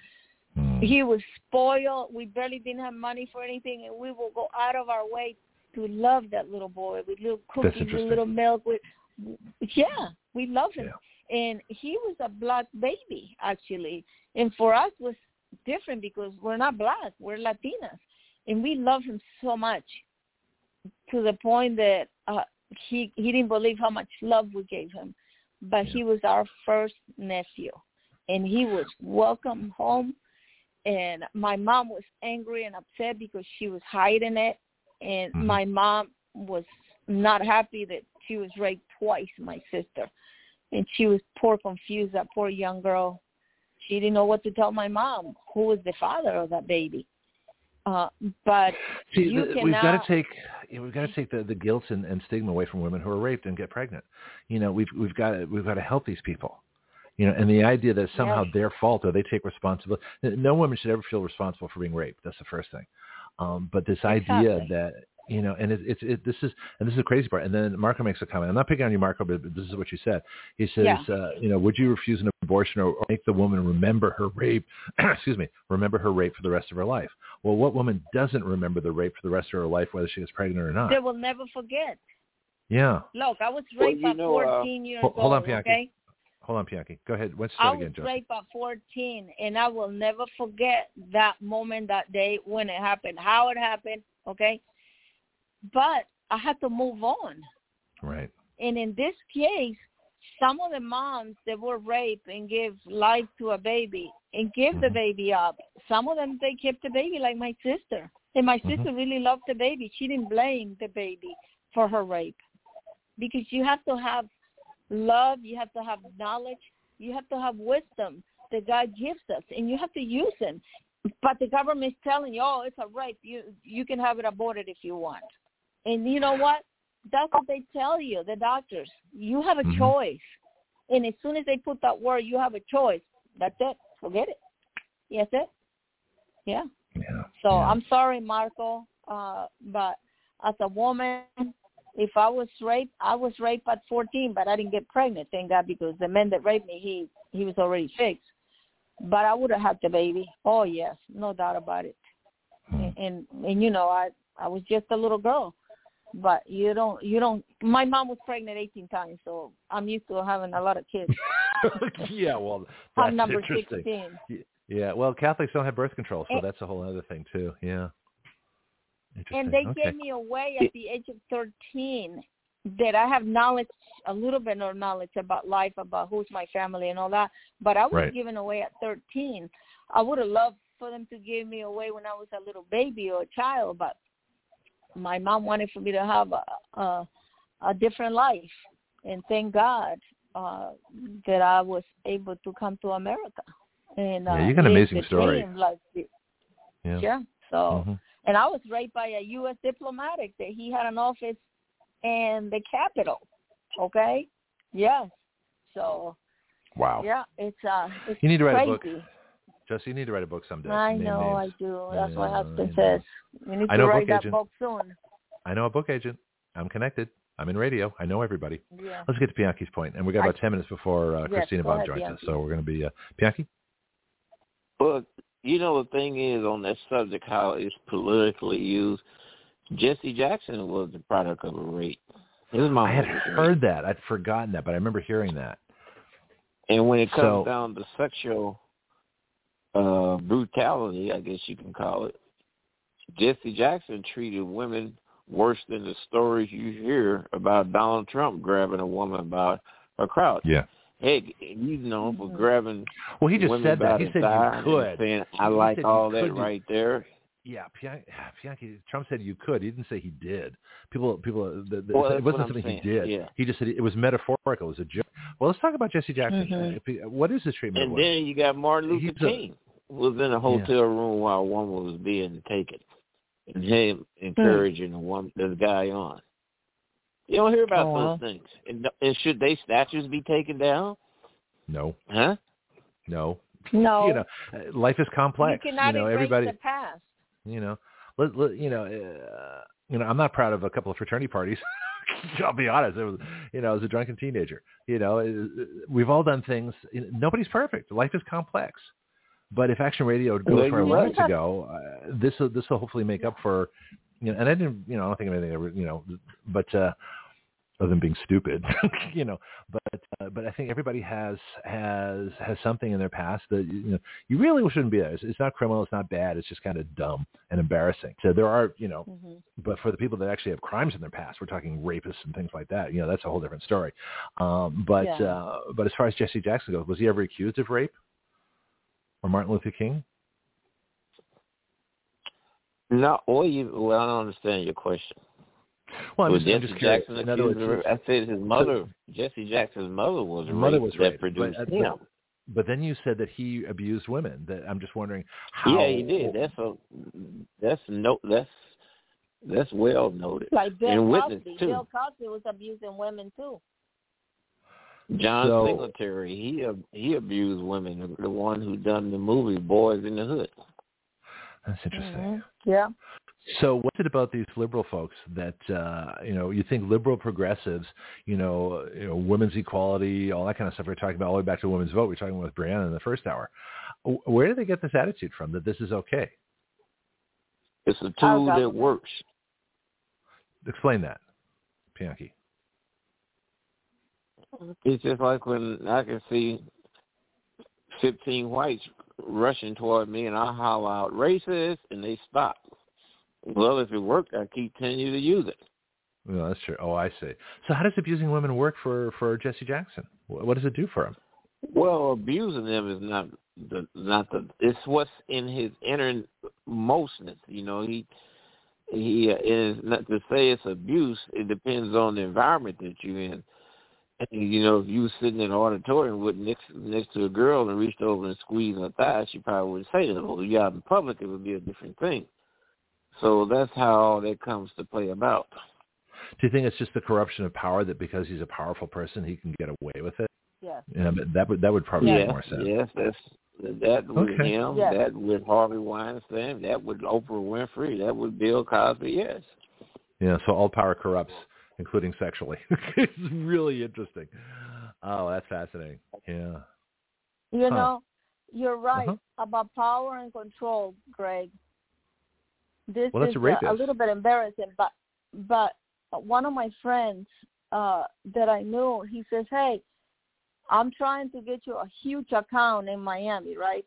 He was spoiled. We barely didn't have money for anything, and we will go out of our way to love that little boy with little cookies, with little milk. With yeah, we love him.
Yeah.
And he was a black baby actually, and for us was different because we're not black, we're Latinas, and we love him so much to the point that uh, he he didn't believe how much love we gave him. But he was our first nephew, and he was welcome home. And my mom was angry and upset because she was hiding it, and
Mhm.
my mom was not happy that she was raped twice, my sister, and she was poor confused. That poor young girl, she didn't know what to tell my mom. Who was the father of that baby? Uh, but
See,
you
the,
cannot.
we've got to take we've got to take the, the guilt and, and stigma away from women who are raped and get pregnant. You know, we've we've got to, we've got to help these people. You know, and the idea that somehow
Yes.
their fault or they take responsibility. No woman should ever feel responsible for being raped. That's the first thing. Um, but this idea
Exactly.
that you know, and it's it, this is and this is the crazy part. And then Marco makes a comment. I'm not picking on you, Marco, but, but this is what you said. He says,
Yeah.
uh, you know, would you refuse an abortion or, or make the woman remember her rape? excuse me, remember her rape for the rest of her life. Well, what woman doesn't remember the rape for the rest of her life, whether she gets pregnant or not?
they will never forget.
Yeah.
Look, I was
Well,
raped
you
at
know, uh,
14 years
Hold- hold on,
old. Okay,
Hold on, Bianchi. Go ahead. Let's
I
start
was
again, Joseph.
raped at 14, and I will never forget that moment, that day when it happened, how it happened. Okay, but I had to move on.
Right.
And in this case, some of the moms that were raped and gave life to a baby and gave the
Mhm.
baby up, some of them they kept the baby, like my sister. And my
Mhm.
sister really loved the baby. She didn't blame the baby for her rape because you have to have love, you have to have knowledge, you have to have wisdom that God gives us, and you have to use them. But the government's telling you, oh, it's a rape. You you can have it aborted if you want. And you know what? That's what they tell you, the doctors. You have a
Mhm.
choice. And as soon as they put that word, you have a choice. That's it. Forget it. Yes, it. Yeah.
Yeah.
So
yeah.
I'm sorry, Marco, uh, but as a woman, if I was raped, I was raped at 14, but I didn't get pregnant, thank God, because the man that raped me, he he was already fixed. But I would have had the baby. Oh yes, no doubt about it.
Hmm.
And, and and you know, I I was just a little girl, but you don't you don't. My mom was pregnant 18 times, so I'm used to having a lot of kids.
yeah, well, that's
I'm number
interesting.
16.
Yeah, well, Catholics don't have birth control, so
And-
that's a whole other thing too. Yeah.
And they
okay.
gave me away at the age of 13 that I have knowledge, a little bit of knowledge about life, about who's my family and all that. But I was
Right.
given away at 13. I would have loved for them to give me away when I was a little baby or a child, but my mom wanted for me to have a a, a different life, and thank God uh, that I was able to come to America. And uh,
Yeah, you got an amazing story.
Like,
Yeah.
yeah. So
Mhm.
And I was raped by a U.S. diplomatic that he had an office in the Capitol. Okay, yes. So
Wow.
yeah, it's uh, it's
You need to write a book. Jesse, you need to write a book someday.
I
Name
know
names.
I do. That's what
Yeah,
my husband says. You need
I
to
know a
write that
agent.
book soon.
I know a book agent. I'm connected. I'm in radio. I know everybody.
Yeah.
Let's get to Bianchi's point, and we got
I-
about ten minutes before uh,
Yes,
Christina
go
Bobb
ahead,
joins us. So we're going to be uh, Bianchi.
Well, you know the thing is on that subject how it's politically used. Jesse Jackson was the product of a rape. His mom
I had heard that. I'd forgotten that, but I remember hearing that.
And when it
So-
comes down to sexual uh brutality, I guess you can call it, Jesse Jackson treated women worse than the stories you hear about Donald Trump grabbing a woman about her crowd.
Yeah.
Heck, he's known for
Mhm.
grabbing
Well, he just
women
said that.
by
He said you could.
Saying, I
He
like all that
could do-
right there.
Yeah, Bian- Bianchi. Trump said you could. He didn't say he did. People, people. The, the,
Well,
it wasn't something
saying,
he did.
yeah.
He just said it was metaphorical. It was a joke. Well, let's talk about Jesse Jackson.
Mhm.
Uh, if he- What is his treatment?
And
women?
then you got Martin Luther
He's a-
King was in a hotel room while a woman was being taken, and him
Hmm.
encouraging the woman, the guy on. You don't hear about
Oh, wow.
those things. And, and should they statues be taken down?
no,
Huh?
no.
No,
You know, life is complex.
you cannot
know,
erase
everybody.
the past.
You know, let, let, you know, uh, you know. I'm not proud of a couple of fraternity parties. I'll be honest. It was, you know, I was a drunken teenager. You know, it- we've all done things. Nobody's perfect. Life is complex. But if Action Radio goes
Well,
where I
you're
want it to go, uh, this will this will hopefully make up for, you know. And I didn't, you know, I don't think of anything, ever, you know, but uh, other than being stupid, you know. But uh, but I think everybody has has has something in their past that you know you really shouldn't be there. It's, it's not criminal. It's not bad. It's just kind of dumb and embarrassing. So there are, you know,
hmm
but for the people that actually have crimes in their past, we're talking rapists and things like that. You know, that's a whole different story. Um, but
Yeah.
uh, but as far as Jesse Jackson goes, was he ever accused of rape? Or Martin Luther King?
No, or you. Well, I don't understand your question.
Well, I'm
was
just, I'm
Jesse
just curious.
Jackson
In other words,
accused of rape? I said his mother, Jesse Jackson's mother was
His mother
raped
was
that
raped,
produced
but-
him.
but- but then you said that he abused women. That I'm just wondering how.
Yeah, he did. That's a that's no that's that's well noted.
Like Bill
And witness,
Cosby.
too.
Bill Cosby was abusing women too.
John
So-
Singletary, he ab- he abused women. The, the one who done the movie Boys in the Hood.
That's interesting.
Mhm. Yeah.
So what's it about these liberal folks that uh, you know you think liberal progressives, you know, you know, women's equality, all that kind of stuff we're talking about all the way back to women's vote. We're talking with Breanna in the first hour. Where do they get this attitude from that this is okay?
It's a
Our
tool that
government.
works.
Explain that, Bianchi.
It's just like when I can see fifteen whites rushing toward me, and I holler out racist, and they stop. Well, if it worked, I keep telling you to use it.
No, that's true. Oh, I see. So how does abusing women work for for Jesse Jackson? Wh- What does it do for him?
Well, abusing them is not the not the. It's what's in his innermostness. You know, he he uh, is not to say it's abuse. It depends on the environment that you're in. And, you know, if you was sitting in an auditorium with next next to a girl and reached over and squeezed her thigh, she probably wouldn't say that. Well, you out in public, it would be a different thing. So that's how that comes to play about.
Do you think it's just the corruption of power that because he's a powerful person he can get away with it?
Yes.
You know, that would that would probably
yes,
make more sense.
yes, that's That with
Okay.
him,
Yes.
that with Harvey Weinstein, that with Oprah Winfrey, that with Bill Cosby. Yes.
Yeah, so all power corrupts, including sexually. it's really interesting. Oh, that's fascinating. Yeah.
You
Huh.
know, you're right
Uh-huh.
about power and control, Greg. This
Well, that's
is
a
a little bit embarrassing, but but one of my friends uh that I knew, he says, "Hey, I'm trying to get you a huge account in Miami, right?"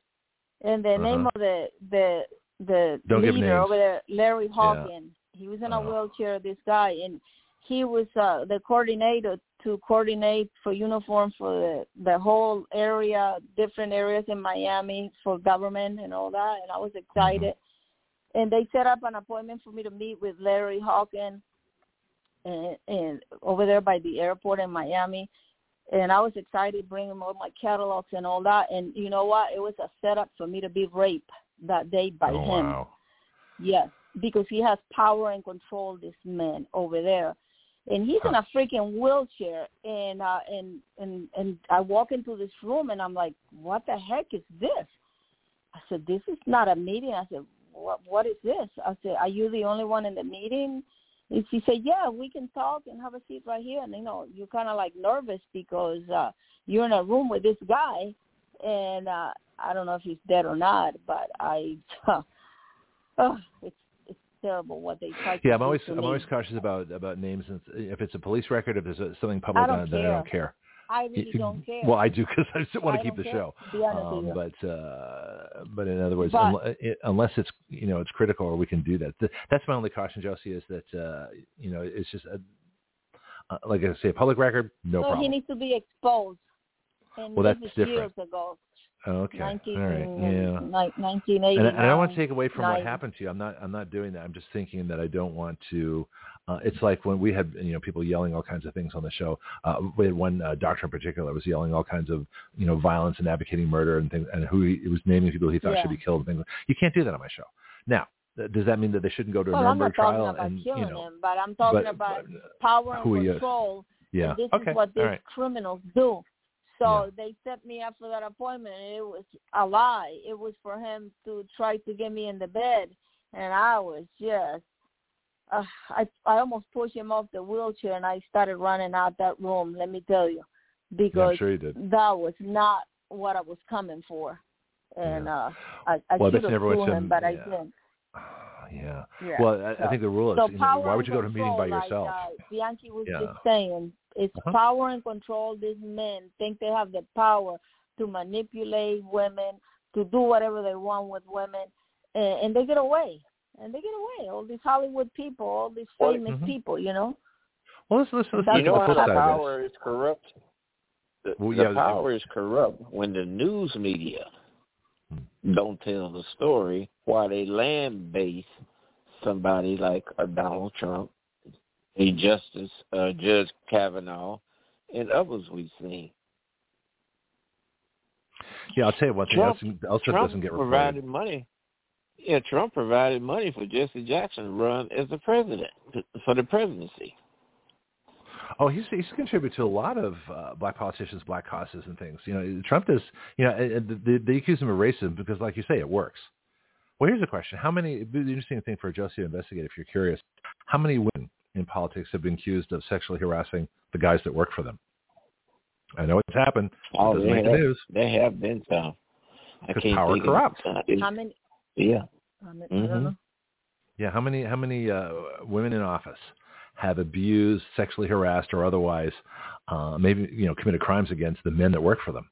And the name
Uh-huh.
of the the the
Don't
leader over there, Larry Hawkins. He was in a
Oh.
wheelchair. This guy, and he was uh the coordinator to coordinate for uniform for the the whole area, different areas in Miami for government and all that. And I was excited. And they set up an appointment for me to meet with Larry Hawkins and, and over there by the airport in Miami. And I was excited, bringing all my catalogs and all that. And you know what? It was a setup for me to be raped that day by
oh,
him.
wow.
Yes, because he has power and control. This man over there, and he's in a freaking wheelchair. And uh, and and and I walk into this room, and I'm like, "What the heck is this?" I said, "This is not a meeting." I said, "What what is this?" I said, "Are you the only one in the meeting?" And she said, "Yeah, we can talk and have a seat right here." And you know, you're kind of like nervous because uh you're in a room with this guy, and uh I don't know if he's dead or not, but I, oh, it's it's terrible what they try to
Yeah, I'm always I'm always cautious about about names. And if it's a police record, if there's a, something public on it, then I don't
care. I really don't care.
Well, I do because I just want
I
to keep the
care,
show.
to be honest
Um, but uh, but in other words,
But-
it, unless it's you know it's critical or we can do that. Th- That's my only caution, Josie, is that uh, you know it's just a, uh, like I say, a public record, no
so
problem.
he needs to be exposed. And
Well, that's different.
years ago,
okay,
19,
all right, yeah.
ni- 1980.
And, I- and I don't want to take away from what happened to you. I'm not. I'm not doing that. I'm just thinking that I don't want to. Uh, it's like when we had you know people yelling all kinds of things on the show. Uh, we had one uh, doctor in particular was yelling all kinds of you know violence and advocating murder and things, and who he, he was naming people he thought
Yeah.
should be killed. And things. You can't do that on my show. Now, does that mean that they shouldn't go to a
Well, I'm not talking about
and
killing
you know,
him, but I'm talking
but-
about
but,
power and
who he is.
control.
yeah.
And this
okay.
is what these
right.
criminals do. So
Yeah.
they set me up for that appointment. And it was a lie. It was for him to try to get me in the bed, and I was just. Uh, I I almost pushed him off the wheelchair, and I started running out that room. Let me tell you, because
I'm sure you
that was not what I was coming for, and
Yeah.
uh I, I
Well,
should have
never went
sued
to
him,
him-
but I didn't.
Yeah.
Yeah.
Well, I, I think the rule is
So
you know,
power
why would
and
you go to a meeting by
control,
yourself?
Like, uh, Bianchi was
Yeah.
just saying, it's
Uh-huh.
power and control. These men think they have the power to manipulate women, to do whatever they want with women, and, and they get away. And they get away. All these Hollywood people, all these
Well,
famous
mhm.
people, you know.
well, let's let's, let's
That's
look
you know
the
how
flip
the
side
power is corrupt? The,
Well,
the
yeah,
power is corrupt when the news media
Hmm.
don't tell the story while they land base somebody like a Donald Trump, a Justice uh, Judge Kavanaugh, and others we've seen.
Yeah, I'll tell you one thing.
Trump-
else, else
Trump
doesn't get reported.
provided money. Yeah, Trump provided money for Jesse Jackson to run as the president for the presidency.
Oh, he's he's contributed to a lot of uh, black politicians, black causes, and things. You know, Trump does. You know, they, they accuse him of racism because, like you say, it works. Well, here's a question: How many? it'd be an interesting thing for a Josie to investigate if you're curious. How many women in politics have been accused of sexually harassing the guys that work for them? I know it's happened. It
Oh,
doesn't
they
make the
have,
news
they have been some. I
because
can't
power
think of-
corrupts.
How many?
yeah.
I, mean, I
Mhm.
Yeah, how many how many uh, women in office have abused, sexually harassed, or otherwise uh, maybe you know committed crimes against the men that work for them,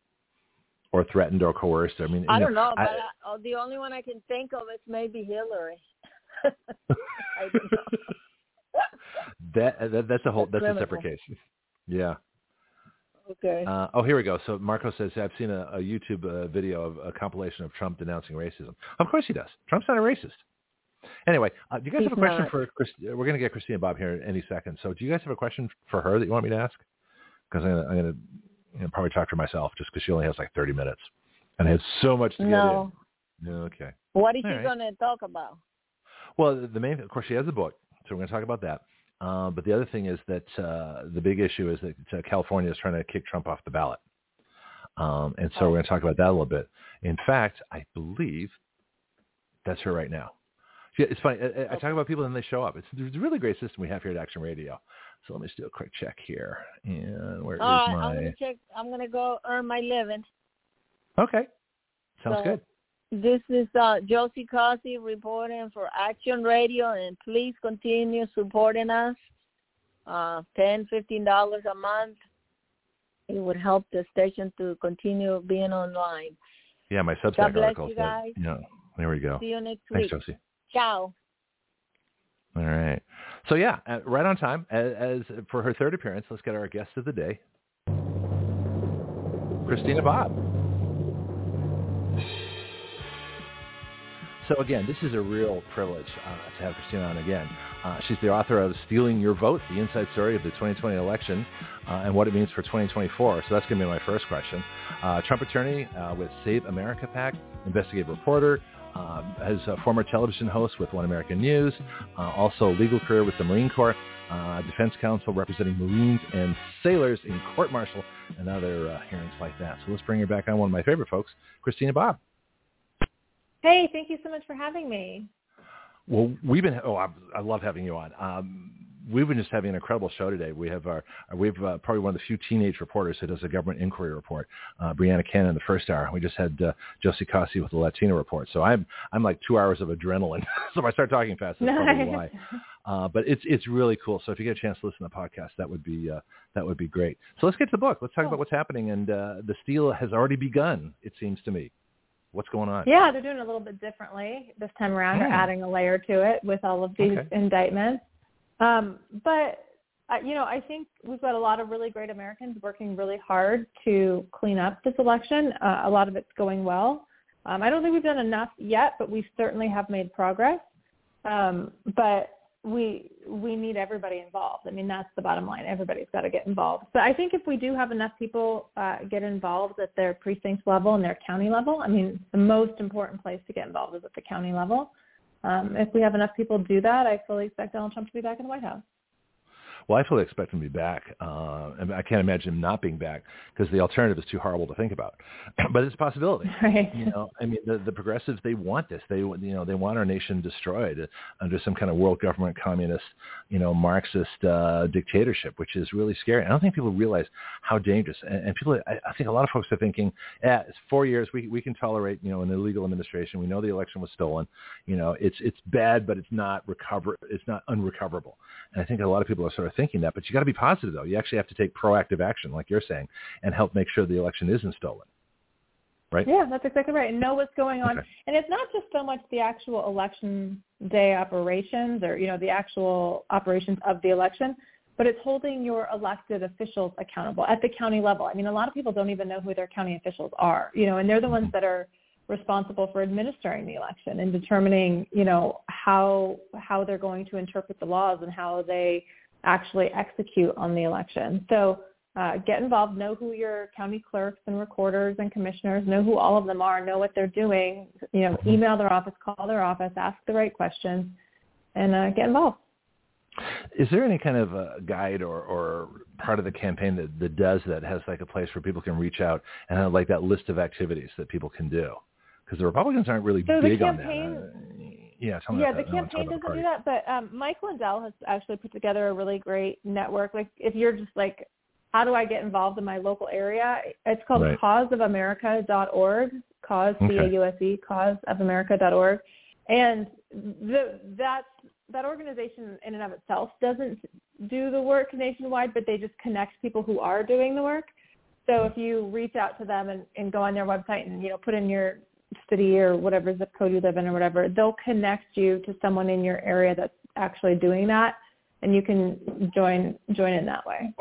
or threatened or coerced? I mean,
I don't know,
I-
but I, oh, the only one I can think of is maybe Hillary. I don't know.
that, that that's a whole that's a separate case. Yeah.
Okay.
Uh, oh, here we go. So Marco says, I've seen a, a YouTube uh, video of a compilation of Trump denouncing racism. Of course he does. Trump's not a racist. Anyway, uh, do you guys
He's
have a question
not.
for Chris? We're going to get Christina Bobb here in any second. So do you guys have a question for her that you want me to ask? Because I'm going to you know, probably talk to her myself just because she only has like 30 minutes. And I have so much to
no.
get in. Okay.
What is
All
he
right.
going to talk about?
Well, the- the main, of course, she has a book, so we're going to talk about that. Uh, but the other thing is that uh, the big issue is that uh, California is trying to kick Trump off the ballot, um, and so we're going to talk about that a little bit. In fact, I believe that's her right now. Yeah, it's funny. I, I talk about people and they show up. It's, it's a really great system we have here at Action Radio. So let me just do a quick check here. And where is
All right,
my?
I'm gonna check. I'm gonna go earn my living.
Okay, sounds
So-
good.
This is uh, Josie Cossey reporting for Action Radio, and please continue supporting us. Uh, ten, fifteen dollars a month. It would help the station to continue being online.
Yeah, my Substack
God bless
article.
you guys.
Yeah, there we go.
See you next
Thanks,
week.
Josie.
Ciao.
All right. So yeah, uh, right on time. As, as for her third appearance, let's get our guest of the day, Christina Bobb. So again, this is a real privilege uh, to have Christina on again. Uh, she's the author of Stealing Your Vote, the inside story of the 2020 election uh, and what it means for 2024. So that's going to be my first question. Uh, Trump attorney uh, with Save America PAC, investigative reporter, um, as a former television host with One American News, uh, also legal career with the Marine Corps, uh, defense counsel representing Marines and sailors in court-martial and other uh, hearings like that. So let's bring her back on one of my favorite folks, Christina Bobb.
Hey, thank you so much for having me.
Well, we've been. Oh, I, I love having you on. Um, we've been just having an incredible show today. We have our. We have uh, probably one of the few teenage reporters who does a government inquiry report. Uh, Breanna Cannon, the first hour. We just had uh, Josie Cossey with the Latino report. So I'm I'm like two hours of adrenaline. so if I start talking fast, that's probably why. Uh, but it's it's really cool. So if you get a chance to listen to the podcast, that would be uh, that would be great. So let's get to the book. Let's talk
Cool.
about what's happening. And uh, the steal has already begun. It seems to me. What's going on?
Yeah, they're doing it a little bit differently this time around. They're adding a layer to it with all of these
Okay.
indictments. Um, but uh, you know, I think we've got a lot of really great Americans working really hard to clean up this election. Uh, a lot of it's going well. Um, I don't think we've done enough yet, but we certainly have made progress. Um, but we we need everybody involved. I mean, that's the bottom line. Everybody's got to get involved. But I think if we do have enough people uh, get involved at their precinct level and their county level, I mean, the most important place to get involved is at the county level. Um, if we have enough people do that, I fully expect Donald Trump to be back in the White House.
Well, I fully expect him to be back, uh, and I can't imagine him not being back because the alternative is too horrible to think about. but it's a possibility.
Right.
You know, I mean, the, the progressives they want this. They you know they want our nation destroyed under some kind of world government, communist, you know, Marxist uh, dictatorship, which is really scary. I don't think people realize how dangerous. And, and people, I, I think a lot of folks are thinking, yeah, it's four years. We we can tolerate you know an illegal administration. We know the election was stolen. You know, it's it's bad, but it's not recover. It's not unrecoverable. And I think a lot of people are sort of thinking that. But you got to be positive though. You actually have to take proactive action, like you're saying, and help make sure the election isn't stolen. Right?
Yeah, that's exactly right. And know what's going on.
Okay.
And it's not just so much the actual election day operations or, you know, the actual operations of the election, but it's holding your elected officials accountable at the county level. I mean, a lot of people don't even know who their county officials are, you know, and they're the ones mm-hmm. that are responsible for administering the election and determining, you know, how how they're going to interpret the laws and how they actually execute on the election. So uh, get involved, know who your county clerks and recorders and commissioners, know who all of them are, know what they're doing, you know, email their office, call their office, ask the right questions, and uh, get involved.
Is there any kind of a guide or, or part of the campaign that, that does that has like a place where people can reach out and have like that list of activities that people can do? Because the Republicans aren't really
So the
big
campaign-
on that. Yeah, tell me
yeah, the
that. I wanna talk
campaign doesn't
the
do that, but um, Mike Lindell has actually put together a really great network. Like if you're just like, how do I get involved in my local area? It's called
Right.
causeofamerica.org, cause,
Okay.
C-A-U-S-E, causeofamerica.org. And the, that, that organization in and of itself doesn't do the work nationwide, but they just connect people who are doing the work. So if you reach out to them and, and go on their website and, you know, put in your city or whatever zip code you live in or whatever, they'll connect you to someone in your area that's actually doing that and you can join join in that way.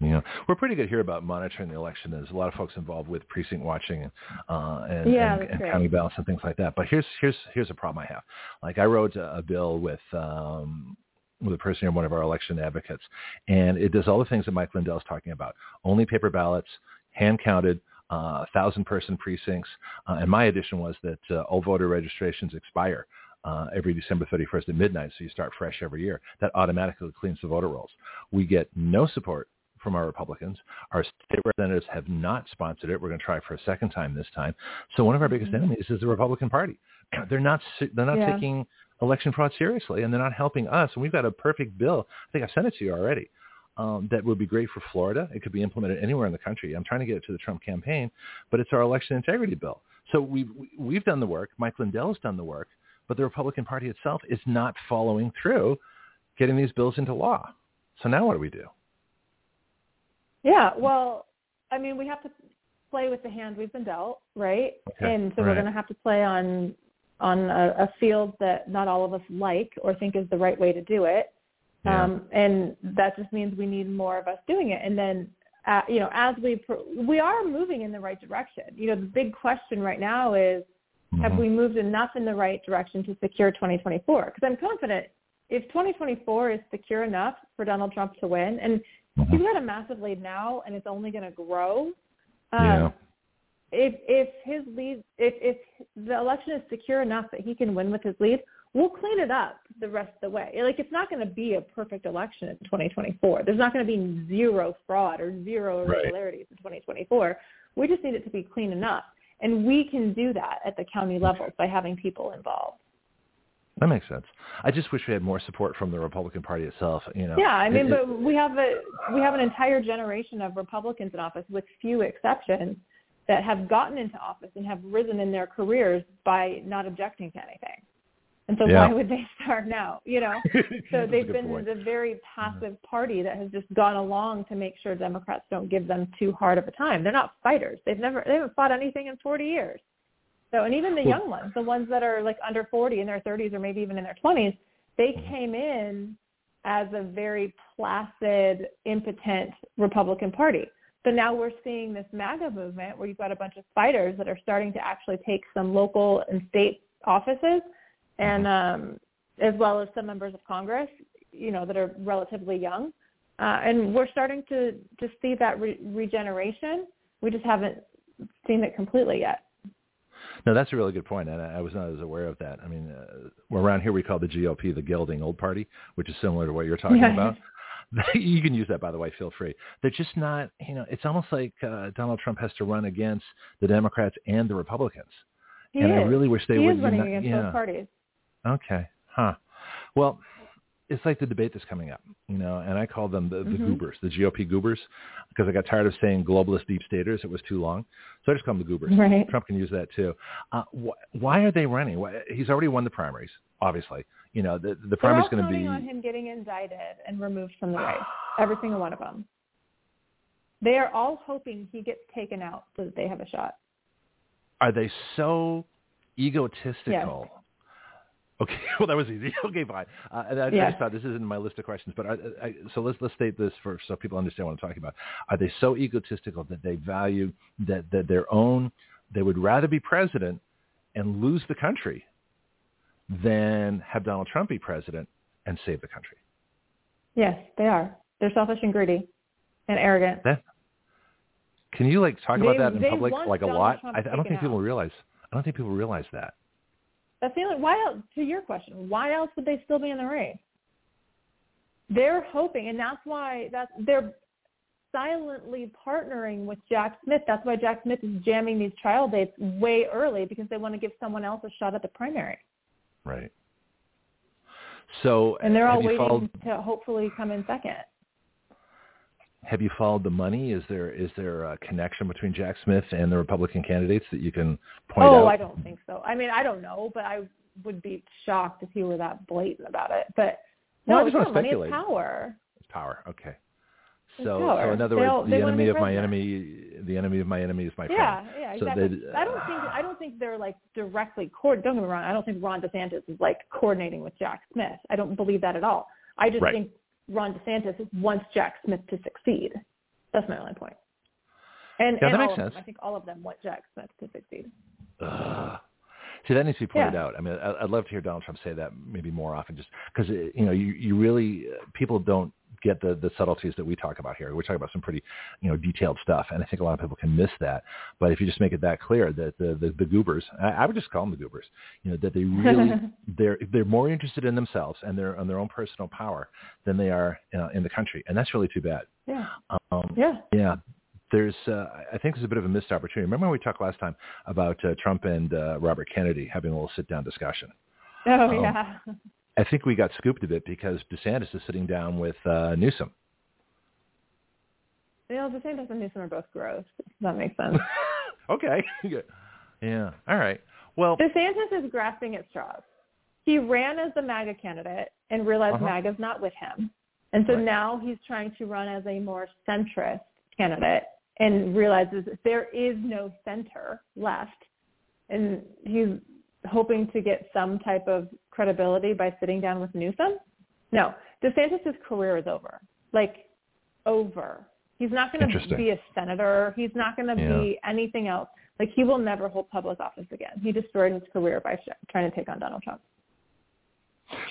Know, we're pretty good here about monitoring the election. There's a lot of folks involved with precinct watching uh, and,
Yeah,
and, and county ballots and things like that. But here's here's here's a problem I have. Like I wrote a, a bill with um, with a person here, one of our election advocates, and it does all the things that Mike Lindell is talking about: only paper ballots, hand counted, uh, thousand person precincts. Uh, and my addition was that uh, all voter registrations expire. Uh, every December 31st at midnight, so you start fresh every year. That automatically cleans the voter rolls. We get no support from our Republicans. Our state representatives have not sponsored it. We're going to try for a second time this time. So one of our biggest mm-hmm. enemies is the Republican Party. They're not they're not yeah. taking election fraud seriously, and they're not helping us. And we've got a perfect bill. I think I've sent it to you already. Um, that would be great for Florida. It could be implemented anywhere in the country. I'm trying to get it to the Trump campaign, but it's our election integrity bill. So we've we've done the work. Mike Lindell has done the work, but the Republican Party itself is not following through, getting these bills into law. So now what do we do?
Yeah, well, I mean, we have to play with the hand we've been dealt, right?
Okay.
And so
right.
we're going to have to play on on a, a field that not all of us like or think is the right way to do it.
Yeah.
Um, and that just means we need more of us doing it. And then, uh, you know, as we pro- we are moving in the right direction. You know, the big question right now is, mm-hmm. have we moved enough in the right direction to secure 2024? Because I'm confident if 2024 is secure enough for Donald Trump to win, and mm-hmm. he's got a massive lead now, and it's only going to grow.
Um, yeah
if if his lead if if the election is secure enough that he can win with his lead, we'll clean it up the rest of the way. Like it's not going to be a perfect election in 2024. There's not going to be zero fraud or zero irregularities right. in 2024. We just need it to be clean enough, and we can do that at the county level by having people involved.
That makes sense. I just wish we had more support from the Republican Party itself. You know.
Yeah, I mean,
it,
but we have a we have an entire generation of Republicans in office, with few exceptions, that have gotten into office and have risen in their careers by not objecting to anything. And so
yeah.
why would they start now? You know, so they've been point. the very passive party that has just gone along to make sure Democrats don't give them too hard of a time. They're not fighters. They've never they haven't fought anything in 40 years. So and even the young ones, the ones that are like under 40 in their 30s or maybe even in their 20s, they mm-hmm. came in as a very placid, impotent Republican Party. So now we're seeing this MAGA movement where you've got a bunch of fighters that are starting to actually take some local and state offices and mm-hmm. um, as well as some members of Congress, you know, that are relatively young. Uh, and we're starting to, to see that re- regeneration. We just haven't seen it completely yet.
No, that's a really good point, and I was not as aware of that. I mean, uh, around here we call the GOP the gelding old party, which is similar to what you're talking
yeah.
about. you can use that, by the way. Feel free. They're just not. You know, it's almost like uh, Donald Trump has to run against the Democrats and the Republicans.
He
and
is.
I really wish they
he
would.
Is running
not,
against
yeah.
both parties.
Okay. Huh. Well, it's like the debate that's coming up, you know, and I call them the, the
mm-hmm.
goobers, the GOP goobers, because I got tired of saying globalist deep staters. It was too long. So I just call them the goobers.
Right.
Trump can use that too. Uh, wh- why are they running? Why, he's already won the primaries, obviously you know, the the
primary's
going
to
be
on him getting indicted and removed from the race. Every single one of them. They are all hoping he gets taken out so that they have a shot.
Are they so egotistical?
Yes.
Okay, well that was easy. Okay, fine. Uh, I,
yes.
I just thought this isn't my list of questions, but I, I, so let's let's state this first so people understand what I'm talking about. Are they so egotistical that they value that that their own? They would rather be president and lose the country than have Donald Trump be president and save the country.
Yes, they are. They're selfish and greedy and arrogant.
That, can you like talk
they,
about that in public like a
Donald
lot? I, I don't think
out.
people realize. I don't think people realize that.
That's the only. Why else? To your question, why else would they still be in the race? They're hoping, and that's why that's they're silently partnering with Jack Smith. That's why Jack Smith is jamming these trial dates way early because they want to give someone else a shot at the primary.
Right. So
and they're all waiting
followed,
to hopefully come in second.
Have you followed the money? Is there is there a connection between Jack Smith and the Republican candidates that you can point
oh,
out?
Oh, I don't think so. I mean, I don't know, but I would be shocked if he were that blatant about it. But
no,
no,
I just want
to
speculate.
It's power.
It's power. Okay. So,
power.
so in other words,
the
enemy of my enemy, the enemy of my enemy is my friend.
Yeah, yeah,
So
exactly.
they-
I don't think I don't think they're like directly coord. Don't get me wrong. I don't think Ron DeSantis is like coordinating with Jack Smith. I don't believe that at all. I just
Right.
think Ron DeSantis wants Jack Smith to succeed. That's my only point. And,
Yeah,
and
that makes
of them.
sense.
I think all of them want Jack Smith to succeed.
Ugh. See, that needs to be pointed
Yeah.
out. I mean, I- I'd love to hear Donald Trump say that maybe more often, just because you know, you you really uh, people don't get the the subtleties that we talk about here. We talk about some pretty you know detailed stuff, and I think a lot of people can miss that. But if you just make it that clear that the the, the goobers, I, I would just call them the goobers, you know, that they really they're they're more interested in themselves and their on their own personal power than they are uh, in the country, and that's really too bad.
Yeah.
Um,
yeah.
Yeah there's uh, I think there's a bit of a missed opportunity. Remember when we talked last time about uh, Trump and uh, Robert Kennedy having a little sit down discussion?
Oh um, yeah.
I think we got scooped a bit because DeSantis is sitting down with uh, Newsom.
You know, DeSantis and Newsom are both gross. That makes sense.
okay. yeah. All right. Well,
DeSantis is grasping at straws. He ran as the MAGA candidate and realized uh-huh. MAGA's not with him. And so right. now he's trying to run as a more centrist candidate and realizes there is no center left. And he's hoping to get some type of credibility by sitting down with Newsom. No, DeSantis' career is over. Like, over. He's not going to be a senator. He's not going to yeah. be anything else. Like, he will never hold public office again. He destroyed his career by trying to take on Donald Trump.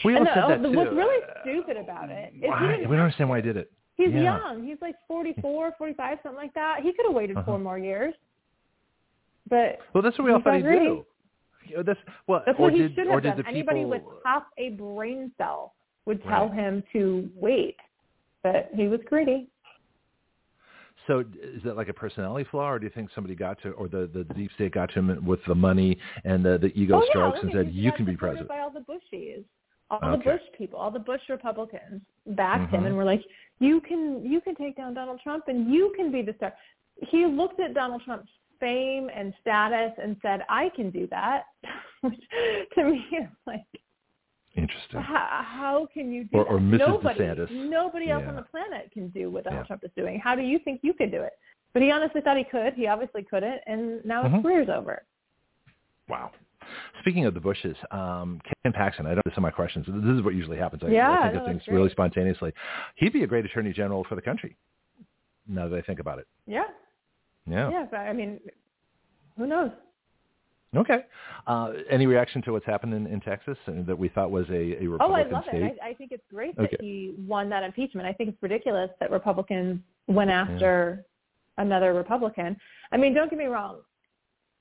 We all said that
too. What's really stupid about it is
why? we don't understand why he did it.
He's
yeah.
young. He's like 44, 45, something like that. He could have waited uh-huh. four more years. But
well, that's what we all thought he'd do. You know, that's, well,
that's what he
did,
should
have
done.
People...
Anybody with half a brain cell would tell right. him to wait, but he was greedy.
So is that like a personality flaw, or do you think somebody got to, or the, the deep state got to him with the money and the, the ego
oh,
strokes
yeah,
and said, "You can be president"?
By all the Bushies, all
okay.
the Bush people, all the Bush Republicans backed
mm-hmm.
him and were like, "You can, you can take down Donald Trump, and you can be the star." He looked at Donald Trump's fame and status and said, "I can do that," which to me is like
interesting.
How, how can you do
or,
that?
Or Mrs.
Nobody,
DeSantis.
nobody else
yeah.
on the planet can do what Donald
yeah.
Trump is doing. How do you think you could do it? But he honestly thought he could. He obviously couldn't, and now his
mm-hmm.
career's over.
Wow. Speaking of the Bushes, um, Ken Paxton, I don't know some of my questions. This is what usually happens. I,
yeah,
I think
no,
of things really spontaneously. He'd be a great attorney general for the country. Now that I think about it.
Yeah.
Yeah.
Yeah, but I mean, who knows?
Okay. Uh, any reaction to what's happened in, in Texas that we thought was a, a Republican
Oh, I love
state?
it. I, I think it's great
okay.
that he won that impeachment. I think it's ridiculous that Republicans went after yeah. another Republican. I mean, don't get me wrong.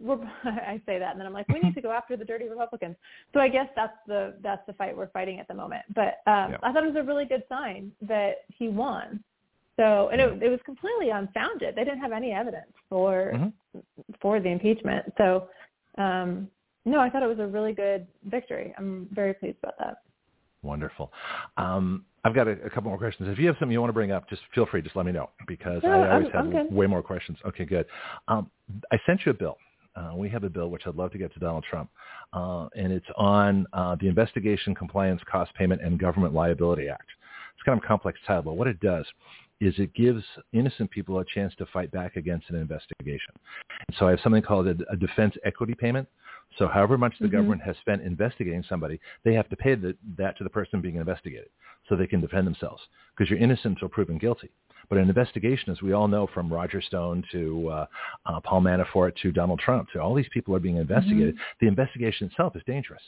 I say that, and then I'm like, we need to go after the dirty Republicans. So I guess that's the that's the fight we're fighting at the moment. But um,
yeah.
I thought it was a really good sign that he won. So and it, it was completely unfounded. They didn't have any evidence for
mm-hmm.
for the impeachment. So um, no, I thought it was a really good victory. I'm very pleased about that.
Wonderful. Um, I've got a, a, couple more questions. If you have something you want to bring up, just feel free. Just let me know because
no,
I always
I'm,
have
I'm
way more questions. Okay, good. Um, I sent you a bill. Uh, we have a bill which I'd love to get to Donald Trump, uh, and it's on uh, the Investigation, Compliance, Cost Payment, and Government Liability Act. It's kind of a complex title, but what it does is it gives innocent people a chance to fight back against an investigation. And so I have something called a, a defense equity payment. So however much the
mm-hmm.
government has spent investigating somebody, they have to pay the, that to the person being investigated so they can defend themselves because you're innocent until proven guilty. But an investigation, as we all know, from Roger Stone to uh, uh, Paul Manafort to Donald Trump, to all these people are being investigated.
Mm-hmm.
The investigation itself is dangerous.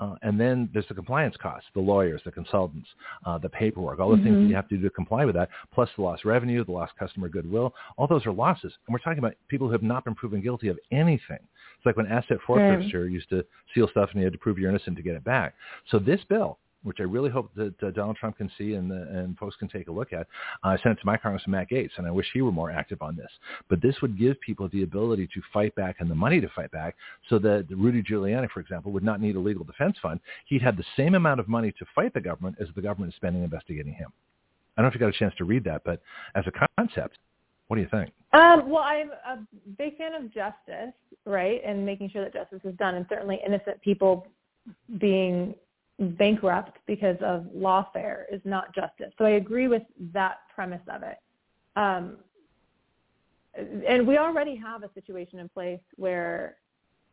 Uh, and then there's the compliance costs, the lawyers, the consultants, uh, the paperwork, all the
mm-hmm.
things that you have to do to comply with that, plus the lost revenue, the lost customer goodwill. All those are losses. And we're talking about people who have not been proven guilty of anything. It's like when asset forfeiture used to steal stuff and you had to prove you're innocent to get it back. So this bill which I really hope that uh, Donald Trump can see and, uh, and folks can take a look at. Uh, I sent it to my Congressman Matt Gaetz, and I wish he were more active on this. But this would give people the ability to fight back and the money to fight back so that Rudy Giuliani, for example, would not need a legal defense fund. He'd have the same amount of money to fight the government as the government is spending investigating him. I don't know if you got a chance to read that, but as a concept, what do you think?
Um, well, I'm a big fan of justice, right, and making sure that justice is done, and certainly innocent people being bankrupt because of lawfare is not justice. So I agree with that premise of it. Um, and we already have a situation in place where,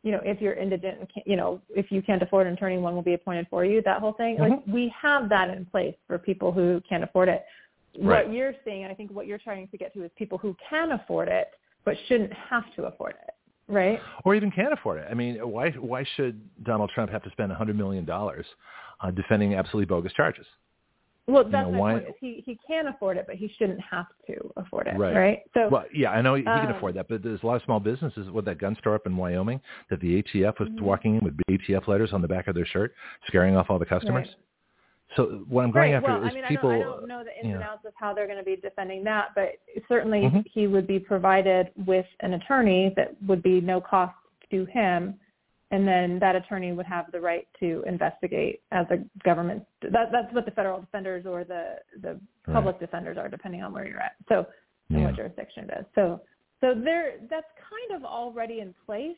you know, if you're indigent, and you know, if you can't afford an attorney, one will be appointed for you. That whole thing,
mm-hmm.
like we have that in place for people who can't afford it.
Right.
What you're saying, and I think what you're trying to get to, is people who can afford it but shouldn't have to afford it. Right.
Or even can't afford it. I mean, why why should Donald Trump have to spend a $100 million uh, defending absolutely bogus charges?
Well, that's
you know, why,
he he can afford it, but he shouldn't have to afford it,
right?
right?
So, well, yeah, I know he
um,
can afford that, but there's a lot of small businesses with that gun store up in Wyoming that the ATF was
mm-hmm.
walking in with ATF letters on the back of their shirt, scaring off all the customers.
Right.
So what I'm going
right.
after
well,
is
I mean,
people.
I don't, I don't know the ins
yeah.
and outs of how they're going to be defending that, but certainly
mm-hmm.
he would be provided with an attorney that would be no cost to him, and then that attorney would have the right to investigate as a government. That, that's what the federal defenders or the the
right.
public defenders are, depending on where you're at. So,
yeah.
what jurisdiction it is. So, so there, that's kind of already in place.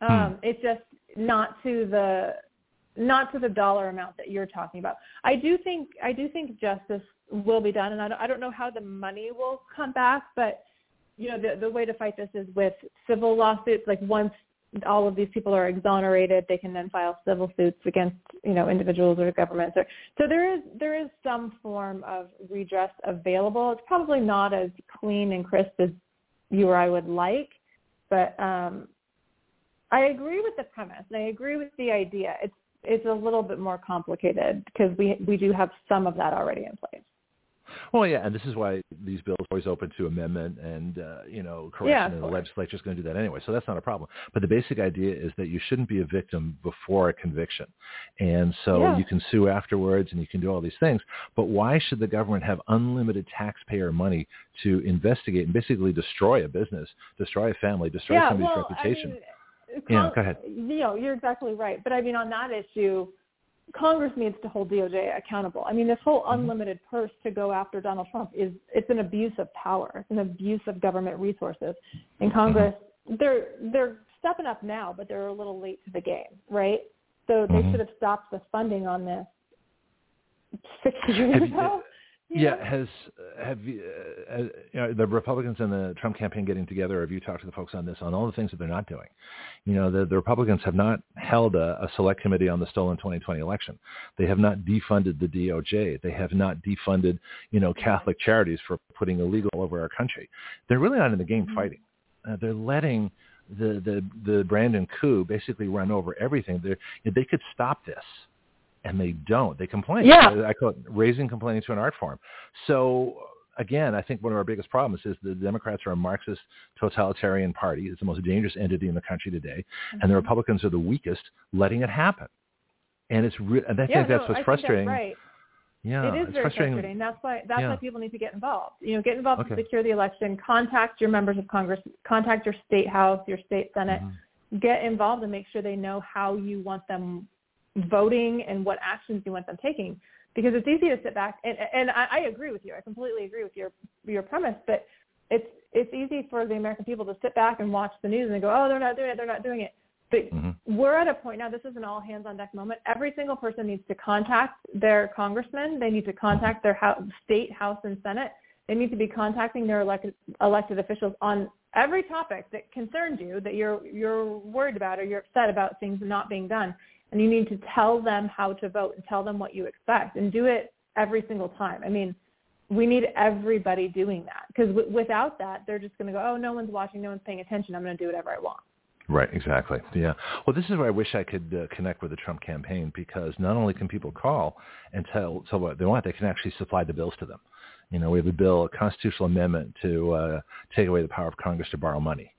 Um,
hmm.
It's just not to the not to the dollar amount that you're talking about. I do think I do think justice will be done, and I don't, I don't know how the money will come back, but you know the the way to fight this is with civil lawsuits. Like once all of these people are exonerated, they can then file civil suits against you know individuals or governments. Or, so there is there is some form of redress available. It's probably not as clean and crisp as you or I would like, but um, I agree with the premise. And I agree with the idea. It's it's a little bit more complicated because we we do have some of that already in place.
Well, yeah, and this is why these bills are always open to amendment and uh, you know correction,
yeah,
and the legislature is going to do that anyway. So that's not a problem. But the basic idea is that you shouldn't be a victim before a conviction, and so
yeah.
you can sue afterwards and you can do all these things. But why should the government have unlimited taxpayer money to investigate and basically destroy a business, destroy a family, destroy
yeah,
somebody's
well,
reputation?
I mean,
yeah, go ahead.
You know, you're exactly right. But I mean, on that issue, Congress needs to hold DOJ accountable. I mean, this whole
Mm-hmm.
unlimited purse to go after Donald Trump is it's an abuse of power. It's an abuse of government resources. And Congress,
Mm-hmm.
they're they're stepping up now, but they're a little late to the game, right? So they
Mhm.
should have stopped the funding on this six years ago. You
Yeah, has have you, uh, you know, the Republicans and the Trump campaign getting together? Have you talked to the folks on this on all the things that they're not doing? You know, the, the Republicans have not held a, a select committee on the stolen 2020 election. They have not defunded the DOJ. They have not defunded, you know, Catholic charities for putting illegal all over our country. They're really not in the game
Mm-hmm.
fighting. Uh, they're letting the the the Brandon coup basically run over everything. They they could stop this and they don't. They complain.
Yeah.
I call it raising complaining to an art form. So again, I think one of our biggest problems is the Democrats are a Marxist totalitarian party. It's the most dangerous entity in the country today,
Mm-hmm.
and the Republicans are the weakest, letting it happen. And it's re- and I
yeah,
think that's
no,
what's
I
frustrating.
That's right.
Yeah,
it is very
frustrating.
frustrating. That's why that's
Yeah.
why people need to get involved. You know, get involved
Okay.
to secure the election. Contact your members of Congress. Contact your state house, your state senate.
Mhm.
Get involved and make sure they know how you want them voting and what actions you want them taking. Because it's easy to sit back and and I, I agree with you. I completely agree with your your premise. But it's it's easy for the American people to sit back and watch the news and go, oh, they're not doing it. They're not doing it. But
Mhm.
we're at a point now, this is an all hands on deck moment. Every single person needs to contact their congressman. They need to contact their house, state, house, and senate. They need to be contacting their elected, elected officials on every topic that concerns you, that you're, you're worried about or you're upset about things not being done. And you need to tell them how to vote and tell them what you expect and do it every single time. I mean, we need everybody doing that because w- without that, they're just going to go, oh, no one's watching, no one's paying attention. I'm going to do whatever I want.
Right, exactly. Yeah. Well, this is where I wish I could uh, connect with the Trump campaign because not only can people call and tell, tell what they want, they can actually supply the bills to them. You know, we have a bill, a constitutional amendment to uh, take away the power of Congress to borrow money.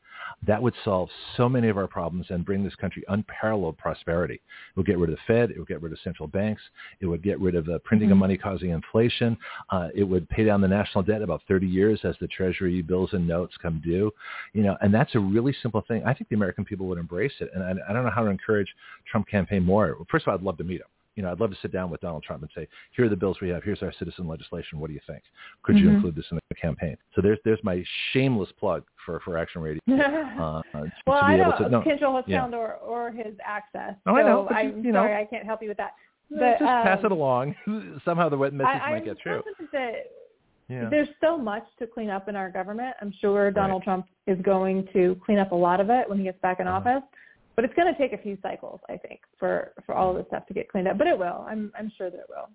That would solve so many of our problems and bring this country unparalleled prosperity. It would get rid of the Fed. It would get rid of central banks. It would get rid of the printing
Mm-hmm.
of money causing inflation. Uh, it would pay down the national debt about 30 years as the Treasury bills and notes come due. You know, and that's a really simple thing. I think the American people would embrace it. And I, I don't know how to encourage Trump campaign more. First of all, I'd love to meet him you know, I'd love to sit down with Donald Trump and say, here are the bills we have. Here's our citizen legislation. What do you think? Could you
Mhm.
include this in the campaign? So there's there's my shameless plug for, for Action Radio. Uh, to,
well,
to
I
be
know
to, no,
Kindle has
yeah.
found or, or his access.
Oh,
so
I know,
I'm
you know.
sorry, I can't help you with that. But,
just pass
um,
it along. Somehow the wet message
I,
might
I'm
get through. Yeah.
there's so much to clean up in our government. I'm sure Donald Trump is going to clean up a lot of it when he gets back in
Uh-huh.
office. But it's going to take a few cycles, I think, for for all of this stuff to get cleaned up. But it will. I'm I'm sure that it will.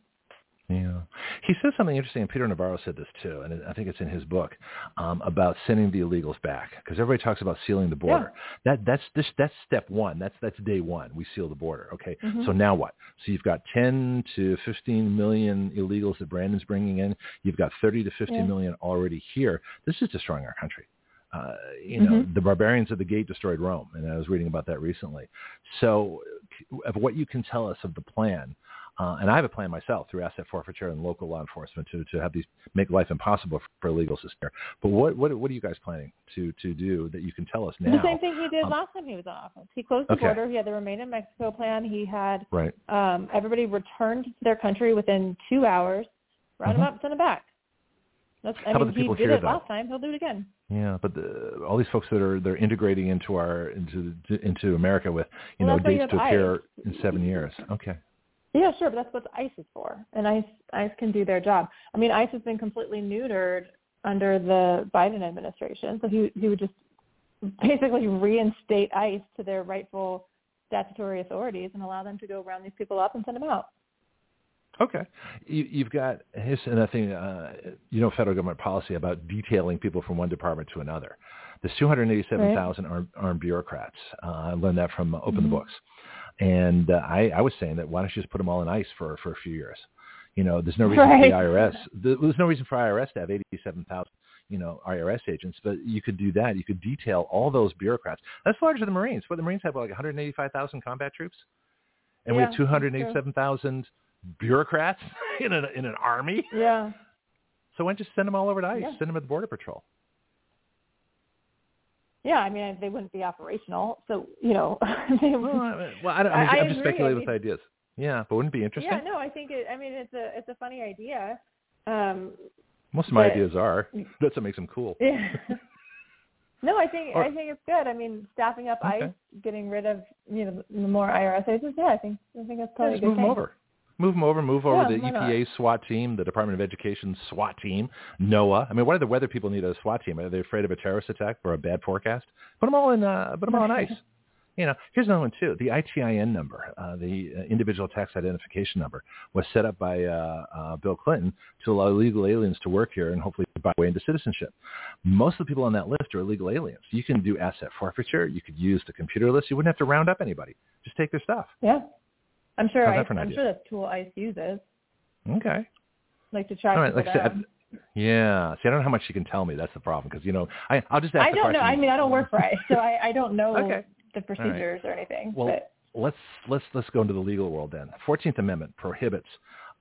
Yeah. He says something interesting, and Peter Navarro said this too, and I think it's in his book um, about sending the illegals back because everybody talks about sealing the border. Yeah. That that's this, that's step one. That's that's day one. We seal the border. Okay, mm-hmm. so now what? So you've got 10 to 15 million illegals that Brandon's bringing in. You've got 30 to 50 yeah. million already here. This is destroying our country. Uh, you know, mm-hmm. the barbarians of the gate destroyed Rome, and I was reading about that recently. So, of what you can tell us of the plan, uh, and I have a plan myself through asset forfeiture and local law enforcement to, to have these make life impossible for, for illegal here. But what, what what are you guys planning to to do that you can tell us now?
The same thing he did um, last time he was in office. He closed the okay. border. He had the Remain in Mexico plan. He had
right.
um, everybody returned to their country within two hours. Round mm-hmm. them up, send them back. That's, I
How
mean,
about the people
he did it
though?
last time. He'll do it again.
Yeah, but the, all these folks that are they're integrating into our into into America with you
well,
know dates to appear
ICE.
in seven years. Okay.
Yeah, sure, but that's what ICE is for, and ICE ICE can do their job. I mean, ICE has been completely neutered under the Biden administration, so he he would just basically reinstate ICE to their rightful statutory authorities and allow them to go round these people up and send them out.
Okay, you, you've got here's another thing. Uh, you know, federal government policy about detailing people from one department to another. There's 287,000 right. armed, armed bureaucrats. Uh, I learned that from Open mm-hmm. the Books, and uh, I, I was saying that why don't you just put them all in ICE for for a few years? You know, there's no reason
right.
for the IRS. There's no reason for IRS to have 87,000 you know, IRS agents, but you could do that. You could detail all those bureaucrats. That's larger than the Marines. What the Marines have like 185,000 combat troops, and
yeah,
we have 287,000 bureaucrats in an in an army.
Yeah.
So why don't you send them all over to ICE?
Yeah.
Send them at the border patrol.
Yeah, I mean they wouldn't be operational, so you know. they would,
well, I, well, I, don't, I, am just speculating I mean, with ideas. Yeah, but wouldn't it be interesting?
Yeah, no, I think it. I mean, it's a it's a funny idea. Um,
Most of my but, ideas are. That's what makes them cool.
Yeah. no, I think or, I think it's good. I mean, staffing up
okay.
ICE, getting rid of you know the more IRS agents. Yeah, I think I think that's probably
yeah,
a good
move
thing.
them over. Move them over. Move over
yeah,
the EPA SWAT team, the Department of Education SWAT team, NOAA. I mean, why do the weather people need a SWAT team? Are they afraid of a terrorist attack or a bad forecast? Put them all in. Uh, put them all on ice. You know, here's another one too. The ITIN number, uh, the uh, individual tax identification number, was set up by uh, uh, Bill Clinton to allow illegal aliens to work here and hopefully buy way into citizenship. Most of the people on that list are illegal aliens. You can do asset forfeiture. You could use the computer list. You wouldn't have to round up anybody. Just take their stuff.
Yeah. I'm sure. I,
that for an
I'm
idea?
sure that's a tool ICE uses.
Okay.
Like to track
All right, like I said. Yeah. See, I don't know how much you can tell me. That's the problem because you know, I I'll just ask
I don't know. I mean, I don't work for ICE, so I I don't know
Okay.
the procedures or anything.
Well,
but
let's let's let's go into the legal world then. Fourteenth Amendment prohibits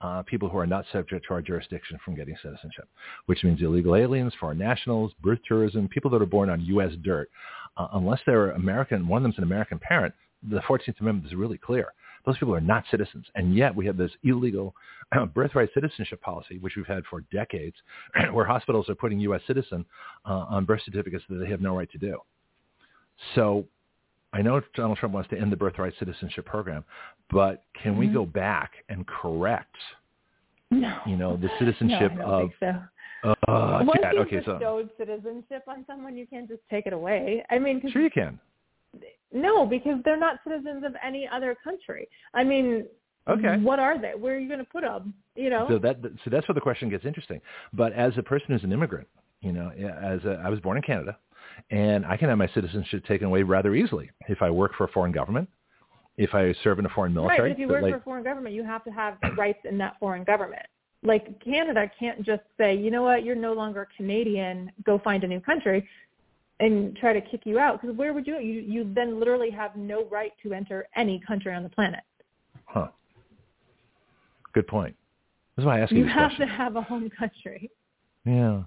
uh, people who are not subject to our jurisdiction from getting citizenship, which means illegal aliens, foreign nationals, birth tourism, people that are born on U.S. dirt, uh, unless they're American, one of them's an American parent. The Fourteenth Amendment is really clear. Those people are not citizens, and yet we have this illegal uh, birthright citizenship policy, which we've had for decades, where hospitals are putting U.S. citizen uh, on birth certificates that they have no right to do. So I know Donald Trump wants to end the birthright citizenship program, but can we
Mhm.
go back and correct,
no,
you know, the citizenship
no, I don't
of?
think so.
Uh,
Once you've
okay, so
bestowed citizenship on someone, you can't just take it away. I mean,
sure you can.
No, because they're not citizens of any other country. I mean,
Okay.
what are they? Where are you going to put them? You know?
So that so that's where the question gets interesting. But as a person who's an immigrant, you know, as a, I was born in Canada, and I can have my citizenship taken away rather easily if I work for a foreign government, if I serve in a foreign
Right,
military.
but if you work
like,
for a foreign government, you have to have rights in that foreign government. Like Canada can't just say, you know what, you're no longer Canadian, go find a new country, and try to kick you out. Because where would you? You you then literally have no right to enter any country on the planet.
huh? Good point. This is why I ask you,
You have to have a home country.
Yeah.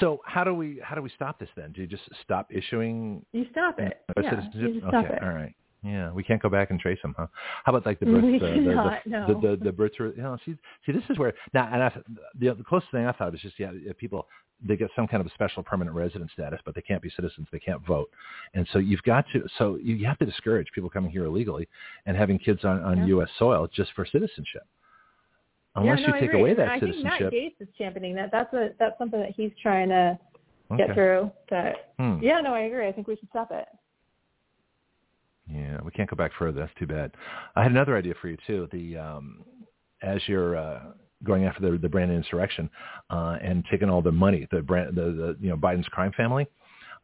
So how do we how do we stop this then? Do you just stop issuing
You stop it.
uh,
Yeah, you
okay,
it.
all right. Yeah, we can't go back and trace them, huh? How about like the birth,
We
the, the,
cannot,
the,
no.
the, the, the birth, you know, see, see, this is where now, and I, the, the closest thing I thought is just yeah, people they get some kind of a special permanent resident status, but they can't be citizens, they can't vote, and so you've got to, so you have to discourage people coming here illegally and having kids on on
Yeah.
U.S. soil just for citizenship. Unless
yeah, no,
you
I
take away that
I think Matt Gaetz is championing that. That's a that's something that he's trying to
okay.
get through. But
Hmm.
yeah, no, I agree. I think we should stop it.
Yeah, we can't go back further. That's too bad. I had another idea for you too. The um, as you're uh, going after the the Brandon insurrection uh, and taking all the money, the brand, the, the you know Biden's crime family.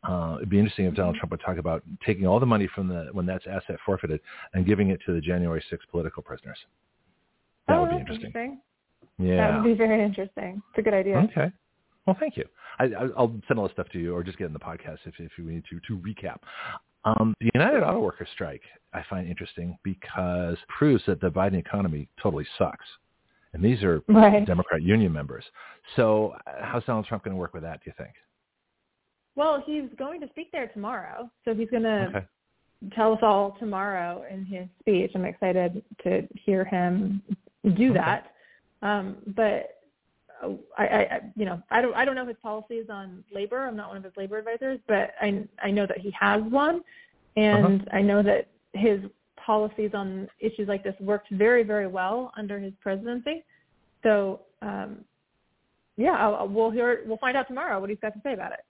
Uh, it'd be interesting if Donald Trump would talk about taking all the money from the when that's asset forfeited and giving it to the January 6th political prisoners. That
oh,
would be interesting.
interesting.
Yeah.
That would be very interesting. It's a good idea.
Okay. Well, thank you. I, I, I'll send all this stuff to you, or just get in the podcast if, if we need to to recap. Um, the United Auto Workers strike I find interesting because it proves that the Biden economy totally sucks, and these are
Right.
Democrat union members. So, uh, how's Donald Trump going to work with that? Do you think?
Well, he's going to speak there tomorrow, so he's going to
Okay.
tell us all tomorrow in his speech. I'm excited to hear him do
Okay.
that. Um, but uh, I, I, I, you know, I don't, I don't know his policies on labor. I'm not one of his labor advisors, but I, I know that he has one, and I know that his policies on issues like this worked very, very well under his presidency. So, um, yeah, I'll, we'll hear, we'll find out tomorrow what he's got to say about it.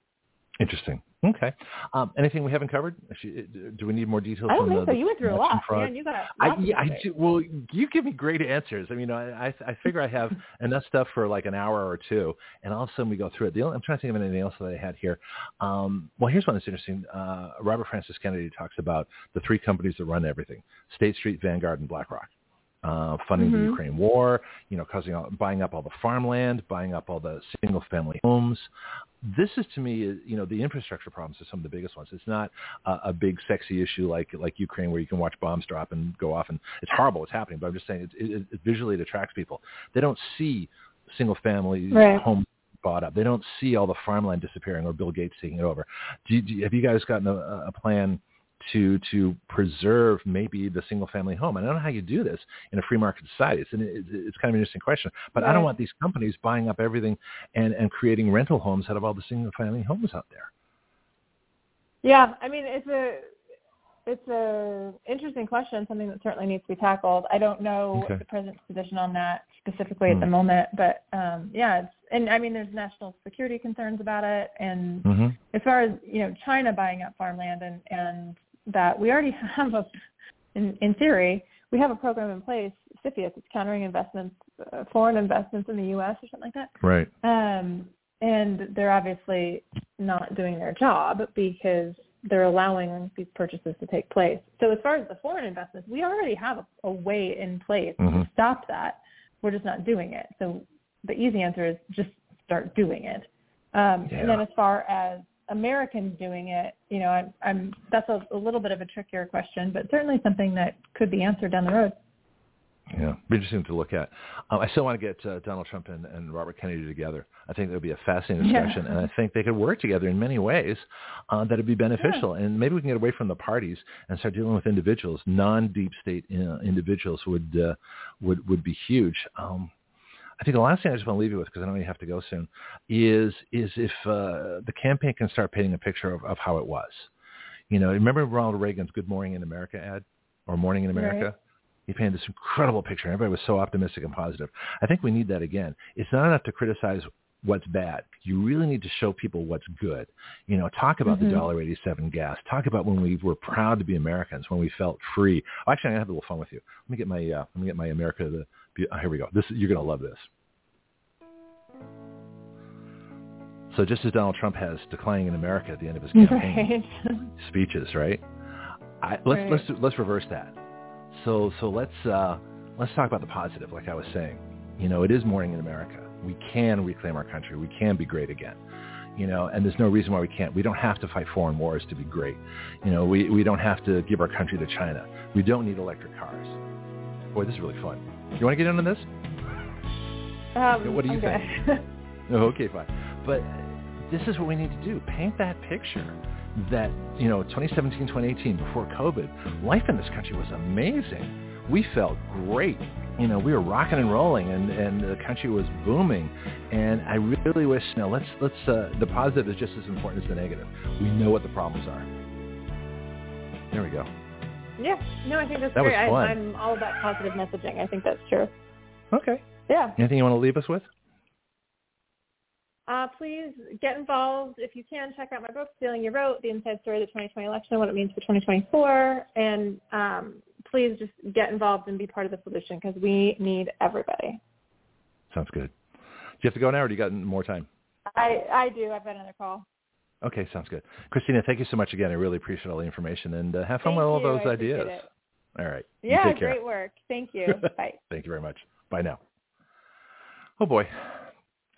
Interesting. Okay. Um, anything we haven't covered? Actually, Do we need more details?
I don't
on
think
the,
so. You went through a lot,
fraud?
man. You got
I, yeah, I do. Well, you give me great answers. I mean, I, I I figure I have enough stuff for like an hour or two, and all of a sudden we go through it. The only, I'm trying to think of anything else that I had here. Um, well, here's one that's interesting. Uh, Robert Francis Kennedy talks about the three companies that run everything: State Street, Vanguard, and BlackRock. Uh, funding the
Mhm.
Ukraine war, you know, causing all, buying up all the farmland, buying up all the single-family homes. This is to me, you know, the infrastructure problems are some of the biggest ones. It's not a, a big sexy issue like like Ukraine where you can watch bombs drop and go off, and it's horrible what's happening. But I'm just saying, it, it, it visually it attracts people. They don't see single-family
Right.
homes bought up. They don't see all the farmland disappearing or Bill Gates taking it over. Do you, do you, have you guys gotten a, a plan to to preserve maybe the single family home? I don't know how you do this in a free market society. It's an, it's, kind of an interesting question. But I don't want these companies buying up everything and and creating rental homes out of all the single family homes out there.
Yeah, I mean it's a it's a interesting question, something that certainly needs to be tackled. I don't know
Okay.
the president's position on that specifically at
Hmm.
the moment, but um yeah, it's and I mean there's national security concerns about it and
Mm-hmm.
as far as, you know, China buying up farmland and and that we already have a in in theory, we have a program in place, CFIUS, it's countering investments uh, foreign investments in the US or something like that.
Right.
Um, and they're obviously not doing their job because they're allowing these purchases to take place. So as far as the foreign investments, we already have a, a way in place
Mhm.
to stop that. We're just not doing it. So the easy answer is just start doing it. Um,
Yeah.
And then as far as Americans doing it, you know, I'm, I'm that's a, a little bit of a trickier question, but certainly something that could be answered down the road.
Yeah, be interesting to look at. Um, I still want to get uh, Donald Trump and, and Robert Kennedy together. I think that would be a fascinating
Yeah.
discussion, and I think they could work together in many ways uh, that would be beneficial. And maybe we can get away from the parties and start dealing with individuals. Non-deep state uh, individuals would uh, would would be huge. Um, I think the last thing I just want to leave you with, because I know you have to go soon, is is if uh, the campaign can start painting a picture of, of how it was. You know, remember Ronald Reagan's "Good Morning in America" ad or "Morning in America"?
Right.
He painted this incredible picture. Everybody was so optimistic and positive. I think we need that again. It's not enough to criticize what's bad. You really need to show people what's good. You know, talk about
Mhm.
the dollar eighty-seven gas. Talk about when we were proud to be Americans, when we felt free. Oh, actually, I'm gonna have a little fun with you. Let me get my uh, let me get my America. The here we go. This you're gonna love this. So just as Donald Trump has declining in America at the end of his campaign,
Right.
speeches, right? I, let's
Right.
let's let's reverse that. So so let's uh, let's talk about the positive, like I was saying. You know, it is morning in America. We can reclaim our country. We can be great again. You know, and there's no reason why we can't. We don't have to fight foreign wars to be great. You know, we we don't have to give our country to China. We don't need electric cars. Boy, this is really fun. You want to get into this?
Um,
What do you
okay.
think? Oh, okay, fine. But this is what we need to do. Paint that picture that, you know, 2017, 2018, before COVID, life in this country was amazing. We felt great. You know, we were rocking and rolling and, and the country was booming. And I really wish, you know, let's, let's, uh, the positive is just as important as the negative. We know what the problems are. There we go.
Yeah, no, I think that's
That was fun.
I, I'm all about positive messaging. I think that's true.
Okay.
Yeah.
Anything you want to leave us with?
Uh, please get involved. If you can, check out my book, Stealing Your Vote, The Inside Story of the 2020 Election, What It Means for 2024. And um, please just get involved and be part of the solution because we need everybody.
Sounds good. Do you have to go now, or do you got more time?
I I do. I've got another call.
Okay, sounds good. Christina, thank you so much again. I really appreciate all the information and uh, have fun
Thank
with all
you.
those
I
ideas. All right.
Yeah,
take care.
great work. Thank you. Bye.
Thank you very much. Bye now. Oh boy,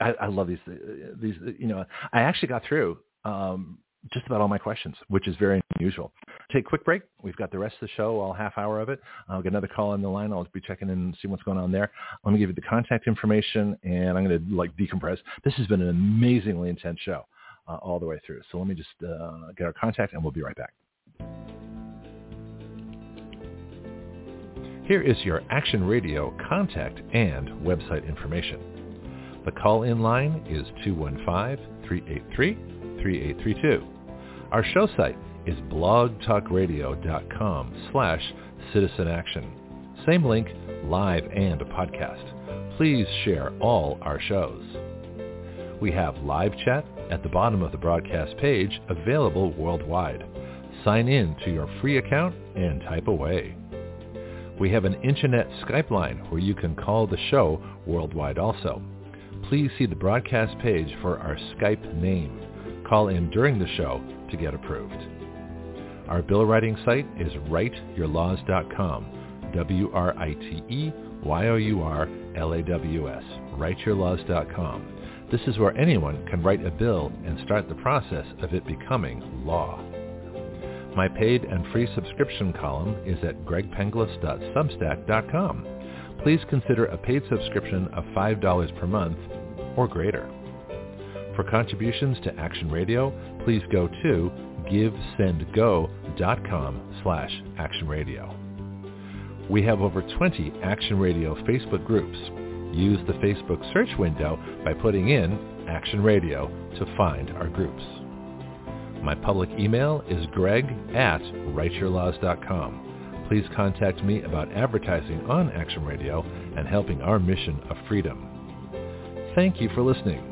I, I love these. uh, These, uh, you know, I actually got through um, just about all my questions, which is very unusual. Take a quick break. We've got the rest of the show, all half hour of it. I'll get another call on the line. I'll be checking in and see what's going on there. Let me give you the contact information, and I'm going to like decompress. This has been an amazingly intense show uh, all the way through. So let me just uh, get our contact, and we'll be right back. Here is your Action Radio contact and website information. The call-in line is 215-383-3832. Our show site is blogtalkradio.com slash citizen action. Same link, live and a podcast. Please share all our shows. We have live chat at the bottom of the broadcast page available worldwide. Sign in to your free account and type away. We have an internet Skype line where you can call the show worldwide also. Please see the broadcast page for our Skype name. Call in during the show to get approved. Our bill writing site is writeyourlaws.com. W-R-I-T-E-Y-O-U-R-L-A-W-S. Writeyourlaws.com. This is where anyone can write a bill and start the process of it becoming law. My paid and free subscription column is at gregpenglis.substack.com. Please consider a paid subscription of $5 per month or greater. For contributions to Action Radio, please go to givesendgo.com slash actionradio. We have over 20 Action Radio Facebook groups. Use the Facebook search window by putting in Action Radio to find our groups. My public email is greg at writeyourlaws.com. Please contact me about advertising on Action Radio and helping our mission of freedom. Thank you for listening.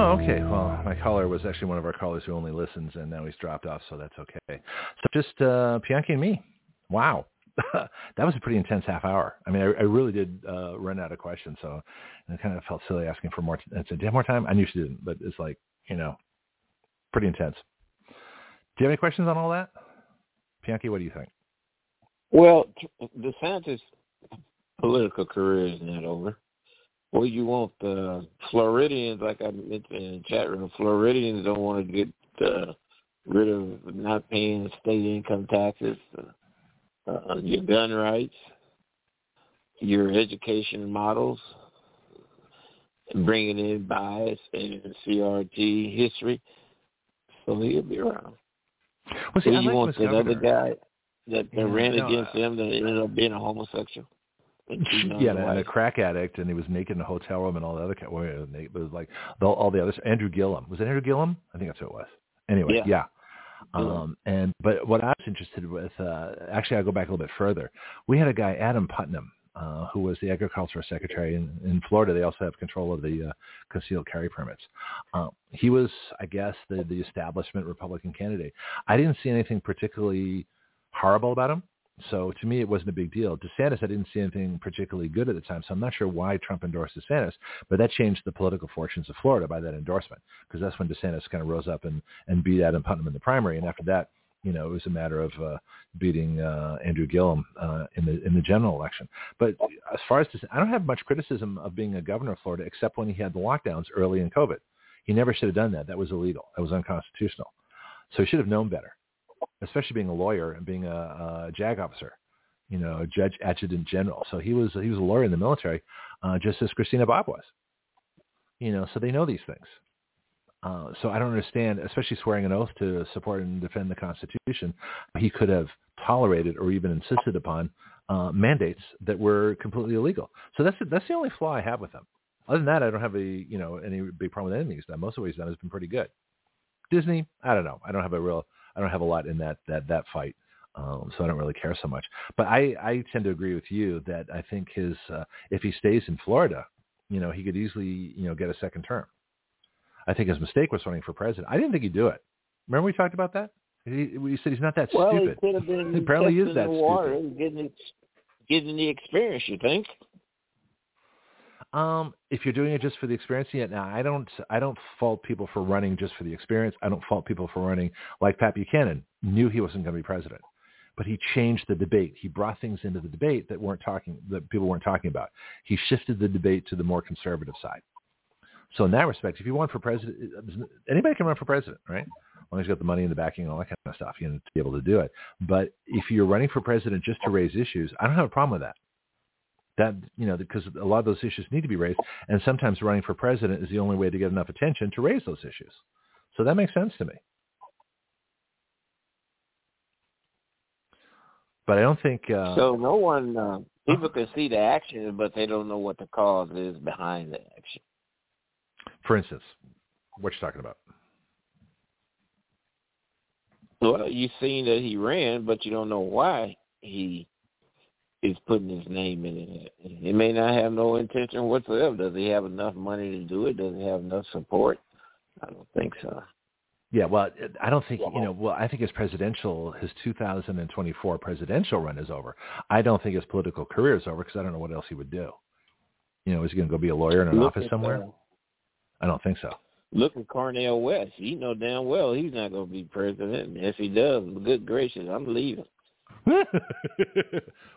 Oh, okay. Well, my caller was actually one of our callers who only listens, and now he's dropped off, so that's okay. So just uh, Bianchi and me. Wow. that was a pretty intense half hour. I mean, I, I really did uh, run out of questions, so I kind of felt silly asking for more. I said, do you have more time? I knew she didn't, but it's like, you know, pretty intense. Do you have any questions on all that? Bianchi, what do you think?
Well, DeSantis' political career is not over. Well, you want the Floridians, like I mentioned in the chat room, Floridians don't want to get uh, rid of not paying state income taxes, uh, uh, your gun rights, your education models, and bringing in bias and CRT history. So he'll be around.
Well, see,
so you
like
want
Miss
that other guy that, that
Yeah,
ran
no,
against him that ended up being a homosexual? And cheating on
yeah, and a crack addict, and he was naked in a hotel room, and all the other. well, It was like the, all the others. Andrew Gillum was it Andrew Gillum? I think that's who it was. Anyway,
Yeah.
yeah. Um, and but what I was interested with, uh, actually, I'll go back a little bit further. We had a guy, Adam Putnam, uh, who was the agricultural secretary in, in Florida. They also have control of the uh, concealed carry permits. Uh, he was, I guess, the the establishment Republican candidate. I didn't see anything particularly horrible about him. So to me, it wasn't a big deal. DeSantis, I didn't see anything particularly good at the time, so I'm not sure why Trump endorsed DeSantis, but that changed the political fortunes of Florida by that endorsement, because that's when DeSantis kind of rose up and, and beat Adam Putnam in the primary, and after that, you know, it was a matter of uh, beating uh, Andrew Gillum uh, in the in the general election. But as far as this, I don't have much criticism of being a governor of Florida, except when he had the lockdowns early in COVID. He never should have done that. That was illegal. That was unconstitutional. So he should have known better, especially being a lawyer and being a, a JAG officer, you know, judge adjutant general. So he was he was a lawyer in the military, uh, just as Christina Bobb was. You know, so they know these things. Uh, so I don't understand, especially swearing an oath to support and defend the Constitution. He could have tolerated or even insisted upon uh, mandates that were completely illegal. So that's that's the only flaw I have with him. Other than that, I don't have a you know any big problem with anything he's done. Most of what he's done has been pretty good. Disney, I don't know. I don't have a real I don't have a lot in that that that fight. Um, so I don't really care so much. But I, I tend to agree with you that I think his uh, if he stays in Florida, you know, he could easily you know get a second term. I think his mistake was running for president. I didn't think he'd do it. Remember we talked about that? He, we said he's not that
well,
stupid.
He, could have been
he apparently is that
the water
stupid.
Getting, getting the experience, you think?
Um, if you're doing it just for the experience, yeah. Now, I don't, I don't fault people for running just for the experience. I don't fault people for running like Pat Buchanan knew he wasn't going to be president, but he changed the debate. He brought things into the debate that weren't talking, that people weren't talking about. He shifted the debate to the more conservative side. So in that respect, if you want for president, anybody can run for president, right? As long as you got the money and the backing and all that kind of stuff, you know, to be able to do it. But if you're running for president just to raise issues, I don't have a problem with that. That you know, because a lot of those issues need to be raised, and sometimes running for president is the only way to get enough attention to raise those issues. So that makes sense to me. But I don't think. Uh,
so no one, uh, people can see the action, but they don't know what the cause is behind the action.
For instance, what you talking about?
Well, you've seen that he ran, but you don't know why he is putting his name in it. He may not have no intention whatsoever. Does he have enough money to do it? Does he have enough support? I don't think so.
Yeah, well, I don't think you know. Well, I think his presidential, his 2024 presidential run is over. I don't think his political career is over because I don't know what else he would do. You know, is he going to go be a lawyer in an
Look
office somewhere?
Uh,
I don't think so.
Look at Cornel West. You know damn well he's not going to be president. If he does, good gracious, I'm leaving.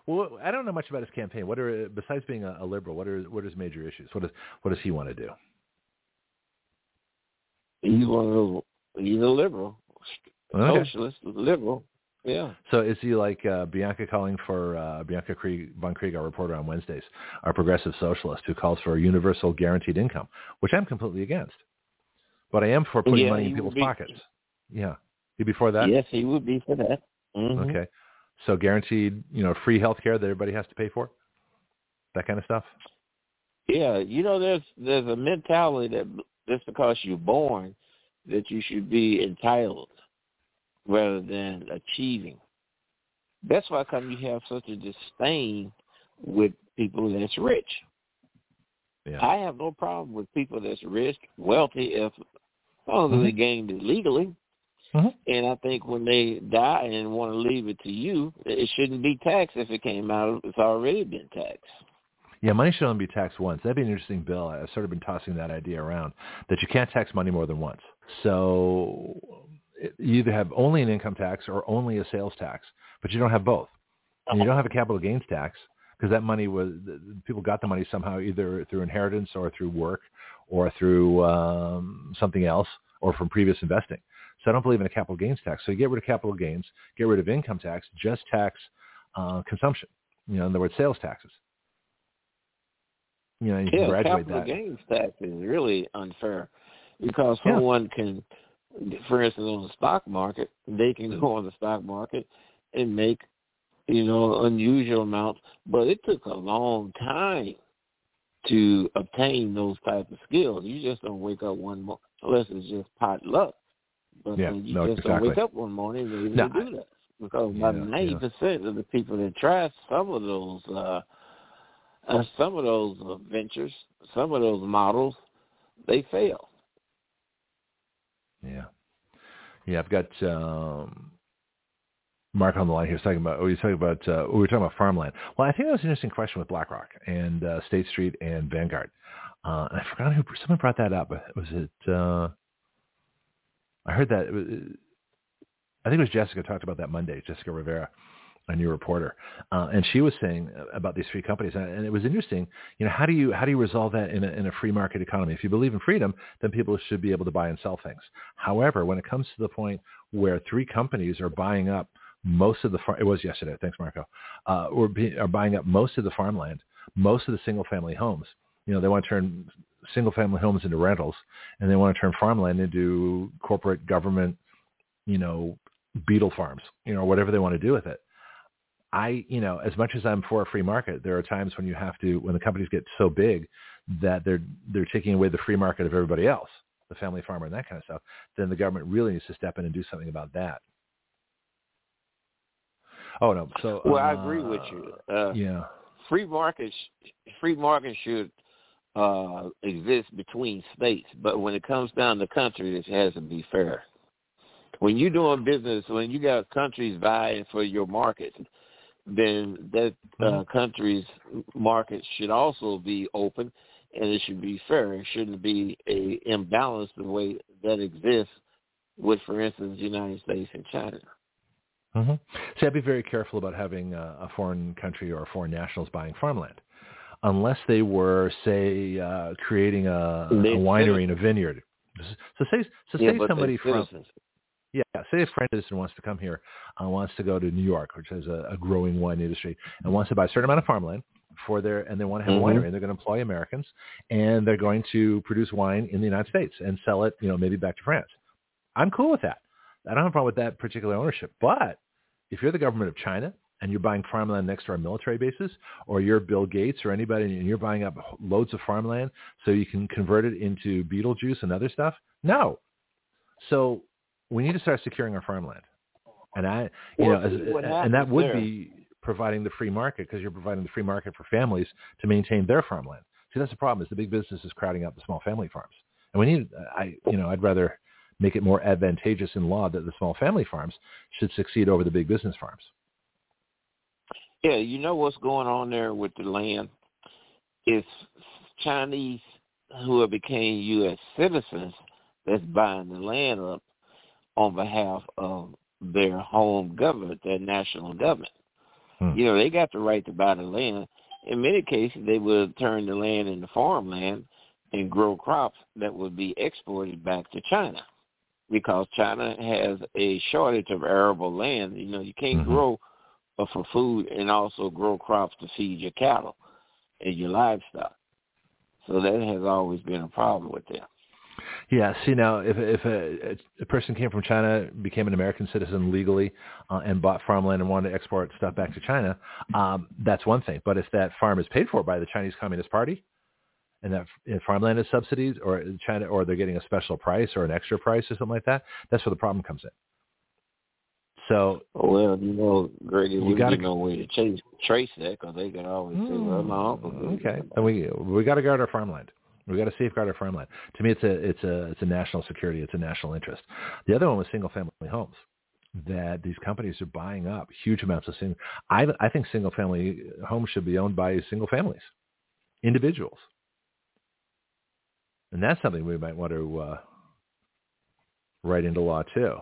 well, I don't know much about his campaign. What are besides being a, a liberal? What are what are his major issues? What does what does he want to do?
He's one of those. He's a liberal,
Okay.
socialist, liberal. Yeah.
So is he like uh, Bianca calling for uh, Bianca Krieg, von Krieg, our reporter on Wednesdays, our progressive socialist who calls for a universal guaranteed income, which I'm completely against. But I am for putting
Yeah,
money in people's
be-
pockets. Yeah. You before that?
Yes, he would be for that. Mhm.
Okay. So guaranteed, you know, free health care that everybody has to pay for? That kind of stuff?
Yeah, you know, there's there's a mentality that just because you're born, that you should be entitled rather than achieving. That's why come you have such a disdain with people that's rich.
Yeah.
I have no problem with people that's rich, wealthy, if as long as mm-hmm. they gained it legally.
Mhm.
And I think when they die and want to leave it to you, it shouldn't be taxed if it came out. It's already been taxed.
Yeah, money should only be taxed once. That'd be an interesting bill. I've sort of been tossing that idea around that you can't tax money more than once. So you either have only an income tax or only a sales tax, but you don't have both. And you don't have a capital gains tax because that money was people got the money somehow either through inheritance or through work or through um, something else or from previous investing. So I don't believe in a capital gains tax. So you get rid of capital gains, get rid of income tax, just tax uh, consumption. You know, in other words, sales taxes. You know, you
Yeah,
graduate
capital
that.
gains tax is really unfair because
Yeah.
someone can, for instance, on the stock market, they can go on the stock market and make, you know, unusual amounts, but it took a long time to obtain those type of skills. You just don't wake up one morning unless it's just pot luck. But
Yeah,
you
no,
just
exactly.
don't wake up one morning and able
No,
do that. Because about ninety percent of the people that try some of those uh uh, some of those uh, ventures, some of those models, they fail.
Yeah. Yeah, I've got um Mark on the line here is talking about. We were talking about. Uh, we were talking about farmland. Well, I think that was an interesting question with BlackRock and uh, State Street and Vanguard. Uh, I forgot who someone brought that up. Was it? Uh, I heard that. Was, I think it was Jessica talked about that Monday. Jessica Rivera, a new reporter, uh, and she was saying about these three companies, and it was interesting. You know, how do you how do you resolve that in a, in a free market economy? If you believe in freedom, then people should be able to buy and sell things. However, when it comes to the point where three companies are buying up most of the far- it was yesterday. Thanks, Marco. Uh, be- are buying up most of the farmland, most of the single family homes. You know, they want to turn single family homes into rentals, and they want to turn farmland into corporate government, you know, beetle farms, you know, whatever they want to do with it. I, you know, as much as I'm for a free market, there are times when you have to, when the companies get so big that they're they're taking away the free market of everybody else, the family farmer and that kind of stuff. Then the government really needs to step in and do something about that. Oh no. So
well,
uh,
I agree with you. Uh,
yeah.
Free markets, free markets should uh, exist between states, but when it comes down to countries, it has to be fair. When you're doing business, when you got countries vying for your market, then that uh, mm-hmm. country's market should also be open, and it should be fair. It shouldn't be a imbalance the way that exists with, for instance, the United States and China.
Mm-hmm. See, I'd be very careful about having a, a foreign country or foreign nationals buying farmland, unless they were, say, uh, creating a, a winery and a vineyard. So say, so
yeah,
say somebody from yeah, say a French citizen wants to come here, uh, wants to go to New York, which has a, a growing wine industry, and wants to buy a certain amount of farmland for their, and they want to have
mm-hmm.
a winery, and they're going to employ Americans, and they're going to produce wine in the United States and sell it, you know, maybe back to France. I'm cool with that. I don't have a problem with that particular ownership. But if you're the government of China and you're buying farmland next to our military bases, or you're Bill Gates or anybody and you're buying up loads of farmland so you can convert it into beetle juice and other stuff, no. So we need to start securing our farmland. And I, you
well,
know, as, and that would
there?
be providing the free market because you're providing the free market for families to maintain their farmland. See, that's the problem is the big business is crowding out the small family farms. And we need, I, you know, I'd rather make it more advantageous in law that the small family farms should succeed over the big business farms.
Yeah, you know what's going on there with the land? It's Chinese who have became U.S. citizens that's buying the land up on behalf of their home government, their national government.
Hmm.
You know, they got the right to buy the land. In many cases, they would turn the land into farmland and grow crops that would be exported back to China because China has a shortage of arable land. You know, you can't
mm-hmm.
grow for food and also grow crops to feed your cattle and your livestock. So that has always been a problem with them.
Yeah. See now, if if a, a person came from China, became an American citizen legally, uh, and bought farmland and wanted to export stuff back to China, um, that's one thing. But if that farm is paid for by the Chinese Communist Party, and that if farmland is subsidies or China or they're getting a special price or an extra price or something like that, that's where the problem comes in. So
well, you know, Greg,
you got
no way to chase, trace that because they can always say, "Well, my uncle."
Okay, and we we got to guard our farmland. We got to safeguard our farmland. To me, it's a it's a it's a national security. It's a national interest. The other one was single family homes that these companies are buying up huge amounts of single. I I think single family homes should be owned by single families, individuals. And that's something we might want to uh, write into law too,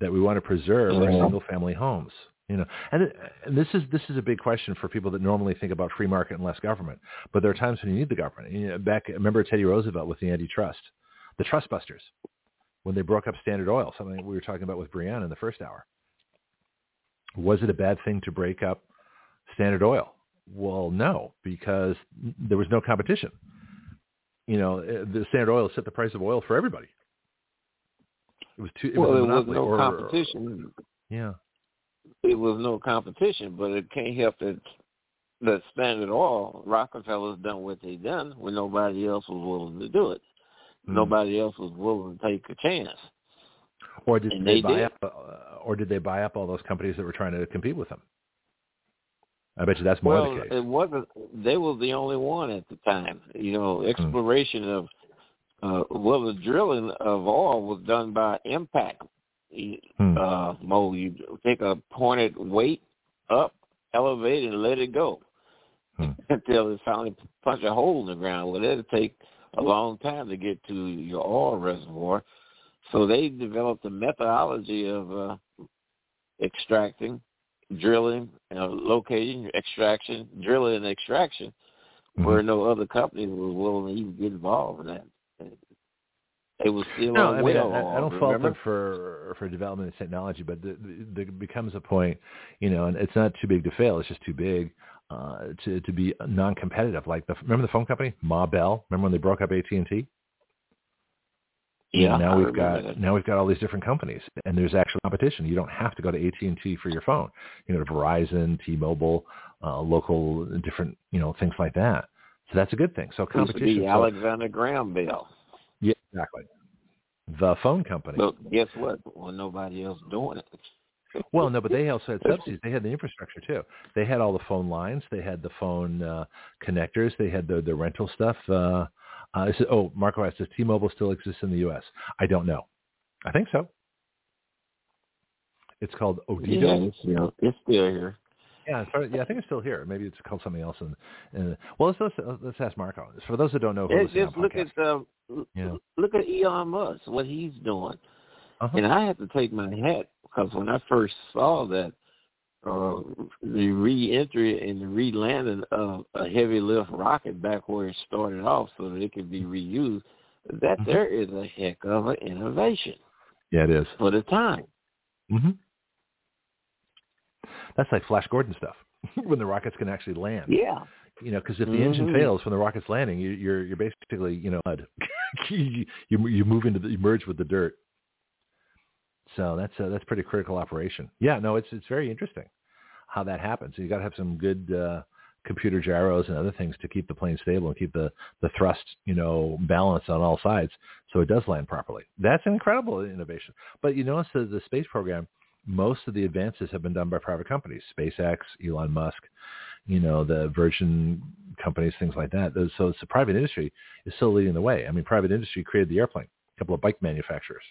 that we want to preserve our single-family homes. You know, and, and this is this is a big question for people that normally think about free market and less government. But there are times when you need the government. You know, back, remember Teddy Roosevelt with the antitrust, the trust busters, when they broke up Standard Oil, something we were talking about with Breanna in the first hour. Was it a bad thing to break up Standard Oil? Well, no, because there was no competition you know, eh, the Standard Oil set the price of oil for everybody. It was. It
well,
was
there was no
or,
competition.
yeah.
It was no competition, but it can't help that the Standard Oil, Rockefeller's done what they done when nobody else was willing to do it. Mm. Nobody else was willing to take a chance.
Or did
and
they,
they
buy
did.
up? Uh, or did they buy up all those companies that were trying to compete with them? I bet you that's more
well,
the case.
it wasn't. They were the only one at the time. You know,
Hmm.
exploration of uh, well, the drilling of oil was done by Impact hmm. uh, Mo. You take a pointed weight up, elevate, and let it go hmm. until it finally punch a hole in the ground. Well, it'll take a long time to get to your oil reservoir. So they developed a methodology of uh, extracting, drilling, you know, locating, extraction, drilling, and extraction, mm-hmm. where no other company was willing to even get involved in that. It was still
no, I
mean,
I, I don't fault them for for development of technology, but there becomes a point, you know, and it's not too big to fail; it's just too big uh, to to be non-competitive. Like the remember the phone company Ma Bell? Remember when they broke up AT and T?
Yeah.
now we've got that. now we've got all these different companies, and there's actual competition. You don't have to go to AT and T for your phone. You know, Verizon, T-Mobile, uh, local, different, you know, things like that. So that's a good thing. So competition.
Used to be Alexander Graham Bell.
Exactly. The phone company.
Well, guess what? Well, nobody else doing it.
well, no, but they also had subsidies. They had the infrastructure too. They had all the phone lines. They had the phone uh, connectors. They had the the rental stuff. Uh, uh, said, oh, Marco asks, does T-Mobile still exist in the U.S.? I don't know. I think so. It's called Odido.
Yeah, it's, you know, it's still here.
Yeah, yeah, I think it's still here. Maybe it's called something else. And, and well, let's, let's let's ask Marco. For those that don't know, who
just look
podcast,
at um, yeah. look at Elon Musk, what he's doing, uh-huh. and I have to take my hat because when I first saw that uh, the re-entry and the re-landing of a heavy lift rocket back where it started off, so that it could be reused, that mm-hmm. there is a heck of an innovation.
Yeah, it is
for the time.
Mm-hmm. That's like Flash Gordon stuff when the rockets can actually land.
Yeah.
You know, because if the
mm-hmm.
engine fails when the rocket's landing, you, you're you're basically you know mud. you, you move into the you merge with the dirt. So that's a, that's pretty critical operation. Yeah, no, it's it's very interesting how that happens. You got to have some good uh, computer gyros and other things to keep the plane stable and keep the the thrust you know balanced on all sides so it does land properly. That's an incredible innovation. But you notice that the space program most of the advances have been done by private companies, SpaceX, Elon Musk, you know, the Virgin companies, things like that. So it's the private industry is still leading the way. I mean, private industry created the airplane, a couple of bike manufacturers,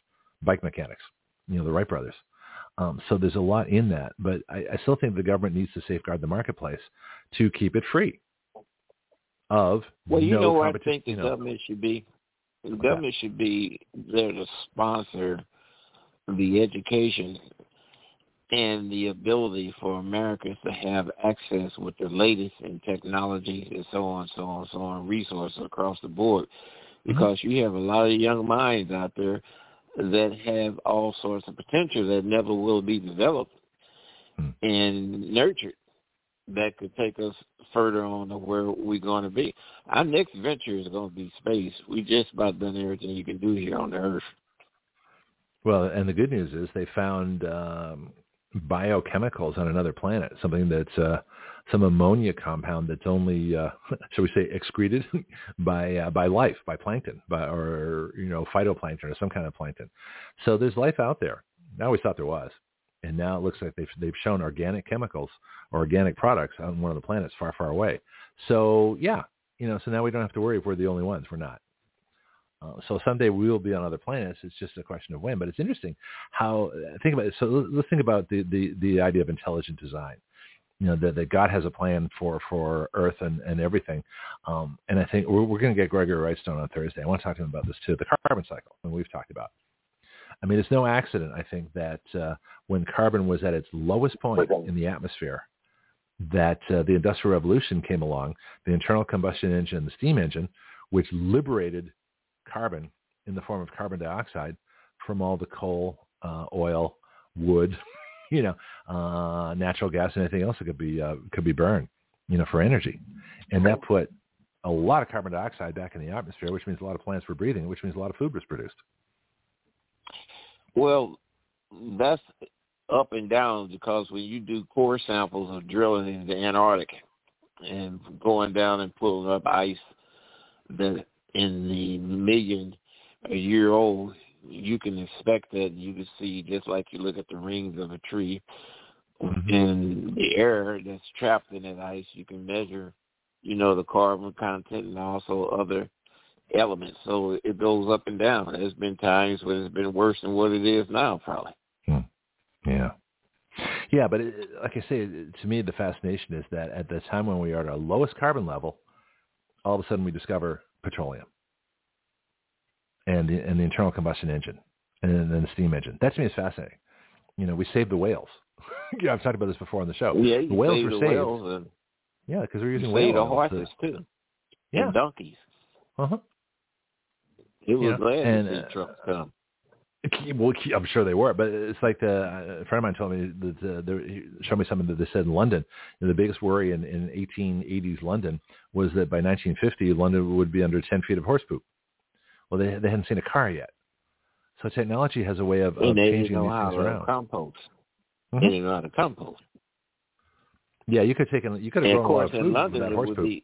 bike mechanics, you know, the Wright brothers. Um, so there's a lot in that, but I, I still think the government needs to safeguard the marketplace to keep it free of
well, you
no
know what I
think
the
you know.
government should be. The government should be there to sponsor the education and the ability for Americans to have access with the latest in technology and so on, so on, so on, resources across the board. Mm-hmm. Because mm-hmm. you have a lot of young minds out there that have all sorts of potential that never will be developed mm-hmm. and nurtured that could take us further on to where we're going to be. Our next venture is going to be space. We just about done everything you can do here on the Earth.
Well, and the good news is they found um, biochemicals on another planet, something that's uh, some ammonia compound that's only, uh, shall we say, excreted by uh, by life, by plankton, by or you know phytoplankton or some kind of plankton. So there's life out there. I always thought there was, and now it looks like they've they've shown organic chemicals or organic products on one of the planets far far away. So yeah, you know, so now we don't have to worry if we're the only ones. We're not. Uh, so someday we will be on other planets. It's just a question of when. But it's interesting how think about it. So let's think about the the, the idea of intelligent design. You know that, that God has a plan for for Earth and and everything. Um, and I think we're, we're going to get Gregory Wrightstone on Thursday. I want to talk to him about this too. The carbon cycle, and we've talked about. I mean, it's no accident. I think that uh, when carbon was at its lowest point in the atmosphere, that uh, the Industrial Revolution came along, the internal combustion engine, the steam engine, which liberated carbon in the form of carbon dioxide from all the coal, uh, oil, wood, you know, uh, natural gas, and anything else that could be uh, could be burned, you know, for energy, and that put a lot of carbon dioxide back in the atmosphere, which means a lot of plants were breathing, which means a lot of food was produced.
Well, that's up and down because when you do core samples of drilling in the Antarctic and going down and pulling up ice that in the million a year old, you can expect that you can see just like you look at the rings of a tree mm-hmm. and the air that's trapped in that ice, you can measure, you know, the carbon content and also other elements. So it goes up and down. There's been times when it's been worse than what it is now, probably.
Yeah. Yeah, but it, like I say, to me, the fascination is that at the time when we are at our lowest carbon level, all of a sudden we discover petroleum and the, and the internal combustion engine and then the steam engine. That to me is fascinating. You know, we saved the whales. yeah, I've talked about this before on the show.
Yeah,
the whales were
the
saved.
Whales
yeah, because we're using
you
whale
the
oil
horses
to,
too.
Yeah,
and donkeys.
Uh huh.
It was
You know,
glad
and,
to see
uh,
trucks come.
Well, I'm sure they were, but it's like the a friend of mine told me that uh, they he showed me something that they said in London. The biggest worry in, in 1880s London was that by 1950 London would be under 10 feet of horse poop. Well, they they hadn't seen a car yet, so technology has a way of, of changing these things around.
compost.
Mhm.
They didn't know how to compost.
Yeah, you could take an, you could have grown a lot of food
London,
that horse poop.
be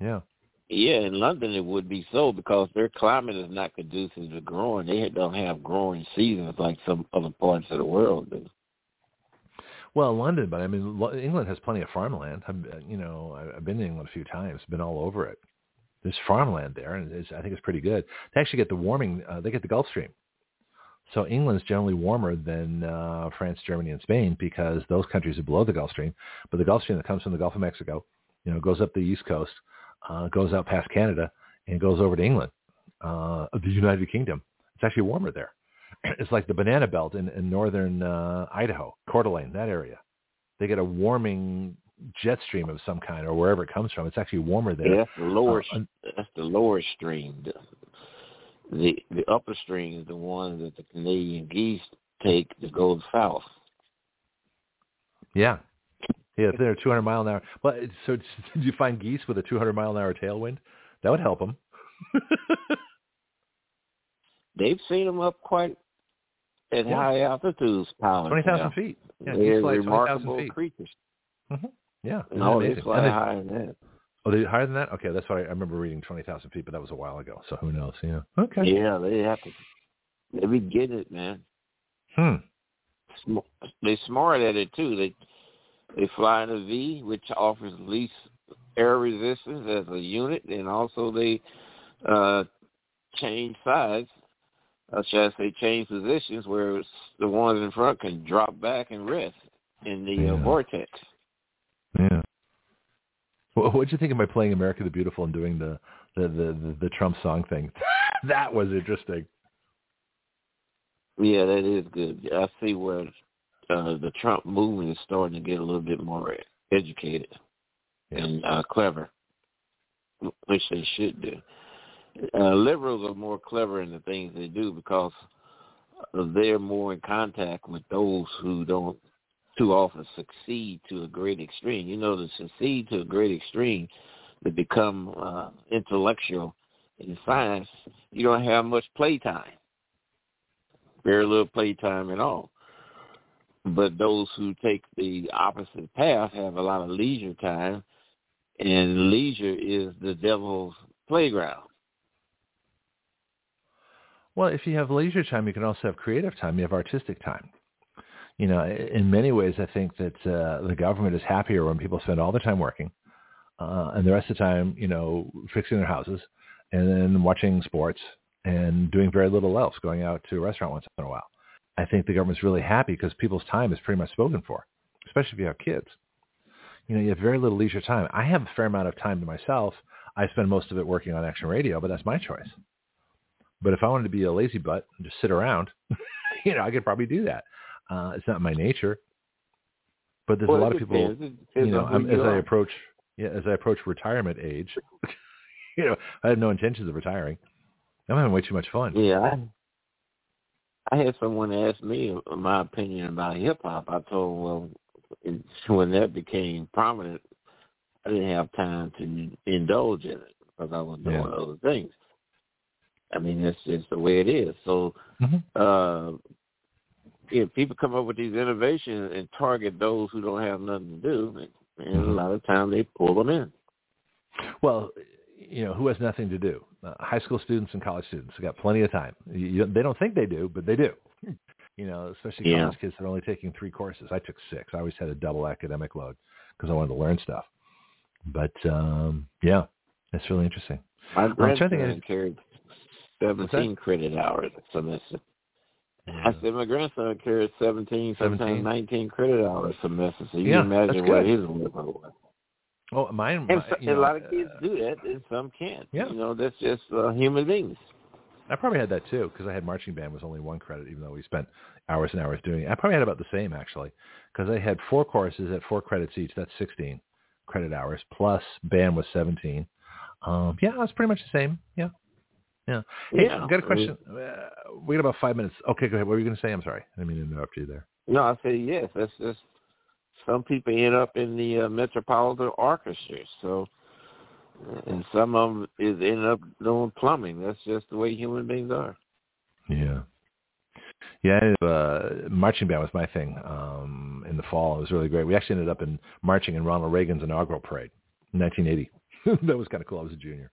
Yeah,
yeah, in London it would be so because their climate is not conducive to growing. They don't have growing seasons like some other parts of the world do.
well, London, but I mean, England has plenty of farmland. I've, you know, I've been to England a few times, been all over it. There's farmland there, and I think it's pretty good. They actually get the warming. Uh, they get the Gulf Stream. So England's generally warmer than uh, France, Germany, and Spain because those countries are below the Gulf Stream. But the Gulf Stream that comes from the Gulf of Mexico, you know, goes up the east coast, uh, goes out past Canada, and goes over to England, uh, the United Kingdom. It's actually warmer there. It's like the banana belt in, in northern uh, Idaho, Coeur d'Alene, that area. They get a warming jet stream of some kind, or wherever it comes from. It's actually warmer there.
Yeah, that's the lower.
Uh,
that's the lower stream. The, the the upper stream is the one that the Canadian geese take to go south.
Yeah. Yeah, they're 200 mile an hour. Well, so did you find geese with a 200 mile an hour tailwind? That would help them.
They've seen them up quite at
Yeah.
high altitudes. Pilots
20,000 feet. Yeah,
They're
fly 20,000
remarkable
feet.
creatures.
Yeah. isn't that
No, they fly
they-
higher than that.
oh, they higher than that? Okay, that's what I, I remember reading 20,000 feet, but that was a while ago. So who knows? Yeah. Okay.
Yeah, they have to. They be getting it, man.
Hmm.
Sm- They smart at it too. They they fly in a V, which offers least air resistance as a unit, and also they uh change size. Uh, shall I say change positions where the ones in front can drop back and rest in the uh, vortex.
Yeah. What what'd you think of my playing America the Beautiful and doing the the the, the, the Trump song thing? that was interesting.
Yeah, that is good. I see where uh, the Trump movement is starting to get a little bit more educated
Yeah.
and uh, clever, which they should do. Uh, liberals are more clever in the things they do because they're more in contact with those who don't too often succeed to a great extreme. You know, to succeed to a great extreme, to become uh, intellectual in science, you don't have much playtime very little playtime at all. But those who take the opposite path have a lot of leisure time, and leisure is the devil's playground.
Well, if you have leisure time, you can also have creative time. You have artistic time. You know, in many ways, I think that uh, the government is happier when people spend all their time working, uh, and the rest of the time, you know, fixing their houses, and then watching sports and doing very little else, going out to a restaurant once in a while. I think the government's really happy because people's time is pretty much spoken for, especially if you have kids. You know, you have very little leisure time. I have a fair amount of time to myself. I spend most of it working on Action Radio, but that's my choice. But if I wanted to be a lazy butt and just sit around, you know, I could probably do that. Uh, it's not my nature. But there's
Well,
a lot of people, you know, I'm, as I approach, yeah, as I approach retirement age, you know, I have no intentions of retiring. I'm having way too much fun.
Yeah, I, had someone ask me my opinion about hip hop. I told well, it, when that became prominent, I didn't have time to indulge in it because I was doing
Yeah.
other things. I mean, that's just the way it is. So,
Mhm.
uh, if people come up with these innovations and target those who don't have nothing to do, and a
Mhm.
lot of times they pull them in.
Well, you know, who has nothing to do? Uh, high school students and college students have got plenty of time. You, you, they don't think they do, but they do. You know, especially
Yeah.
college kids that are only taking three courses. I took six. I always had a double academic load because I wanted to learn stuff. But um, yeah, that's really interesting.
My
trying to think
grandson carried 17 credit hours a semester. I said my grandson carries 17, 17, sometimes 19 credit hours a semester, so you
yeah,
can imagine what his workload was.
Oh, mine.
And, so,
know,
a lot of kids uh, do that, and some can't.
Yeah.
You know, that's just uh, human beings.
I probably had that too because I had marching band was only one credit, even though we spent hours and hours doing it. I probably had about the same actually because I had four courses at four credits each. That's 16 credit hours plus band was 17. Um, yeah, it's pretty much the same. Yeah. Yeah. Hey,
yeah.
got a question. Uh, we got about five minutes. Okay, go ahead. What were you going to say? I'm sorry. I didn't mean to interrupt you there.
No, I say yes. That's just some people end up in the uh, metropolitan orchestra. So, and some of them is end up doing plumbing. That's just the way human beings are.
Yeah. Yeah, uh, marching band was my thing um, in the fall. It was really great. We actually ended up in marching in Ronald Reagan's inaugural parade in 1980. that was kind of cool. I was a junior.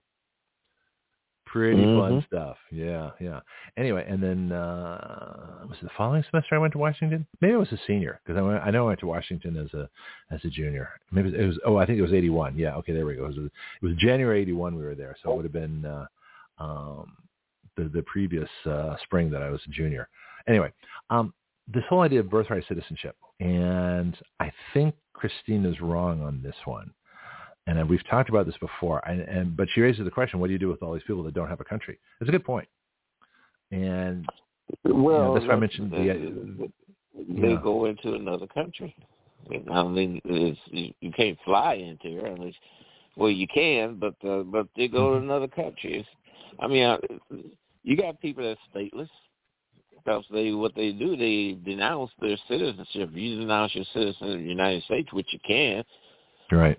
Pretty mm-hmm. fun stuff. Yeah, yeah. Anyway, and then uh was it the following semester I went to Washington? Maybe it was a senior because I, went, I know I went to Washington as a as a junior. Maybe it was. Oh, I think it was eighty one. Yeah. Okay, there we go. It was, it was January eighty one. We were there, so it would have been uh, um, the the previous uh, spring that I was a junior. Anyway, um, this whole idea of birthright citizenship, and I think Christina's wrong on this one and we've talked about this before. And, and but she raises the question: What do you do with all these people that don't have a country? It's a good point. And
well,
you know, that's why I mentioned the.
They yeah. go into another country. I mean, it's, you, can't fly into it unless, well, you can, but uh, but they go mm-hmm. to another country. It's, I mean, I, you got people that's stateless because they what they do they denounce their citizenship. You denounce your citizenship of the United States, which you can.
Right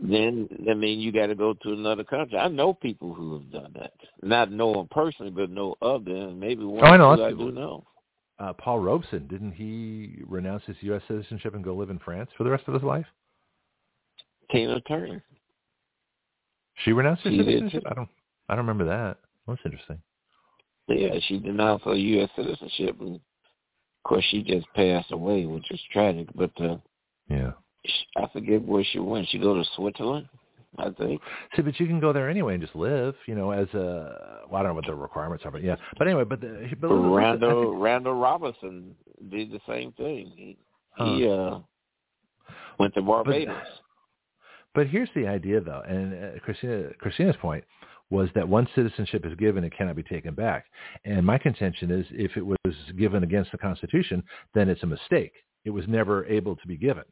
then I mean you got to go to another country. I know people who have done that, not know them personally, but know of them. Maybe one.
Oh, I know.
I do know.
Uh, Paul Robeson didn't he renounce his U.S. citizenship and go live in France for the rest of his life?
Tina Turner.
She renounced her she citizenship. I don't. I don't remember that. That's interesting.
Yeah, she denounced her U.S. citizenship, and of course she just passed away, which is tragic. But uh,
yeah,
I forget where she went. She go to Switzerland, I think.
See, but you can go there anyway and just live, you know, as a well, I don't know what the requirements are, but yeah. But anyway, but the but
Randall think, Randall Robinson did the same thing. He, huh. he uh went to Barbados.
But, but here's the idea, though, and uh, Christina Christina's point was that once citizenship is given, it cannot be taken back. And my contention is, if it was given against the Constitution, then it's a mistake. It was never able to be given.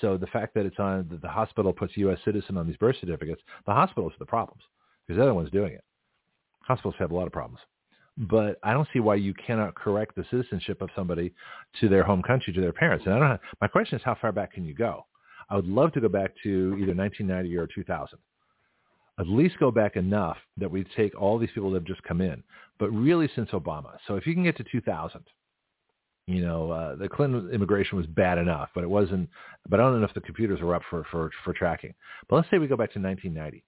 So the fact that it's on that the hospital puts U.S. citizen on these birth certificates, the hospitals are the problems because they're the ones doing it. Hospitals have a lot of problems. But I don't see why you cannot correct the citizenship of somebody to their home country, to their parents. And I don't. Have, my question is, how far back can you go? I would love to go back to either 1990 or 2000. At least go back enough that we take all these people that have just come in, but really since Obama. So if you can get to 2000, you know, uh, the Clinton immigration was bad enough, but it wasn't. But I don't know if the computers were up for for for tracking. But let's say we go back to 1990.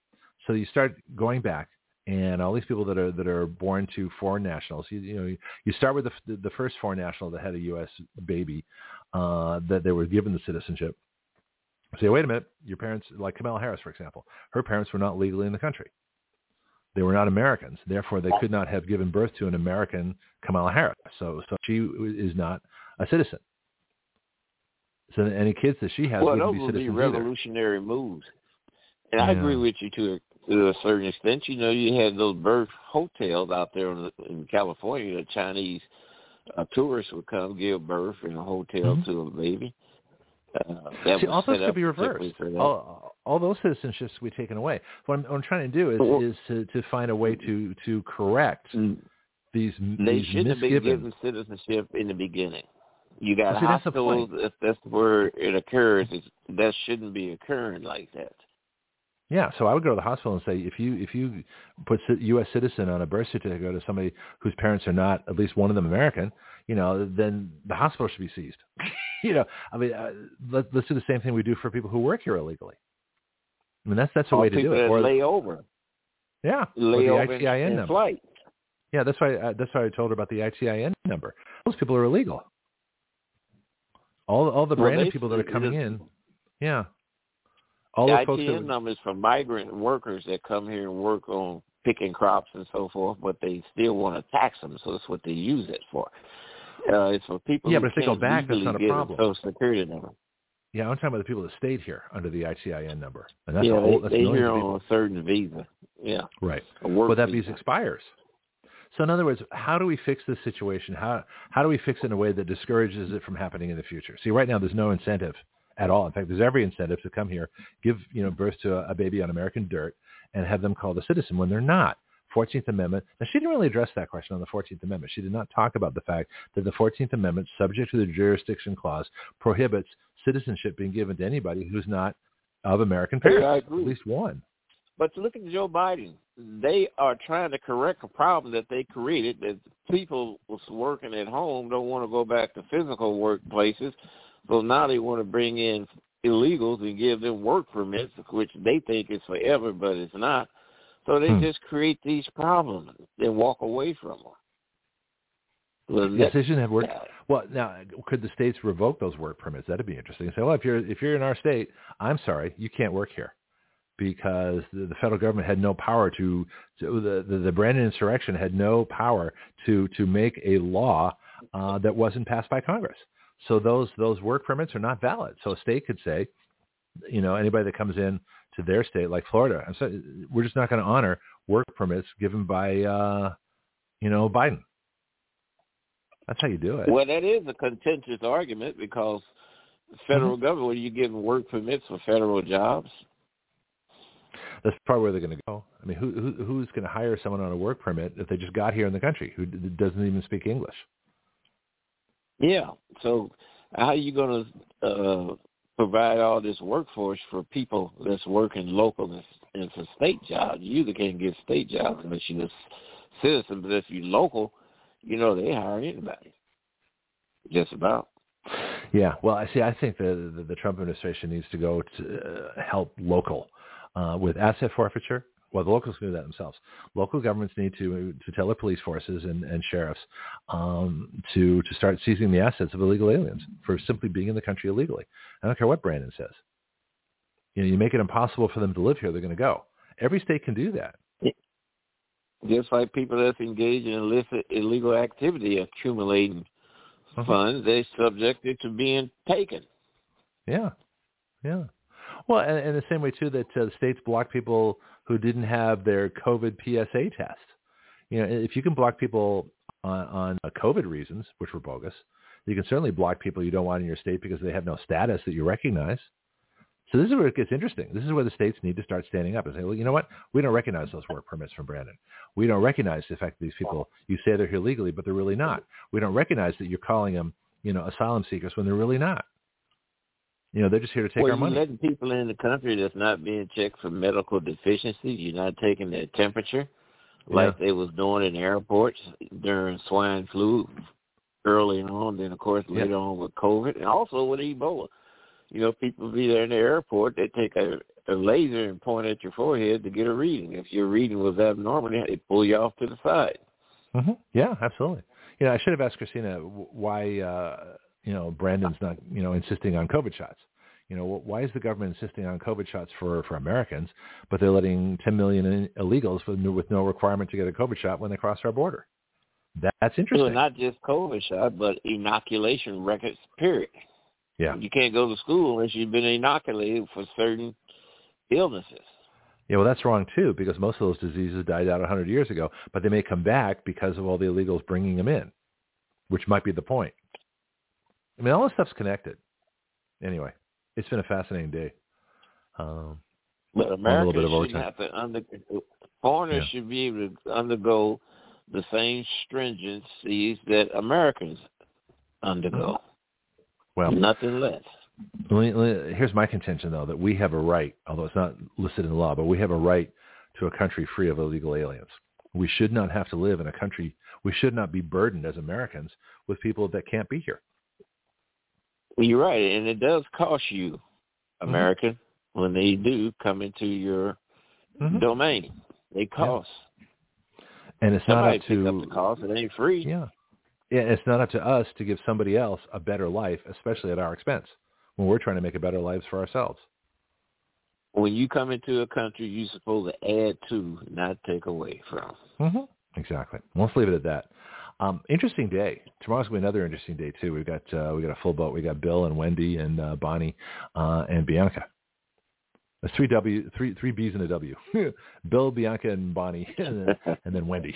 So you start going back, and all these people that are that are born to foreign nationals. You, you know, you start with the the first foreign national that had a U.S. baby uh, that they were given the citizenship. Say, wait a minute, your parents, like Kamala Harris, for example, her parents were not legally in the country. They were not Americans. Therefore, they could not have given birth to an American Kamala Harris. So, so she is not a citizen. So any kids that she has
well,
wouldn't
be
citizens
be revolutionary
either.
moves. And
yeah.
I agree with you to a, to a certain extent. You know, you had those birth hotels out there in, in California. The Chinese uh, tourists would come give birth in a hotel
mm-hmm.
to a baby.
Uh, See, all those could be reversed. All, all those citizenships could be taken away. What I'm, what I'm trying to do is, well, is to, to find a way to, to correct
mm.
these
They
these
shouldn't have been given citizenship in the beginning. You got
see,
hospitals. That's if that's where it occurs, it's, that shouldn't be occurring like that.
Yeah, so I would go to the hospital and say, if you if you put U.S. citizen on a birth certificate to somebody whose parents are not at least one of them American, you know, then the hospital should be seized. you know, I mean, uh, let, let's do the same thing we do for people who work here illegally. I mean, that's that's a way to do it.
Or lay over.
Yeah,
lay
or
the
over ITIN
in,
number.
flight.
Yeah, that's why uh, that's why I told her about the ITIN number. Those people are illegal. All all the
well,
branded people that are coming in, yeah. All
the ITN
folks that,
numbers for migrant workers that come here and work on picking crops and so forth, but they still want to tax them, so that's what they use it for. Uh, it's for people.
Yeah, but if they go back, that's not a problem.
Social security number.
Yeah, I'm talking about the people that stayed here under the ITIN number, and that's
yeah,
a whole.
they,
That's
they
millions
here on a certain visa. Yeah,
Right. Well, that
visa.
visa expires. So in other words, how do we fix this situation? How how do we fix it in a way that discourages it from happening in the future? See, right now there's no incentive at all. In fact, there's every incentive to come here, give you know birth to a, a baby on American dirt, and have them called a citizen when they're not. 14th Amendment. Now, she didn't really address that question on the 14th Amendment. She did not talk about the fact that the 14th Amendment, subject to the jurisdiction clause, prohibits citizenship being given to anybody who's not of American
Yeah,
parents,
I
at least one.
But look at Joe Biden, they are trying to correct a problem that they created. That people was working at home don't want to go back to physical workplaces, so now they want to bring in illegals and give them work permits, which they think is forever, but it's not. So they
Hmm.
just create these problems and walk away from them. Well,
Yes,
that-
work. Well, now could the states revoke those work permits? That'd be interesting. Say, well, if you're if you're in our state, I'm sorry, you can't work here because the, the federal government had no power to, to the, the the Brandon insurrection had no power to to make a law uh, that wasn't passed by Congress. So those those work permits are not valid. So a state could say, you know, anybody that comes in to their state, like Florida, I'm sorry, we're just not going to honor work permits given by, uh, you know, Biden. That's how you do it.
Well, that is a contentious argument because the federal government, when you giving work permits for federal jobs,
That's probably where they're going to go. I mean, who, who who's going to hire someone on a work permit if they just got here in the country who doesn't even speak English?
Yeah. So how are you going to uh, provide all this workforce for people that's working local and, and for state jobs? You either can't get state jobs unless you're a citizen, but if you're local, you know they hire anybody. Just about.
Yeah. Well, I see. I think the the, the Trump administration needs to go to uh, help local uh, with asset forfeiture. Well, the locals can do that themselves. Local governments need to to tell their police forces and, and sheriffs um, to to start seizing the assets of illegal aliens for simply being in the country illegally. I don't care what Brandon says. You know, you make it impossible for them to live here, they're going to go. Every state can do that.
Just like people that's engaged in illicit illegal activity accumulating
Uh-huh.
funds, they're subjected to being taken.
Yeah, yeah. Well, and, and the same way too that uh, states block people who didn't have their COVID PSA test. You know, if you can block people on, on uh, COVID reasons, which were bogus, you can certainly block people you don't want in your state because they have no status that you recognize. So this is where it gets interesting. This is where the states need to start standing up and say, well, you know what? We don't recognize those work permits from Brandon. We don't recognize the fact that these people, you say they're here legally, but they're really not. We don't recognize that you're calling them, you know, asylum seekers when they're really not. You know, they're just here to take
well,
our
you're
money.
letting people in the country that's not being checked for medical deficiencies. You're not taking their temperature like they was doing in airports during swine flu early on. Then, of course,
Yeah.
later on with COVID and also with Ebola. You know, people be there in the airport. They take a, a laser and point at your forehead to get a reading. If your reading was abnormal, they pull you off to the side.
hmm Yeah, absolutely. You know, I should have asked Christina why, uh, you know, Brandon's not, you know, insisting on COVID shots. You know, why is the government insisting on COVID shots for, for Americans, but they're letting 10 million illegals with no, with no requirement to get a COVID shot when they cross our border? That's interesting.
Well, not just COVID shot, but inoculation records, period.
yeah.
You can't go to school unless you've been inoculated for certain illnesses.
Yeah, well, that's wrong too, because most of those diseases died out 100 years ago, but they may come back because of all the illegals bringing them in, which might be the point. I mean, all this stuff's connected. Anyway, it's been a fascinating day. Um,
But
a
America
little bit of
shouldn't
overtime.
have to under foreigners
Yeah.
should be able to undergo the same stringencies that Americans undergo.
well,
Nothing less.
let me- let me- here's my contention, though, that we have a right, although it's not listed in the law, but we have a right to a country free of illegal aliens. We should not have to live in a country. We should not be burdened as Americans with people that can't be here.
You're right, and it does cost you,
Mm-hmm.
American, when they do come into your
Mhm.
domain. They cost.
And it's not
Somebody
up
pick
to
up the cost. It ain't free.
Yeah. Yeah, it's not up to us to give somebody else a better life, especially at our expense, when we're trying to make a better lives for ourselves.
When you come into a country, you're supposed to add to, not take away from.
Mm-hmm. Exactly. Well, let's leave it at that. Um, interesting day. Tomorrow's gonna be another interesting day too. We've got uh, we got a full boat. We got Bill and Wendy and uh, Bonnie uh, and Bianca. There's three W, three three B's and a W. Bill, Bianca, and Bonnie, and then, and then Wendy.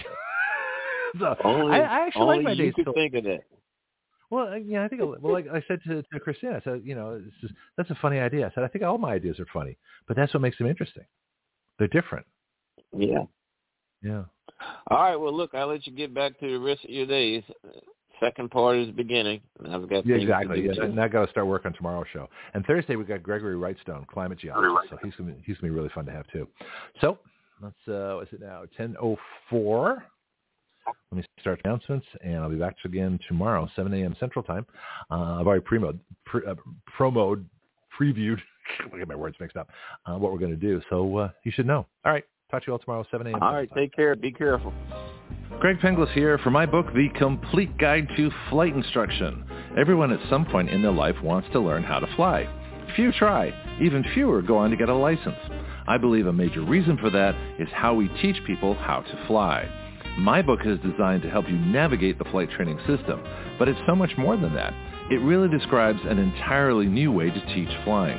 so
only,
I, I actually like my days.
could
till-
think of that.
well, uh, yeah, I think. Well, like I said to, to Christina, I said, you know, it's just, that's a funny idea. I said, I think all my ideas are funny, but that's what makes them interesting. They're different.
Yeah.
Yeah.
All right. Well, look, I'll let you get back to the rest of your days. Second part is beginning. I've got
Yeah, exactly.
To do
Yeah,
too.
and I got to start work on tomorrow's show. And Thursday we've got Gregory Wrightstone, climate geologist. So he's gonna he's gonna be really fun to have too. So let's uh, what's it now? Ten oh four. Let me start announcements, and I'll be back again tomorrow, 7 a.m. Central Time. Uh, I've already pre-mode, pre, uh, promoed, previewed. I get my words mixed up. Uh, what we're going to do, so uh, you should know. All right, talk to you all tomorrow, 7 a.m.
All right. Take care. Be careful.
Greg Penglis here for my book, The Complete Guide to Flight Instruction. Everyone at some point in their life wants to learn how to fly. Few try. Even fewer go on to get a license. I believe a major reason for that is how we teach people how to fly. My book is designed to help you navigate the flight training system, but it's so much more than that. It really describes an entirely new way to teach flying.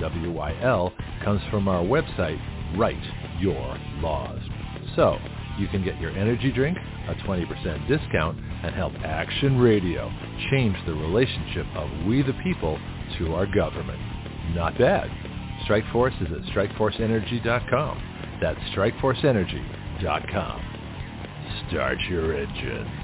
WYL comes from our website, Write Your Laws. So you can get your energy drink, a 20% discount, and help Action Radio change the relationship of we the people to our government. Not bad. Strike Force is at strikeforceenergy.com. That's strikeforceenergy.com. Start your engines.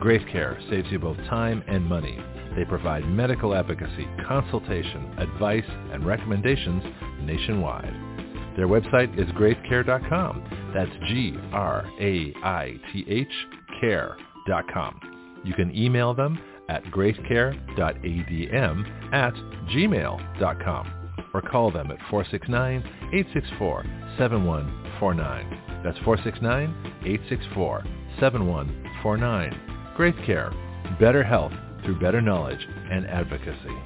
Graith Care saves you both time and money. They provide medical advocacy, consultation, advice, and recommendations nationwide. Their website is graithcare.com. That's G-R-A-I-T-H care.com. You can email them at graithcare.adm at gmail.com or call them at 469-864-7149. That's 469-864-7149. Graith Care, better health through better knowledge and advocacy.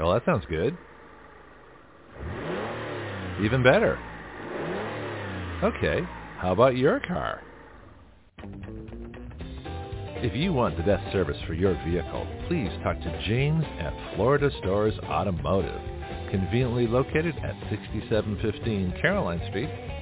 Well, that sounds good. Even better. Okay, how about your car? If you want the best service for your vehicle, please talk to James at Florida Stores Automotive, conveniently located at 6715 Caroline Street